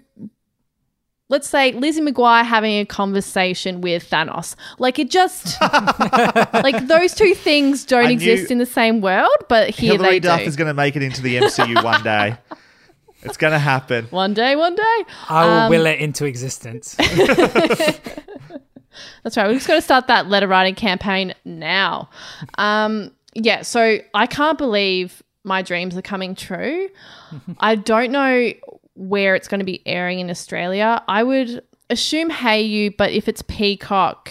[SPEAKER 1] let's say Lizzie McGuire having a conversation with Thanos. Like it just like those two things don't
[SPEAKER 2] I
[SPEAKER 1] exist in the same world, but here
[SPEAKER 2] Hilary
[SPEAKER 1] they
[SPEAKER 2] Duff
[SPEAKER 1] do.
[SPEAKER 2] is going to make it into the MCU one day. It's going to happen.
[SPEAKER 1] one day, one day.
[SPEAKER 3] I will
[SPEAKER 1] Um,
[SPEAKER 3] will it into existence.
[SPEAKER 1] That's right. We've just got to start that letter writing campaign now. Um, yeah, so I can't believe my dreams are coming true. I don't know where it's going to be airing in Australia. I would assume Hayu, but if it's Peacock,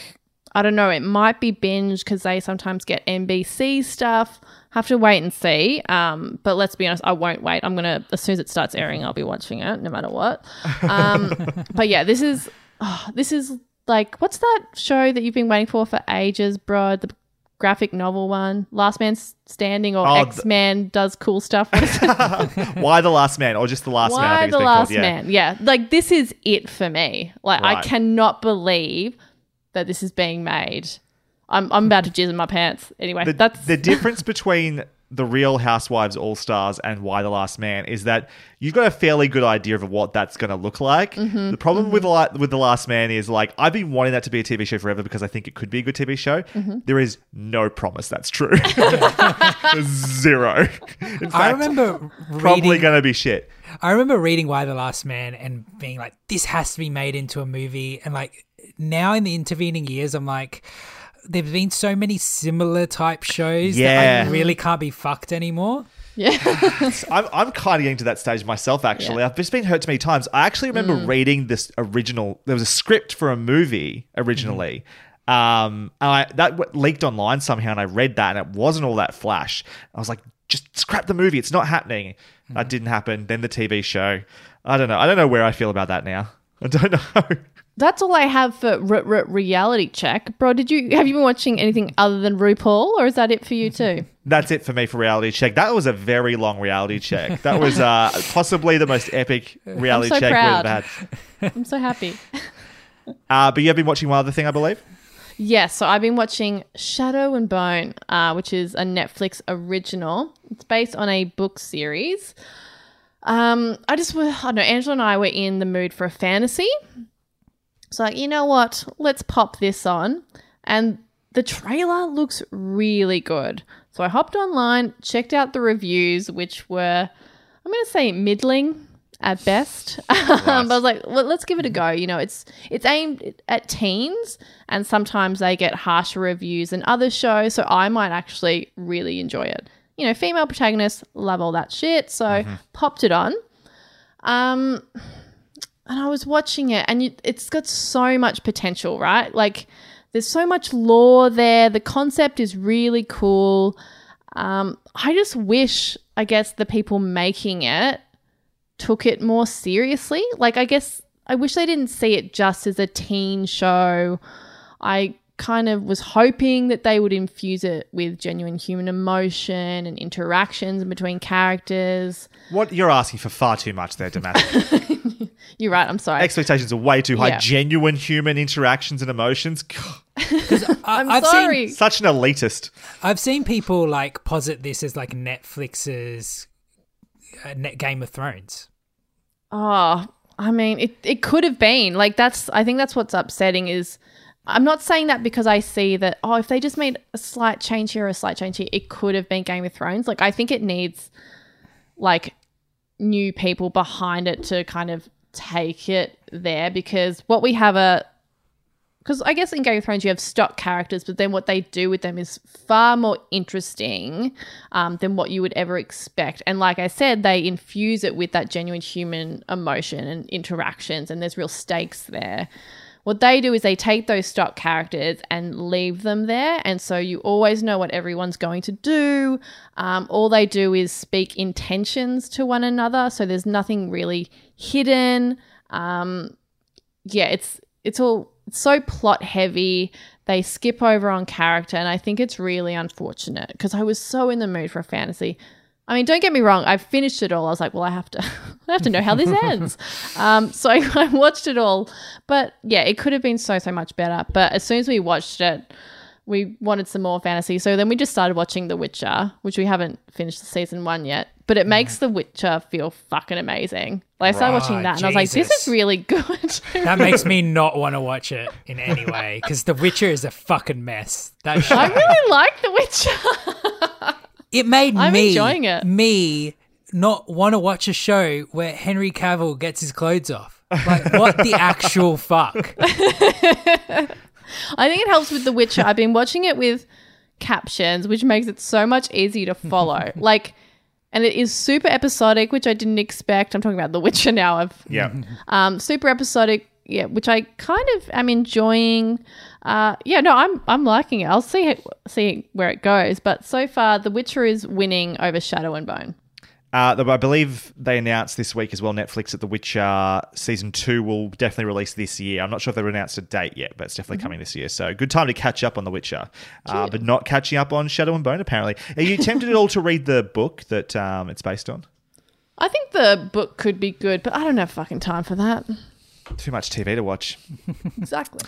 [SPEAKER 1] I don't know. It might be binge because they sometimes get NBC stuff. Have to wait and see. Um, but let's be honest, I won't wait. I'm gonna as soon as it starts airing, I'll be watching it no matter what. Um, but yeah, this is oh, this is like what's that show that you've been waiting for for ages, bro? The graphic novel one, Last Man Standing or
[SPEAKER 2] Oh,
[SPEAKER 1] X Man does cool stuff. What is it?
[SPEAKER 2] Y: The Last Man, or just the last man?
[SPEAKER 1] Why the Last.
[SPEAKER 2] Yeah.
[SPEAKER 1] Man? Yeah, like this is it for me. Like I cannot believe that this is being made. I'm I'm about to jizz in my pants. Anyway,
[SPEAKER 2] The,
[SPEAKER 1] that's
[SPEAKER 2] the difference between the Real Housewives All Stars and Y: The Last Man is that you've got a fairly good idea of what that's going to look like.
[SPEAKER 1] Mm-hmm,
[SPEAKER 2] the problem with La- with the Last Man is like I've been wanting that to be a TV show forever because I think it could be a good TV show.
[SPEAKER 1] Mm-hmm.
[SPEAKER 2] There is no promise that's true. Zero. In fact,
[SPEAKER 3] I remember
[SPEAKER 2] probably going to be shit.
[SPEAKER 3] I remember reading Y: The Last Man and being like, this has to be made into a movie. And like now in the intervening years, I'm like, there've been so many similar type shows
[SPEAKER 2] Yeah.
[SPEAKER 3] that I really can't be fucked anymore. Yeah.
[SPEAKER 2] I'm, I'm kind of getting to that stage myself, actually. I've just been hurt too many times. I actually remember
[SPEAKER 1] Mm.
[SPEAKER 2] reading this original, there was a script for a movie originally. Um, and I, that w- leaked online somehow, and I read that, and it wasn't all that flash. I was like, just scrap the movie. It's not happening. That didn't happen. Then the TV show. I don't know. I don't know where I feel about that now. I don't know.
[SPEAKER 1] That's all I have for r- r- reality check, bro. Did you have you been watching anything other than RuPaul, or is that it for you too?
[SPEAKER 2] That's it for me for reality check. That was a very long reality check. That was uh, possibly the most epic reality
[SPEAKER 1] so
[SPEAKER 2] check
[SPEAKER 1] proud.
[SPEAKER 2] we've had.
[SPEAKER 1] I'm so happy.
[SPEAKER 2] Uh, but you have been watching one other thing, I believe.
[SPEAKER 1] Yes, so I've been watching Shadow and Bone, uh, which is a Netflix original. It's based on a book series. Um, I just, were- I don't know, Angela and I were in the mood for a fantasy. So, like, you know what? Let's pop this on. And the trailer looks really good. So I hopped online, checked out the reviews, which were, I'm going to say, middling at best. Um, but I was like, well, let's give it a go. You know, it's it's aimed at teens, and sometimes they get harsher reviews than other shows. So I might actually really enjoy it. You know, female protagonists love all that shit. So popped it on. Um, and I was watching it, and it's got so much potential, right? Like, there's so much lore there. The concept is really cool. Um, I just wish, I guess, the people making it took it more seriously. Like, I guess I wish they didn't see it just as a teen show. I kind of was hoping that they would infuse it with genuine human emotion and interactions between characters.
[SPEAKER 2] What you're asking for far too much there, Damask.
[SPEAKER 1] You're right. I'm sorry.
[SPEAKER 2] Expectations are way too high.
[SPEAKER 1] Yeah.
[SPEAKER 2] Genuine human interactions and emotions. God,
[SPEAKER 1] I'm
[SPEAKER 3] I've
[SPEAKER 1] sorry.
[SPEAKER 3] Seen,
[SPEAKER 2] such an elitist.
[SPEAKER 3] I've seen people like posit this as like Netflix's uh, net Game of Thrones.
[SPEAKER 1] Oh, I mean, it, it could have been. Like, that's, I think that's what's upsetting is I'm not saying that because I see that, oh, if they just made a slight change here or a slight change here, it could have been Game of Thrones. Like, I think it needs, like, new people behind it to kind of take it there because what we have a because I guess in Game of Thrones you have stock characters, but then what they do with them is far more interesting um, than what you would ever expect. And like I said, they infuse it with that genuine human emotion and interactions, and there's real stakes there. What they do is they take those stock characters and leave them there, and so you always know what everyone's going to do. Um, all they do is speak intentions to one another, so there's nothing really hidden. Um, yeah, it's it's all it's so plot heavy. They skip over on character, and I think it's really unfortunate because I was so in the mood for a fantasy. I mean, don't get me wrong. I finished it all. I was like, well, I have to, I have to know how this ends. Um, so I, I watched it all, but yeah, it could have been so so much better. But as soon as we watched it, we wanted some more fantasy. So then we just started watching The Witcher, which we haven't finished the season one yet. But it makes The Witcher feel fucking amazing. Like I started watching that and I was like, this is really good.
[SPEAKER 3] That makes me not want to watch it in any way because The Witcher is a fucking mess. That show,
[SPEAKER 1] I really like The Witcher.
[SPEAKER 3] It made
[SPEAKER 1] I'm
[SPEAKER 3] me
[SPEAKER 1] enjoying it.
[SPEAKER 3] me not want to watch a show where Henry Cavill gets his clothes off. Like what the actual fuck?
[SPEAKER 1] I think it helps with The Witcher. I've been watching it with captions, which makes it so much easier to follow. like, and it is super episodic, which I didn't expect. I'm talking about The Witcher now. I've
[SPEAKER 2] Yeah.
[SPEAKER 1] um, super episodic, yeah, which I kind of am enjoying. Uh, yeah, no, I'm I'm liking it. I'll see it, see where it goes, but so far, The Witcher is winning over Shadow and Bone.
[SPEAKER 2] Uh, I believe they announced this week as well. Netflix that The Witcher season two will definitely release this year. I'm not sure if they've announced a date yet, but it's definitely
[SPEAKER 1] Mm-hmm.
[SPEAKER 2] coming this year. So good time to catch up on The Witcher, uh, but not catching up on Shadow and Bone. Apparently, are you tempted at all to read the book that um, it's based on?
[SPEAKER 1] I think the book could be good, but I don't have fucking time for that.
[SPEAKER 2] Too much TV to watch.
[SPEAKER 1] Exactly.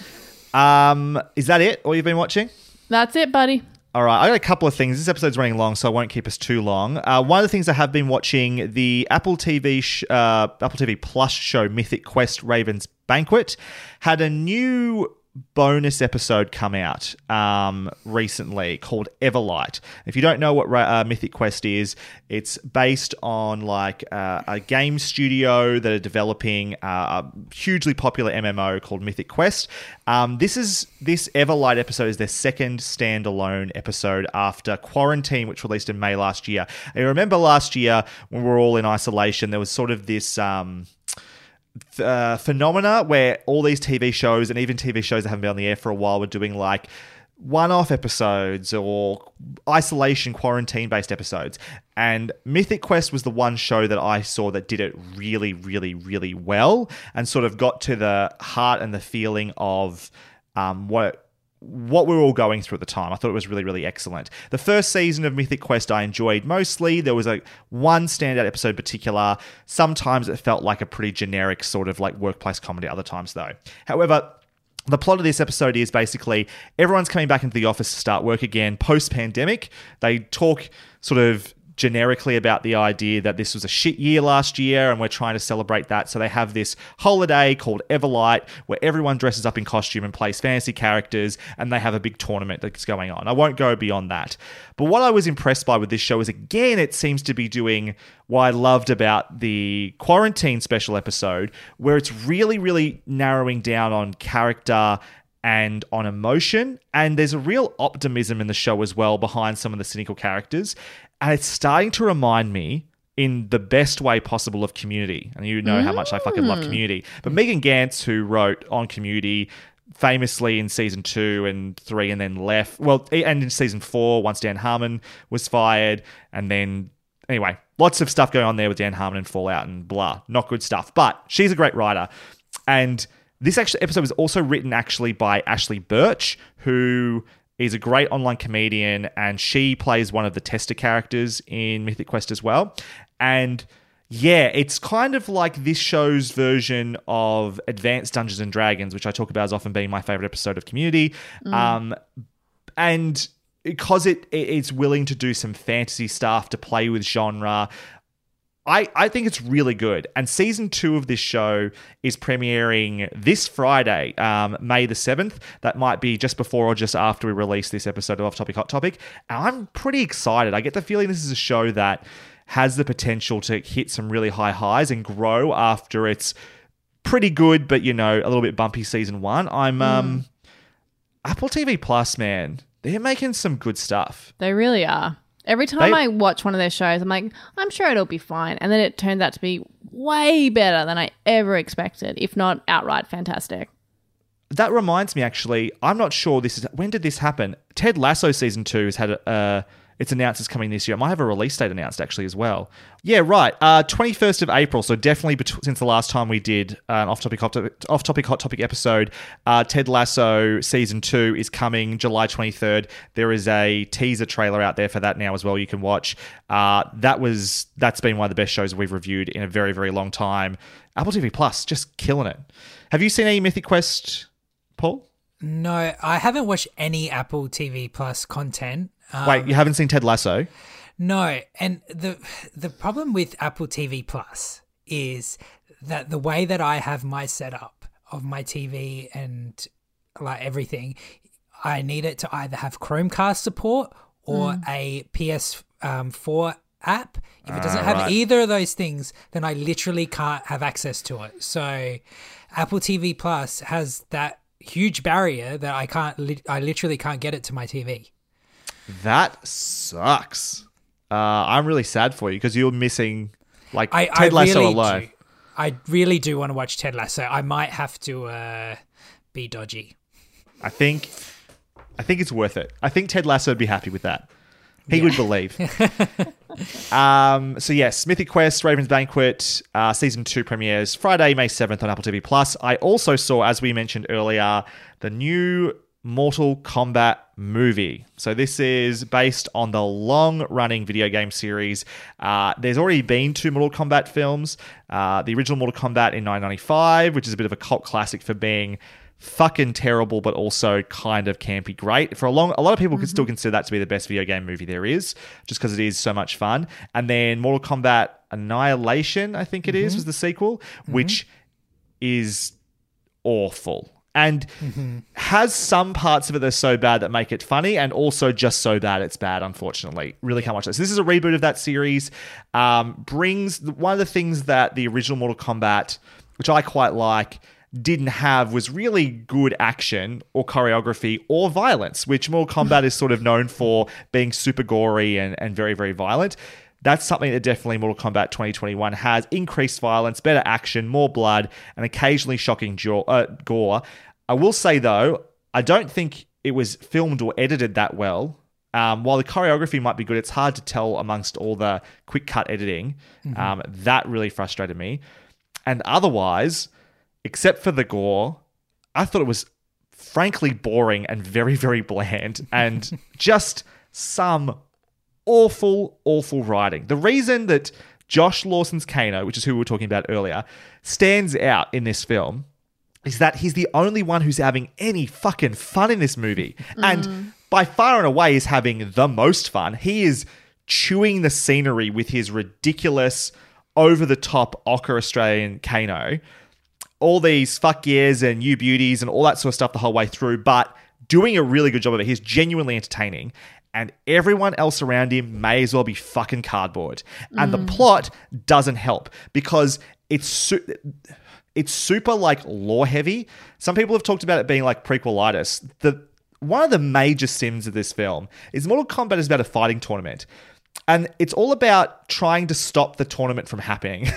[SPEAKER 2] Um, is that it? All you've been watching?
[SPEAKER 1] That's it, buddy.
[SPEAKER 2] All right, I got a couple of things. This episode's running long, so I won't keep us too long. Uh, one of the things I have been watching the Apple TV sh- uh, Apple TV Plus show Mythic Quest Ravens Banquet had a new bonus episode come out um, recently called Everlight. If you don't know what uh, Mythic Quest is, it's based on like uh, a game studio that are developing uh, a hugely popular MMO called Mythic Quest. Um, this is this Everlight episode is their second standalone episode after Quarantine, which released in May last year. I remember last year when we were all in isolation, there was sort of this. Um, uh, phenomena where all these TV shows and even TV shows that haven't been on the air for a while were doing like one-off episodes or isolation quarantine based episodes. And mythic quest was the one show that i saw that did it really really really well and sort of got to the heart and the feeling of um, what what we're all going through at the time. I thought it was really, really excellent. The first season of Mythic Quest I enjoyed mostly. There was a one standout episode in particular. Sometimes it felt like a pretty generic sort of like workplace comedy, other times though. However, the plot of this episode is basically everyone's coming back into the office to start work again post pandemic. They talk sort of generically about the idea that this was a shit year last year and we're trying to celebrate that. So they have this holiday called Everlight where everyone dresses up in costume and plays fantasy characters and they have a big tournament that's going on. I won't go beyond that. But what I was impressed by with this show is again, it seems to be doing what I loved about the quarantine special episode, where it's really, really narrowing down on character and on emotion. And there's a real optimism in the show as well behind some of the cynical characters. And it's starting to remind me in the best way possible of community. And you know how much I fucking love mm. community. But Megan Ganz, who wrote on community, famously in season two and three, and then left. Well, and in season four, once Dan Harmon was fired, and then anyway, lots of stuff going on there with Dan Harmon and Fallout and blah. Not good stuff. But she's a great writer. And this actually episode was also written actually by Ashly Burch, who is a great online comedian, and she plays one of the tester characters in Mythic Quest as well. And yeah, it's kind of like this show's version of Advanced Dungeons and Dragons, which I talk about as often being my favorite episode of Community. Um, and because it- it's willing to do some fantasy stuff to play with genre. I, I think it's really good. And season two of this show is premiering this Friday, um, May the 7th. That might be just before or just after we release this episode of Off Topic Hot Topic. And I'm pretty excited. I get the feeling this is a show that has the potential to hit some really high highs and grow after its pretty good, but you know, a little bit bumpy season one. I'm um Apple TV Plus, man, they're making some good stuff.
[SPEAKER 1] They really are. Every time
[SPEAKER 2] They-
[SPEAKER 1] I watch one of their shows, I'm like, I'm sure it'll be fine. And then it turns out to be way better than I ever expected, if not outright fantastic.
[SPEAKER 2] That reminds me, actually, I'm not sure this is when did this happen. Ted Lasso season two has had a. Uh, it's announced it's coming this year. It might have a release date announced actually as well. Yeah, right. Uh, 21st of April. So definitely bet- since the last time we did uh, an hot topic, off-topic hot topic episode, uh, Ted Lasso season two is coming July 23rd. There is a teaser trailer out there for that now as well. You can watch. Uh, that was that's been one of the best shows we've reviewed in a very very long time. Apple TV Plus just killing it. Have you seen any Mythic Quest, Paul?
[SPEAKER 3] No, I haven't watched any Apple TV Plus content. Um,
[SPEAKER 2] Wait, you haven't seen Ted Lasso?
[SPEAKER 3] No, and the the problem with Apple TV Plus is that the way that I have my setup of my TV and like everything, I need it to either have Chromecast support or a PS4 app. If it doesn't
[SPEAKER 2] Ah,
[SPEAKER 3] have
[SPEAKER 2] right.
[SPEAKER 3] either of those things, then I literally can't have access to it. So, Apple TV Plus has that huge barrier that I can't. Li- I literally can't get it to my TV.
[SPEAKER 2] That sucks. Uh, I'm really sad for you because you're missing like
[SPEAKER 3] I,
[SPEAKER 2] Ted
[SPEAKER 3] I
[SPEAKER 2] Lasso
[SPEAKER 3] really
[SPEAKER 2] alone.
[SPEAKER 3] Do. I really do want to watch Ted Lasso. I might have to uh, be dodgy.
[SPEAKER 2] I think, I think it's worth it. I think Ted Lasso would be happy with that. He would believe. um, so yes, Mythic Quest, Raven's Banquet, uh, season two premieres Friday, May seventh on Apple TV Plus. I also saw, as we mentioned earlier, the new Mortal Kombat movie. So this is based on the long-running video game series. Uh, there's already been two Mortal Kombat films. Uh, the original Mortal Kombat in 1995, which is a bit of a cult classic for being fucking terrible, but also kind of campy great. For a long, a lot of people could still consider that to be the best video game movie there is, just because it is so much fun. And then Mortal Kombat Annihilation, I think it is, was the sequel, which is awful. And has some parts of it that are so bad that make it funny, and also just so bad it's bad. Unfortunately, really can't watch this. This is a reboot of that series. Um, brings one of the things that the original Mortal Kombat, which I quite like, didn't have was really good action or choreography or violence, which Mortal Kombat is sort of known for being super gory and, and very, very violent. That's something that definitely Mortal Kombat 2021 has increased violence, better action, more blood, and occasionally shocking jaw, uh, gore. I will say, though, I don't think it was filmed or edited that well. Um, while the choreography might be good, it's hard to tell amongst all the quick cut editing. Um, that really frustrated me. And otherwise, except for the gore, I thought it was frankly boring and very, very bland and just some awful, awful writing. The reason that Josh Lawson's Kano, which is who we were talking about earlier, stands out in this film is that he's the only one who's having any fucking fun in this movie. And mm. by far and away is having the most fun. He is chewing the scenery with his ridiculous, over the top ochre Australian Kano. All these fuck yeahs and you beauties and all that sort of stuff the whole way through, but doing a really good job of it. He's genuinely entertaining. And everyone else around him may as well be fucking cardboard. And the plot doesn't help because it's su- it's super like lore heavy. Some people have talked about it being like prequelitis. The one of the major sins of this film is Mortal Kombat is about a fighting tournament. And it's all about trying to stop the tournament from happening.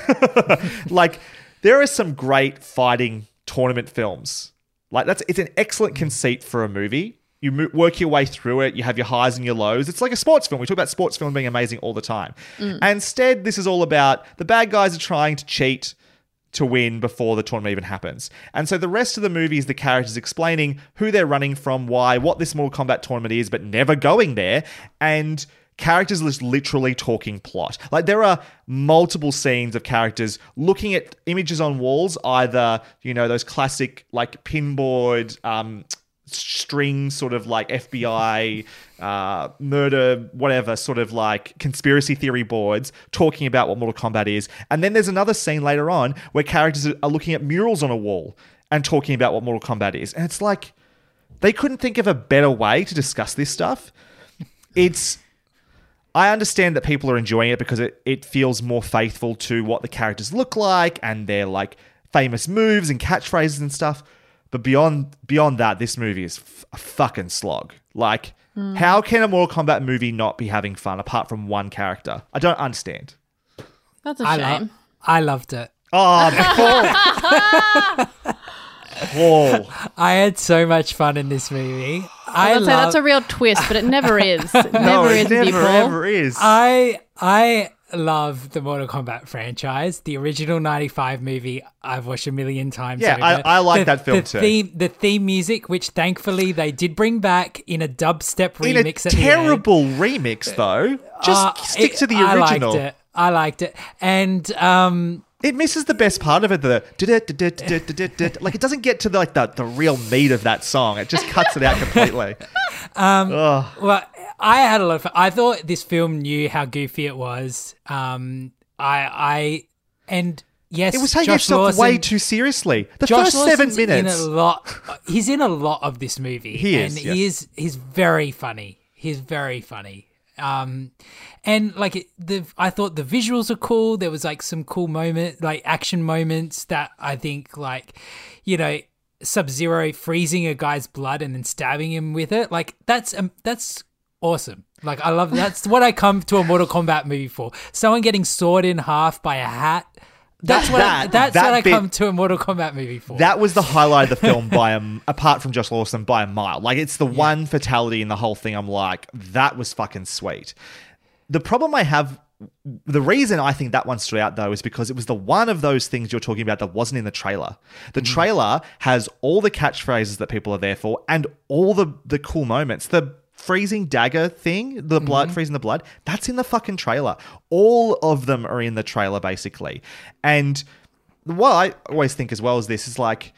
[SPEAKER 2] like there are some great fighting tournament films. Like that's it's an excellent conceit for a movie. You work your way through it. You have your highs and your lows. It's like a sports film. We talk about sports film being amazing all the time. And instead, this is all about the bad guys are trying to cheat to win before the tournament even happens. And so the rest of the movie is the characters explaining who they're running from, why, what this Mortal Kombat tournament is, but never going there. And characters just literally talking plot. Like there are multiple scenes of characters looking at images on walls, either, you know, those classic like pinboard, um, string sort of like FBI uh, murder, whatever sort of like conspiracy theory boards talking about what Mortal Kombat is. And then there's another scene later on where characters are looking at murals on a wall and talking about what Mortal Kombat is. And it's like they couldn't think of a better way to discuss this stuff. It's I understand that people are enjoying it because it, it feels more faithful to what the characters look like and their like famous moves and catchphrases and stuff. But beyond beyond that, this movie is f- a fucking slog. Like, how can a Mortal Kombat movie not be having fun apart from one character? I don't understand.
[SPEAKER 1] That's a
[SPEAKER 3] I,
[SPEAKER 1] shame.
[SPEAKER 3] lo- I loved it.
[SPEAKER 2] Oh, Paul. Paul.
[SPEAKER 3] I had so much fun in this movie. I
[SPEAKER 1] I would say
[SPEAKER 3] love-
[SPEAKER 1] that's a real twist, but it never is. It never
[SPEAKER 2] No,
[SPEAKER 1] is
[SPEAKER 2] it never
[SPEAKER 1] Paul.
[SPEAKER 2] ever is.
[SPEAKER 3] I I love the Mortal Kombat franchise. The original '95 movie I've watched a million times.
[SPEAKER 2] Yeah. I- I like
[SPEAKER 3] The-
[SPEAKER 2] that film
[SPEAKER 3] the
[SPEAKER 2] too.
[SPEAKER 3] Theme, the theme music, which thankfully they did bring back in a dubstep
[SPEAKER 2] In a
[SPEAKER 3] remix. the
[SPEAKER 2] terrible remix, though. Just
[SPEAKER 3] Uh,
[SPEAKER 2] stick
[SPEAKER 3] it-
[SPEAKER 2] to the original.
[SPEAKER 3] I liked it. I liked it, and um,
[SPEAKER 2] It misses the best part of it. The like it doesn't get to the, like the, the real meat of that song. It just cuts it out completely.
[SPEAKER 3] Well, I had a lot of fun. I thought this film knew how goofy it was. Um, I, I, and yes,
[SPEAKER 2] It was taking
[SPEAKER 3] Josh
[SPEAKER 2] itself
[SPEAKER 3] Lawson,
[SPEAKER 2] way too seriously. The
[SPEAKER 3] Josh
[SPEAKER 2] first seven minutes.
[SPEAKER 3] In a lot, he's in a lot of this movie.
[SPEAKER 2] He is,
[SPEAKER 3] and
[SPEAKER 2] yes.
[SPEAKER 3] he is. He's very funny. He's very funny. Um, and like it, the, I thought the visuals are cool. There was like some cool moment, like action moments that I think, like, you know, Sub Zero freezing a guy's blood and then stabbing him with it. Like that's um, that's awesome. Like I love that's what I come to a Mortal Kombat movie for. Someone getting sawed in half by a hat. That's
[SPEAKER 2] That-
[SPEAKER 3] what I, that's
[SPEAKER 2] that
[SPEAKER 3] what I
[SPEAKER 2] bit-
[SPEAKER 3] come to a Mortal Kombat movie for.
[SPEAKER 2] That was the highlight of the film by a, apart from Josh Lawson by a mile. Like it's the one fatality in the whole thing. I'm like, that was fucking sweet. The problem I have, the reason I think that one stood out though is because it was the one of those things you're talking about that wasn't in the trailer. The mm. trailer has all the catchphrases that people are there for and all the the cool moments. The freezing dagger thing, the blood mm-hmm. freezing the blood, that's in the fucking trailer. All of them are in the trailer basically. And what I always think as well as this is like,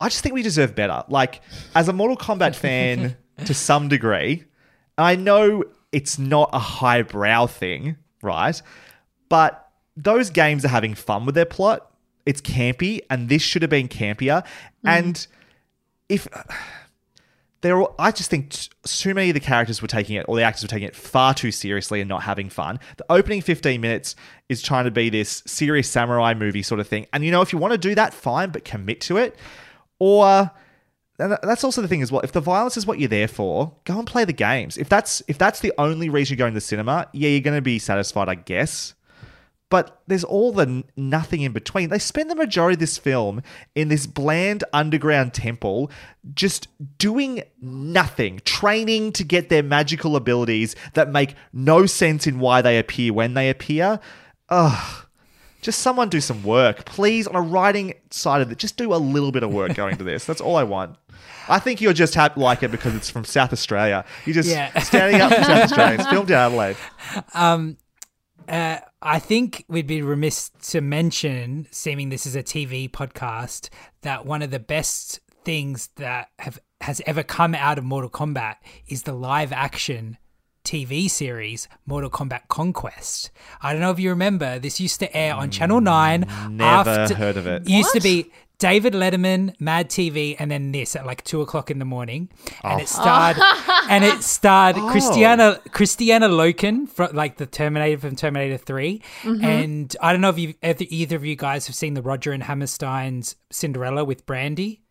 [SPEAKER 2] I just think we deserve better. Like, as a Mortal Kombat fan to some degree, I know it's not a highbrow thing, right? But those games are having fun with their plot. It's campy, and this should have been campier. Mm-hmm. And if there, I just think too many of the characters were taking it, or the actors were taking it far too seriously and not having fun. The opening 15 minutes is trying to be this serious samurai movie sort of thing. And you know, if you want to do that, fine, but commit to it. Or and that's also the thing as well. If the violence is what you're there for, go and play the games. If that's if that's the only reason you're going to the cinema, yeah, you're going to be satisfied, I guess. But there's all the nothing in between. They spend the majority of this film in this bland underground temple, just doing nothing, training to get their magical abilities that make no sense in why they appear when they appear. Ugh. Just someone do some work, please. On a writing side of it, just do a little bit of work going to this. That's all I want. I think you'll just have like it because it's from South Australia. You're just
[SPEAKER 3] Yeah.
[SPEAKER 2] standing up for South Australia. It's filmed in Adelaide.
[SPEAKER 3] Um, uh, I think we'd be remiss to mention, seeming this is a TV podcast, that one of the best things that have has ever come out of Mortal Kombat is the live action TV series Mortal Kombat Conquest. I don't know if you remember, this used to air on Channel 9.
[SPEAKER 2] Never heard of it.
[SPEAKER 3] Used to be David Letterman, Mad TV, and then this at like two o'clock in the morning, and it oh. starred, and it starred oh. Kristanna Kristanna Loken from like the Terminator from Terminator 3 mm-hmm. and I don't know if you either, either of you guys have seen the Roger and Hammerstein's Cinderella with Brandy.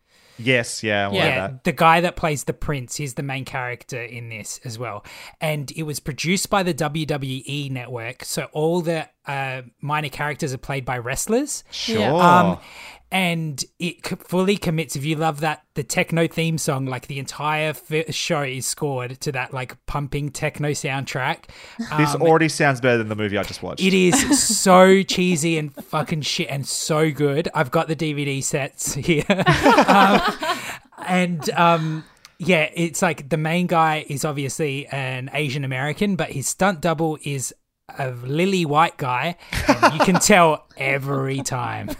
[SPEAKER 2] Yes, yeah,
[SPEAKER 1] Yeah.
[SPEAKER 2] that.
[SPEAKER 3] the guy that plays the prince, is the main character in this as well. And it was produced by the WWE network, so all the uh, minor characters are played by wrestlers.
[SPEAKER 2] Sure.
[SPEAKER 3] Um, and it fully commits. If you love that, the techno theme song, like the entire show is scored to that like pumping techno soundtrack.
[SPEAKER 2] this already sounds better than the movie I just watched.
[SPEAKER 3] It is so cheesy and fucking shit and so good. I've got the DVD sets here. um, and um, yeah, it's like the main guy is obviously an Asian American, but his stunt double is a lily white guy. And you can tell every time.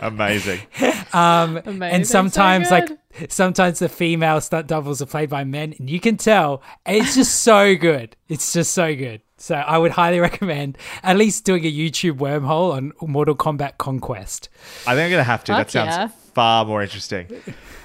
[SPEAKER 2] Amazing.
[SPEAKER 1] Um, Amazing.
[SPEAKER 3] and
[SPEAKER 1] So
[SPEAKER 3] sometimes like sometimes the female stunt doubles are played by men and you can tell it's just so good it's just so good so i would highly recommend at least doing a youtube wormhole on mortal kombat conquest
[SPEAKER 2] I think I'm going to have to.
[SPEAKER 1] Fuck
[SPEAKER 2] that sounds
[SPEAKER 1] yeah.
[SPEAKER 2] Far more interesting.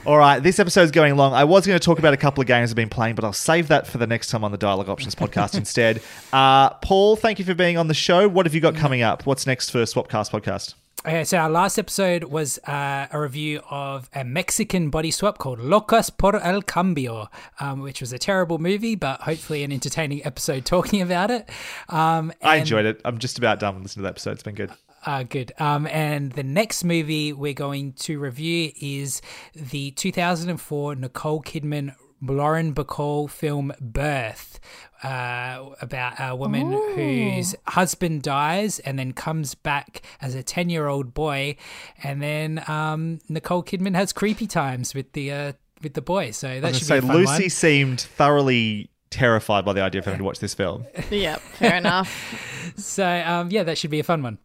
[SPEAKER 2] All right, this episode's going long. I was going to talk about a couple of games I've been playing, but I'll save that for the next time on the Dialogue Options podcast instead. Uh, Paul, thank you for being on the show. What have you got coming up? What's next for Swapcast podcast?
[SPEAKER 3] Okay, so our last episode was uh, a review of a Mexican body swap called Locos por el Cambio, um, which was a terrible movie, but hopefully an entertaining episode talking about it. Um,
[SPEAKER 2] I enjoyed it. I'm just about done listening to the episode. It's been good.
[SPEAKER 3] Uh, good. Um, and the next movie we're going to review is the 2004 Nicole Kidman Lauren Bacall film Birth, uh, about a woman whose husband dies and then comes back as a 10 year old boy. And then um, Nicole Kidman has creepy times with the uh, with the boy. So that
[SPEAKER 2] was
[SPEAKER 3] should
[SPEAKER 2] going
[SPEAKER 3] be a
[SPEAKER 2] say,
[SPEAKER 3] fun
[SPEAKER 2] Lucy
[SPEAKER 3] one.
[SPEAKER 2] seemed thoroughly terrified by the idea of having to watch this film.
[SPEAKER 1] Yep, fair enough.
[SPEAKER 3] So um, yeah, that should be a fun one.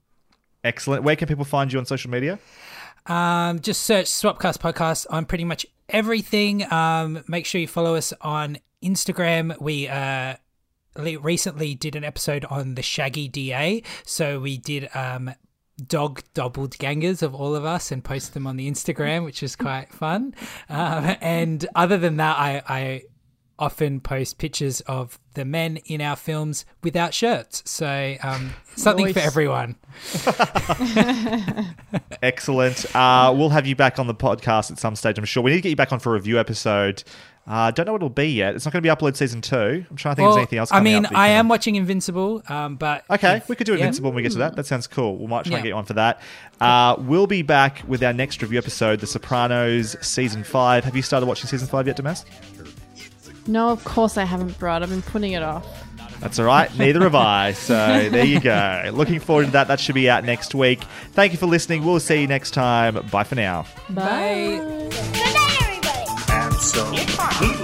[SPEAKER 2] Excellent. Where can people find you on social media?
[SPEAKER 3] Um, just search Swapcast Podcast on pretty much everything. Um, make sure you follow us on Instagram. We uh, recently did an episode on the Shaggy DA. So we did um, dog doubled gangers of all of us and post them on the Instagram, which is quite fun. Um, and other than that, I, I often post pictures of the men in our films without shirts. So um, something for everyone.
[SPEAKER 2] Excellent. Uh, we'll have you back on the podcast at some stage, I'm sure. We need to get you back on for a review episode. Uh, don't know what it'll be yet. It's not going to be upload season two. I'm trying to think if there's anything else
[SPEAKER 3] I mean,
[SPEAKER 2] up
[SPEAKER 3] I am watching Invincible, um, but
[SPEAKER 2] Okay,
[SPEAKER 3] if-
[SPEAKER 2] we could do
[SPEAKER 3] yeah.
[SPEAKER 2] Invincible when we get to that. That sounds cool. We might try
[SPEAKER 3] Yeah.
[SPEAKER 2] and get you on for that. Uh, we'll be back with our next review episode, The Sopranos season five. Have you started watching season five yet, Damask?
[SPEAKER 1] No, of course I haven't, Brad. I've been putting it off.
[SPEAKER 2] That's all right. Neither have I. So there you go. Looking forward to that. That should be out next week. Thank you for listening. We'll see you next time. Bye for now.
[SPEAKER 3] Bye.
[SPEAKER 8] Good night, everybody.
[SPEAKER 4] Absolutely.